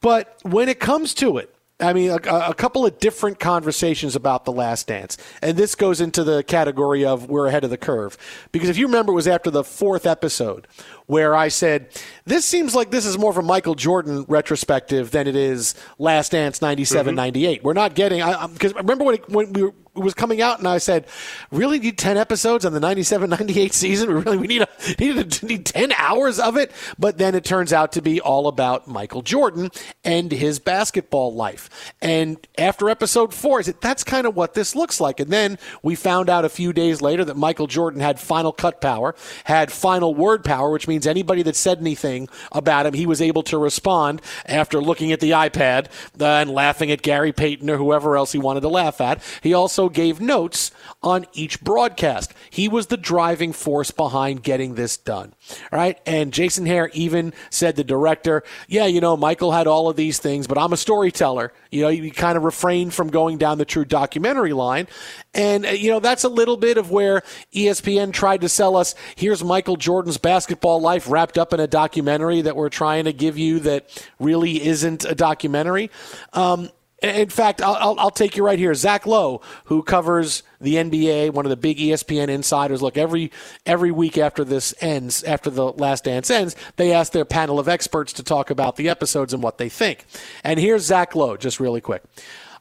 But when it comes to it, I mean, a, a couple of different conversations about The Last Dance. And this goes into the category of we're ahead of the curve. Because if you remember, it was after the fourth episode where I said, this seems like this is more of a Michael Jordan retrospective than it is Last Dance 97 mm-hmm. 98. We're not getting, because remember when, it, when we were, it was coming out and I said, really need 10 episodes on the 97 (laughs) 98 season? We really, we need, a, (laughs) need, a, need 10 hours of it? But then it turns out to be all about Michael Jordan and his basketball life. And after episode four, I said, that's kind of what this looks like. And then we found out a few days later that Michael Jordan had final cut power, had final word power, which means anybody that said anything about him, he was able to respond after looking at the iPad uh, and laughing at Gary Payton or whoever else he wanted to laugh at. He also gave notes on each broadcast. He was the driving force behind getting this done. All right. And Jason Hehir even said, the director, yeah, you know, Michael had all of these things, but I'm a storyteller. You know, you kind of refrained from going down the true documentary line. And, uh, you know, that's a little bit of where ESPN tried to sell us here's Michael Jordan's basketball life wrapped up in a documentary that we're trying to give you that really isn't a documentary. Um, In fact, I'll, I'll, I'll, take you right here. Zach Lowe, who covers the NBA, one of the big ESPN insiders. Look, every every week after this ends, after the Last Dance ends, they ask their panel of experts to talk about the episodes and what they think. And here's Zach Lowe, just really quick.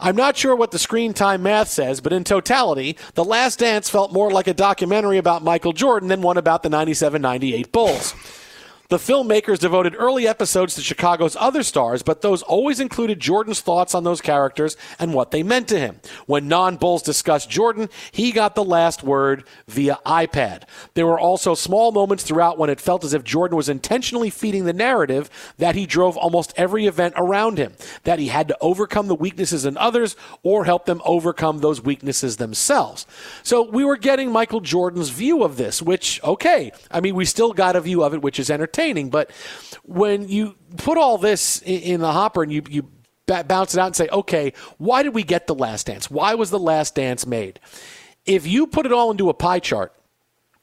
I'm not sure what the screen time math says, but in totality, The Last Dance felt more like a documentary about Michael Jordan than one about the 97 98 Bulls. The filmmakers devoted early episodes to Chicago's other stars, but those always included Jordan's thoughts on those characters and what they meant to him. When non Bulls discussed Jordan, he got the last word via iPad. There were also small moments throughout when it felt as if Jordan was intentionally feeding the narrative that he drove almost every event around him, that he had to overcome the weaknesses in others or help them overcome those weaknesses themselves. So we were getting Michael Jordan's view of this, which, okay, I mean, we still got a view of it, which is entertaining entertaining. But when you put all this in, the hopper and you, you bounce it out and say, okay, why did we get the last dance? Why was the last dance made? If you put it all into a pie chart,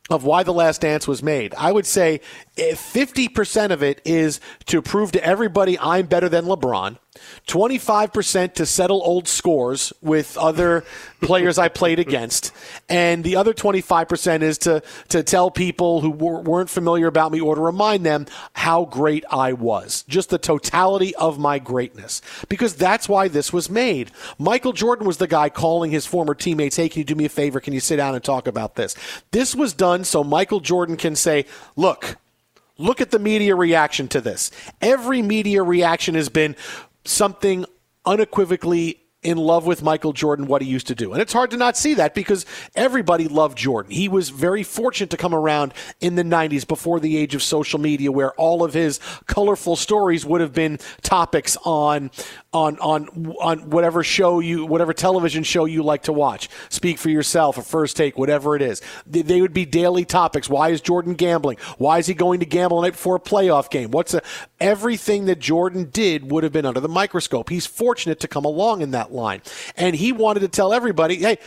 of why the last dance was made. I would say eh, 50% of it is to prove to everybody I'm better than LeBron. 25% to settle old scores with other players I played against. And the other 25% is to, to tell people who weren't familiar about me or to remind them how great I was. Just the totality of my greatness. Because that's why this was made. Michael Jordan was the guy calling his former teammates, hey, can you do me a favor? Can you sit down and talk about this? This was done so Michael Jordan can say, look, Look at the media reaction to this. Every media reaction has been something unequivocally in love with Michael Jordan, what he used to do. And it's hard to not see that because everybody loved Jordan. He was very fortunate to come around in the 90s before the age of social media where all of his colorful stories would have been topics on on on on whatever show you whatever television show you like to watch. Speak for yourself, a first take, whatever it is. They would be daily topics. Why is Jordan gambling? Why is he going to gamble night before a playoff game? What's a, everything that Jordan did would have been under the microscope. He's fortunate to come along in that line. And he wanted to tell everybody, hey,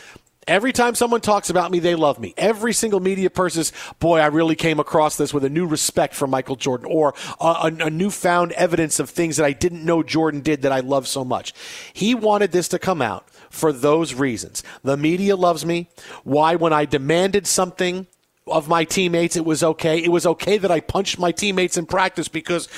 Every time someone talks about me, they love me. Every single media person boy, I really came across this with a new respect for Michael Jordan or a, a, a, newfound evidence of things that I didn't know Jordan did that I love so much. He wanted this to come out for those reasons. The media loves me. Why, when I demanded something of my teammates, it was okay. It was okay that I punched my teammates in practice because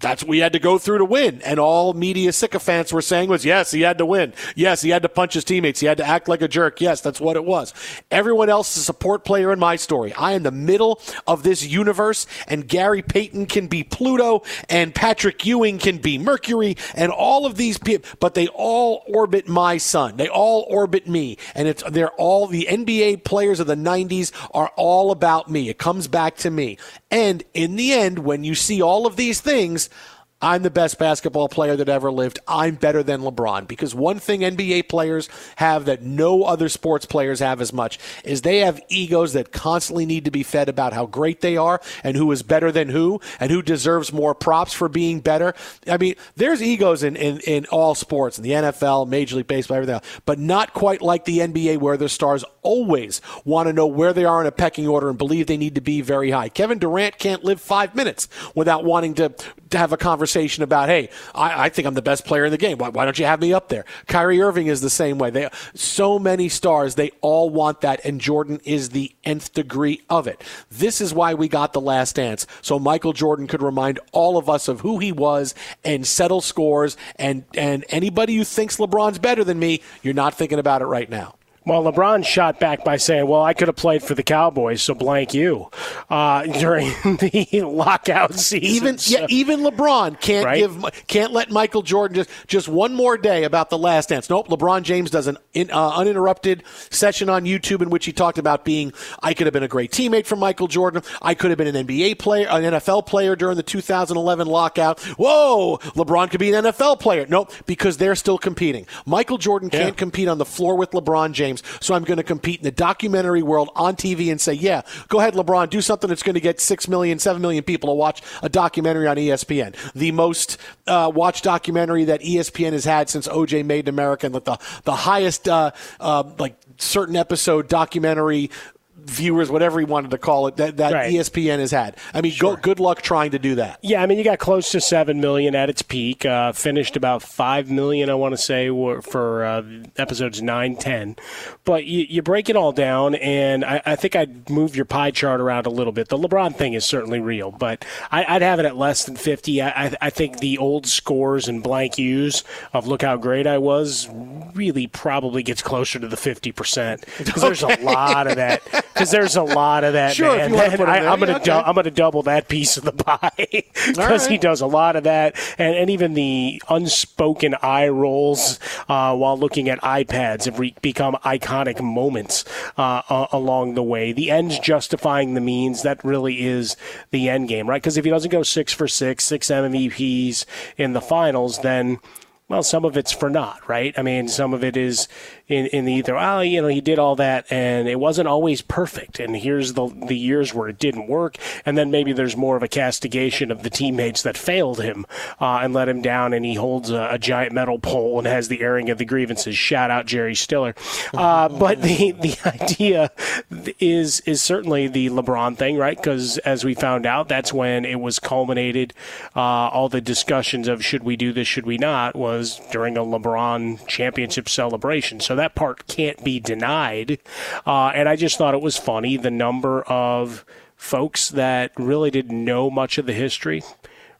that's what we had to go through to win. And all media sycophants were saying was, yes, he had to win. Yes, he had to punch his teammates. He had to act like a jerk. Yes, that's what it was. Everyone else is a support player in my story. I am the middle of this universe, and Gary Payton can be Pluto, and Patrick Ewing can be Mercury, and all of these people, but they all orbit my sun. They all orbit me. And it's, they're all the NBA players of the 90s are all about me. It comes back to me. And in the end, when you see all of these things, I'm the best basketball player that ever lived. I'm better than LeBron. Because one thing NBA players have that no other sports players have as much is they have egos that constantly need to be fed about how great they are and who is better than who and who deserves more props for being better. I mean, there's egos in, in, in all sports, in the NFL, Major League Baseball, everything else, but not quite like the NBA where the stars always want to know where they are in a pecking order and believe they need to be very high. Kevin Durant can't live five minutes without wanting to, to have a conversation conversation about, hey, I, I think I'm the best player in the game. Why, why, don't you have me up there? Kyrie Irving is the same way. They so many stars, they all want that, and Jordan is the nth degree of it. This is why we got the last dance, so Michael Jordan could remind all of us of who he was and settle scores. And and anybody who thinks LeBron's better than me, you're not thinking about it right now. Well, LeBron shot back by saying, "Well, I could have played for the Cowboys, so blank you." Uh, (laughs) during the lockout season, even so. yeah, even LeBron can't right? give can't let Michael Jordan just just one more day about the last dance. Nope, LeBron James does an in, uh, uninterrupted session on YouTube in which he talked about being, "I could have been a great teammate for Michael Jordan. I could have been an NBA player, an NFL player during the 2011 lockout." Whoa, LeBron could be an NFL player. Nope, because they're still competing. Michael Jordan can't yeah. compete on the floor with LeBron James games. So I'm going to compete in the documentary world on TV and say, yeah, go ahead, LeBron, do something that's going to get 6 million, 7 million people to watch a documentary on ESPN. The most uh, watched documentary that ESPN has had since OJ Made in America, and the, the highest, uh, uh, like, certain episode documentary viewers, whatever he wanted to call it, that, that Right. ESPN has had. I mean, go, good luck trying to do that. Yeah, I mean, you got close to seven million at its peak. Uh, finished about five million, I want to say, for uh, episodes nine, ten. But you, you break it all down, and I, I think I'd move your pie chart around a little bit. The LeBron thing is certainly real, but I, I'd have it at less than fifty. I, I, think the old scores and blank U's of "look how great I was" really probably gets closer to the fifty percent because there's a (laughs) lot of that. Because there's a lot of that. Sure, man. you wanna put I, I'm gonna yeah, okay. I'm gonna double that piece of the pie (laughs) because he does a lot of that, and, and even the unspoken eye rolls uh, while looking at iPads have re- become iconic moments uh, uh, along the way. The ends justifying the means. That really is the end game, right? Because if he doesn't go six for six, six MVPs in the finals, then well, some of it's for naught, right? I mean, some of it is in, in the either, oh, you know, he did all that and it wasn't always perfect. And here's the, the years where it didn't work. And then maybe there's more of a castigation of the teammates that failed him uh, and let him down. And he holds a, a giant metal pole and has the airing of the grievances. Shout out Jerry Stiller. Uh, (laughs) but the, the idea is, is certainly the LeBron thing, right? Because as we found out, that's when it was culminated. Uh, all the discussions of should we do this, should we not, was during a LeBron championship celebration. So that part can't be denied. Uh, and I just thought it was funny the number of folks that really didn't know much of the history.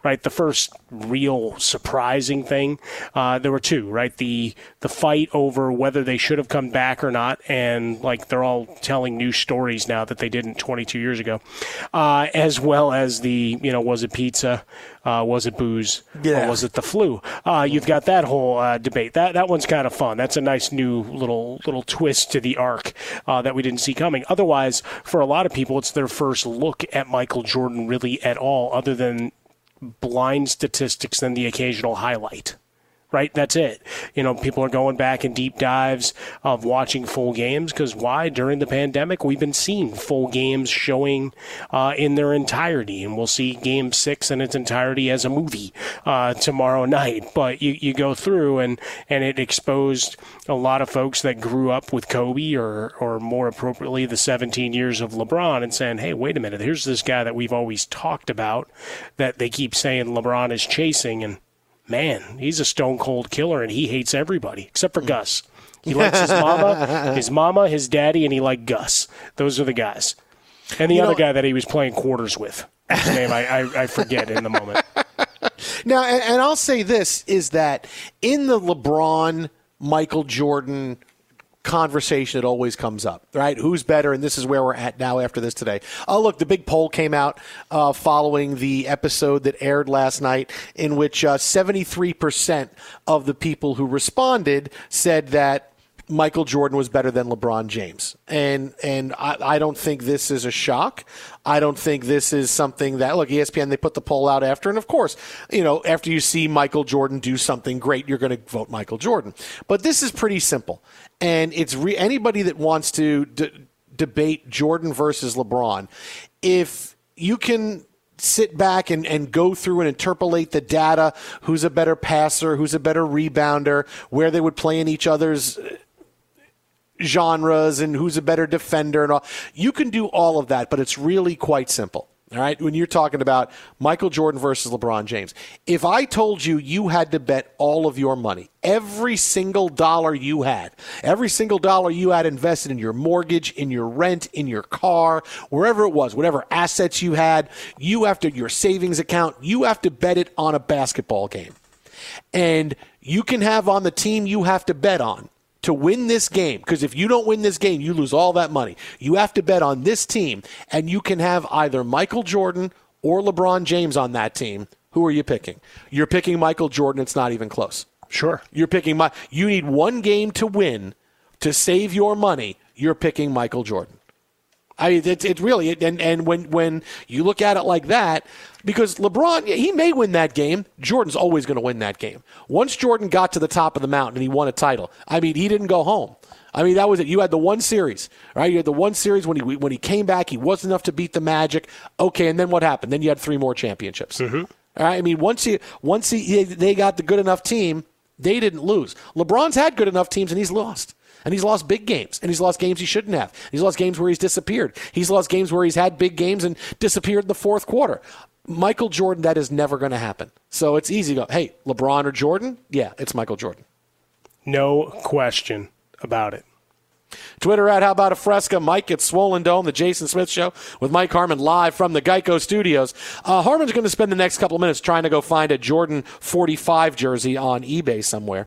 Right, the first real surprising thing, uh, there were two. Right, the the fight over whether they should have come back or not, and like they're all telling new stories now that they didn't 22 years ago, uh, as well as the you know was it pizza, uh, was it booze, Yeah. or was it the flu? Uh, you've got that whole uh, debate. That that one's kind of fun. That's a nice new little little twist to the arc uh, that we didn't see coming. Otherwise, for a lot of people, it's their first look at Michael Jordan really at all, other than blind statistics than the occasional highlight. Right, that's it. You know, people are going back in deep dives of watching full games because why? During the pandemic, we've been seeing full games showing uh, in their entirety, and we'll see Game Six in its entirety as a movie uh, tomorrow night. But you, you go through and and it exposed a lot of folks that grew up with Kobe, or or more appropriately, the 17 years of LeBron, and saying, hey, wait a minute, here's this guy that we've always talked about that they keep saying LeBron is chasing, and man, he's a stone cold killer and he hates everybody except for mm. Gus. He likes his mama, his mama, his daddy, and he liked Gus. Those are the guys. And the You other know- guy that he was playing quarters with, whose name I, I, I forget in the moment. (laughs) Now, and, and I'll say this is that in the LeBron, Michael Jordan conversation, it always comes up, right? Who's better? And this is where we're at now after this today. Oh, look, the big poll came out uh, following the episode that aired last night, in which uh, 73% of the people who responded said that Michael Jordan was better than LeBron James. And and I, I don't think this is a shock. I don't think this is something that look, ESPN they put the poll out after and of course, you know, after you see Michael Jordan do something great, you're going to vote Michael Jordan. But this is pretty simple. And it's re- anybody that wants to d- debate Jordan versus LeBron, if you can sit back and, and go through and interpolate the data who's a better passer who's a better rebounder where they would play in each other's uh, genres and who's a better defender and all. You can do all of that, but it's really quite simple. All right, when you're talking about Michael Jordan versus LeBron James, if I told you you had to bet all of your money, every single dollar you had, every single dollar you had invested in your mortgage, in your rent, in your car, wherever it was, whatever assets you had, you have to, your savings account, you have to bet it on a basketball game. And you can have on the team you have to bet on to win this game because if you don't win this game you lose all that money. You have to bet on this team and you can have either michael jordan or lebron james on that team. Who are you picking? You're picking michael jordan. It's not even close. Sure. You're picking my you need one game to win to save your money. You're picking michael jordan I mean, it's it really and and when when you look at it like that, because LeBron he may win that game, Jordan's always going to win that game. Once Jordan got to the top of the mountain and he won a title, I mean, he didn't go home. I mean, that was it. You had the one series, right? You had the one series when he when he came back, he wasn't enough to beat the Magic. Okay, and then what happened? Then you had three more championships. Mm-hmm. All right. I mean, once he once he they got the good enough team, they didn't lose. LeBron's had good enough teams and he's lost. And he's lost big games, and he's lost games he shouldn't have. He's lost games where he's disappeared. He's lost games where he's had big games and disappeared in the fourth quarter. Michael Jordan, that is never going to happen. So it's easy to go, hey, LeBron or Jordan? Yeah, it's Michael Jordan. No question about it. Twitter at How About a Fresca. Mike at Swollen Dome, the Jason Smith Show with Mike Harmon live from the Geico Studios. Uh, Harmon's going to spend the next couple of minutes trying to go find a Jordan 45 jersey on eBay somewhere.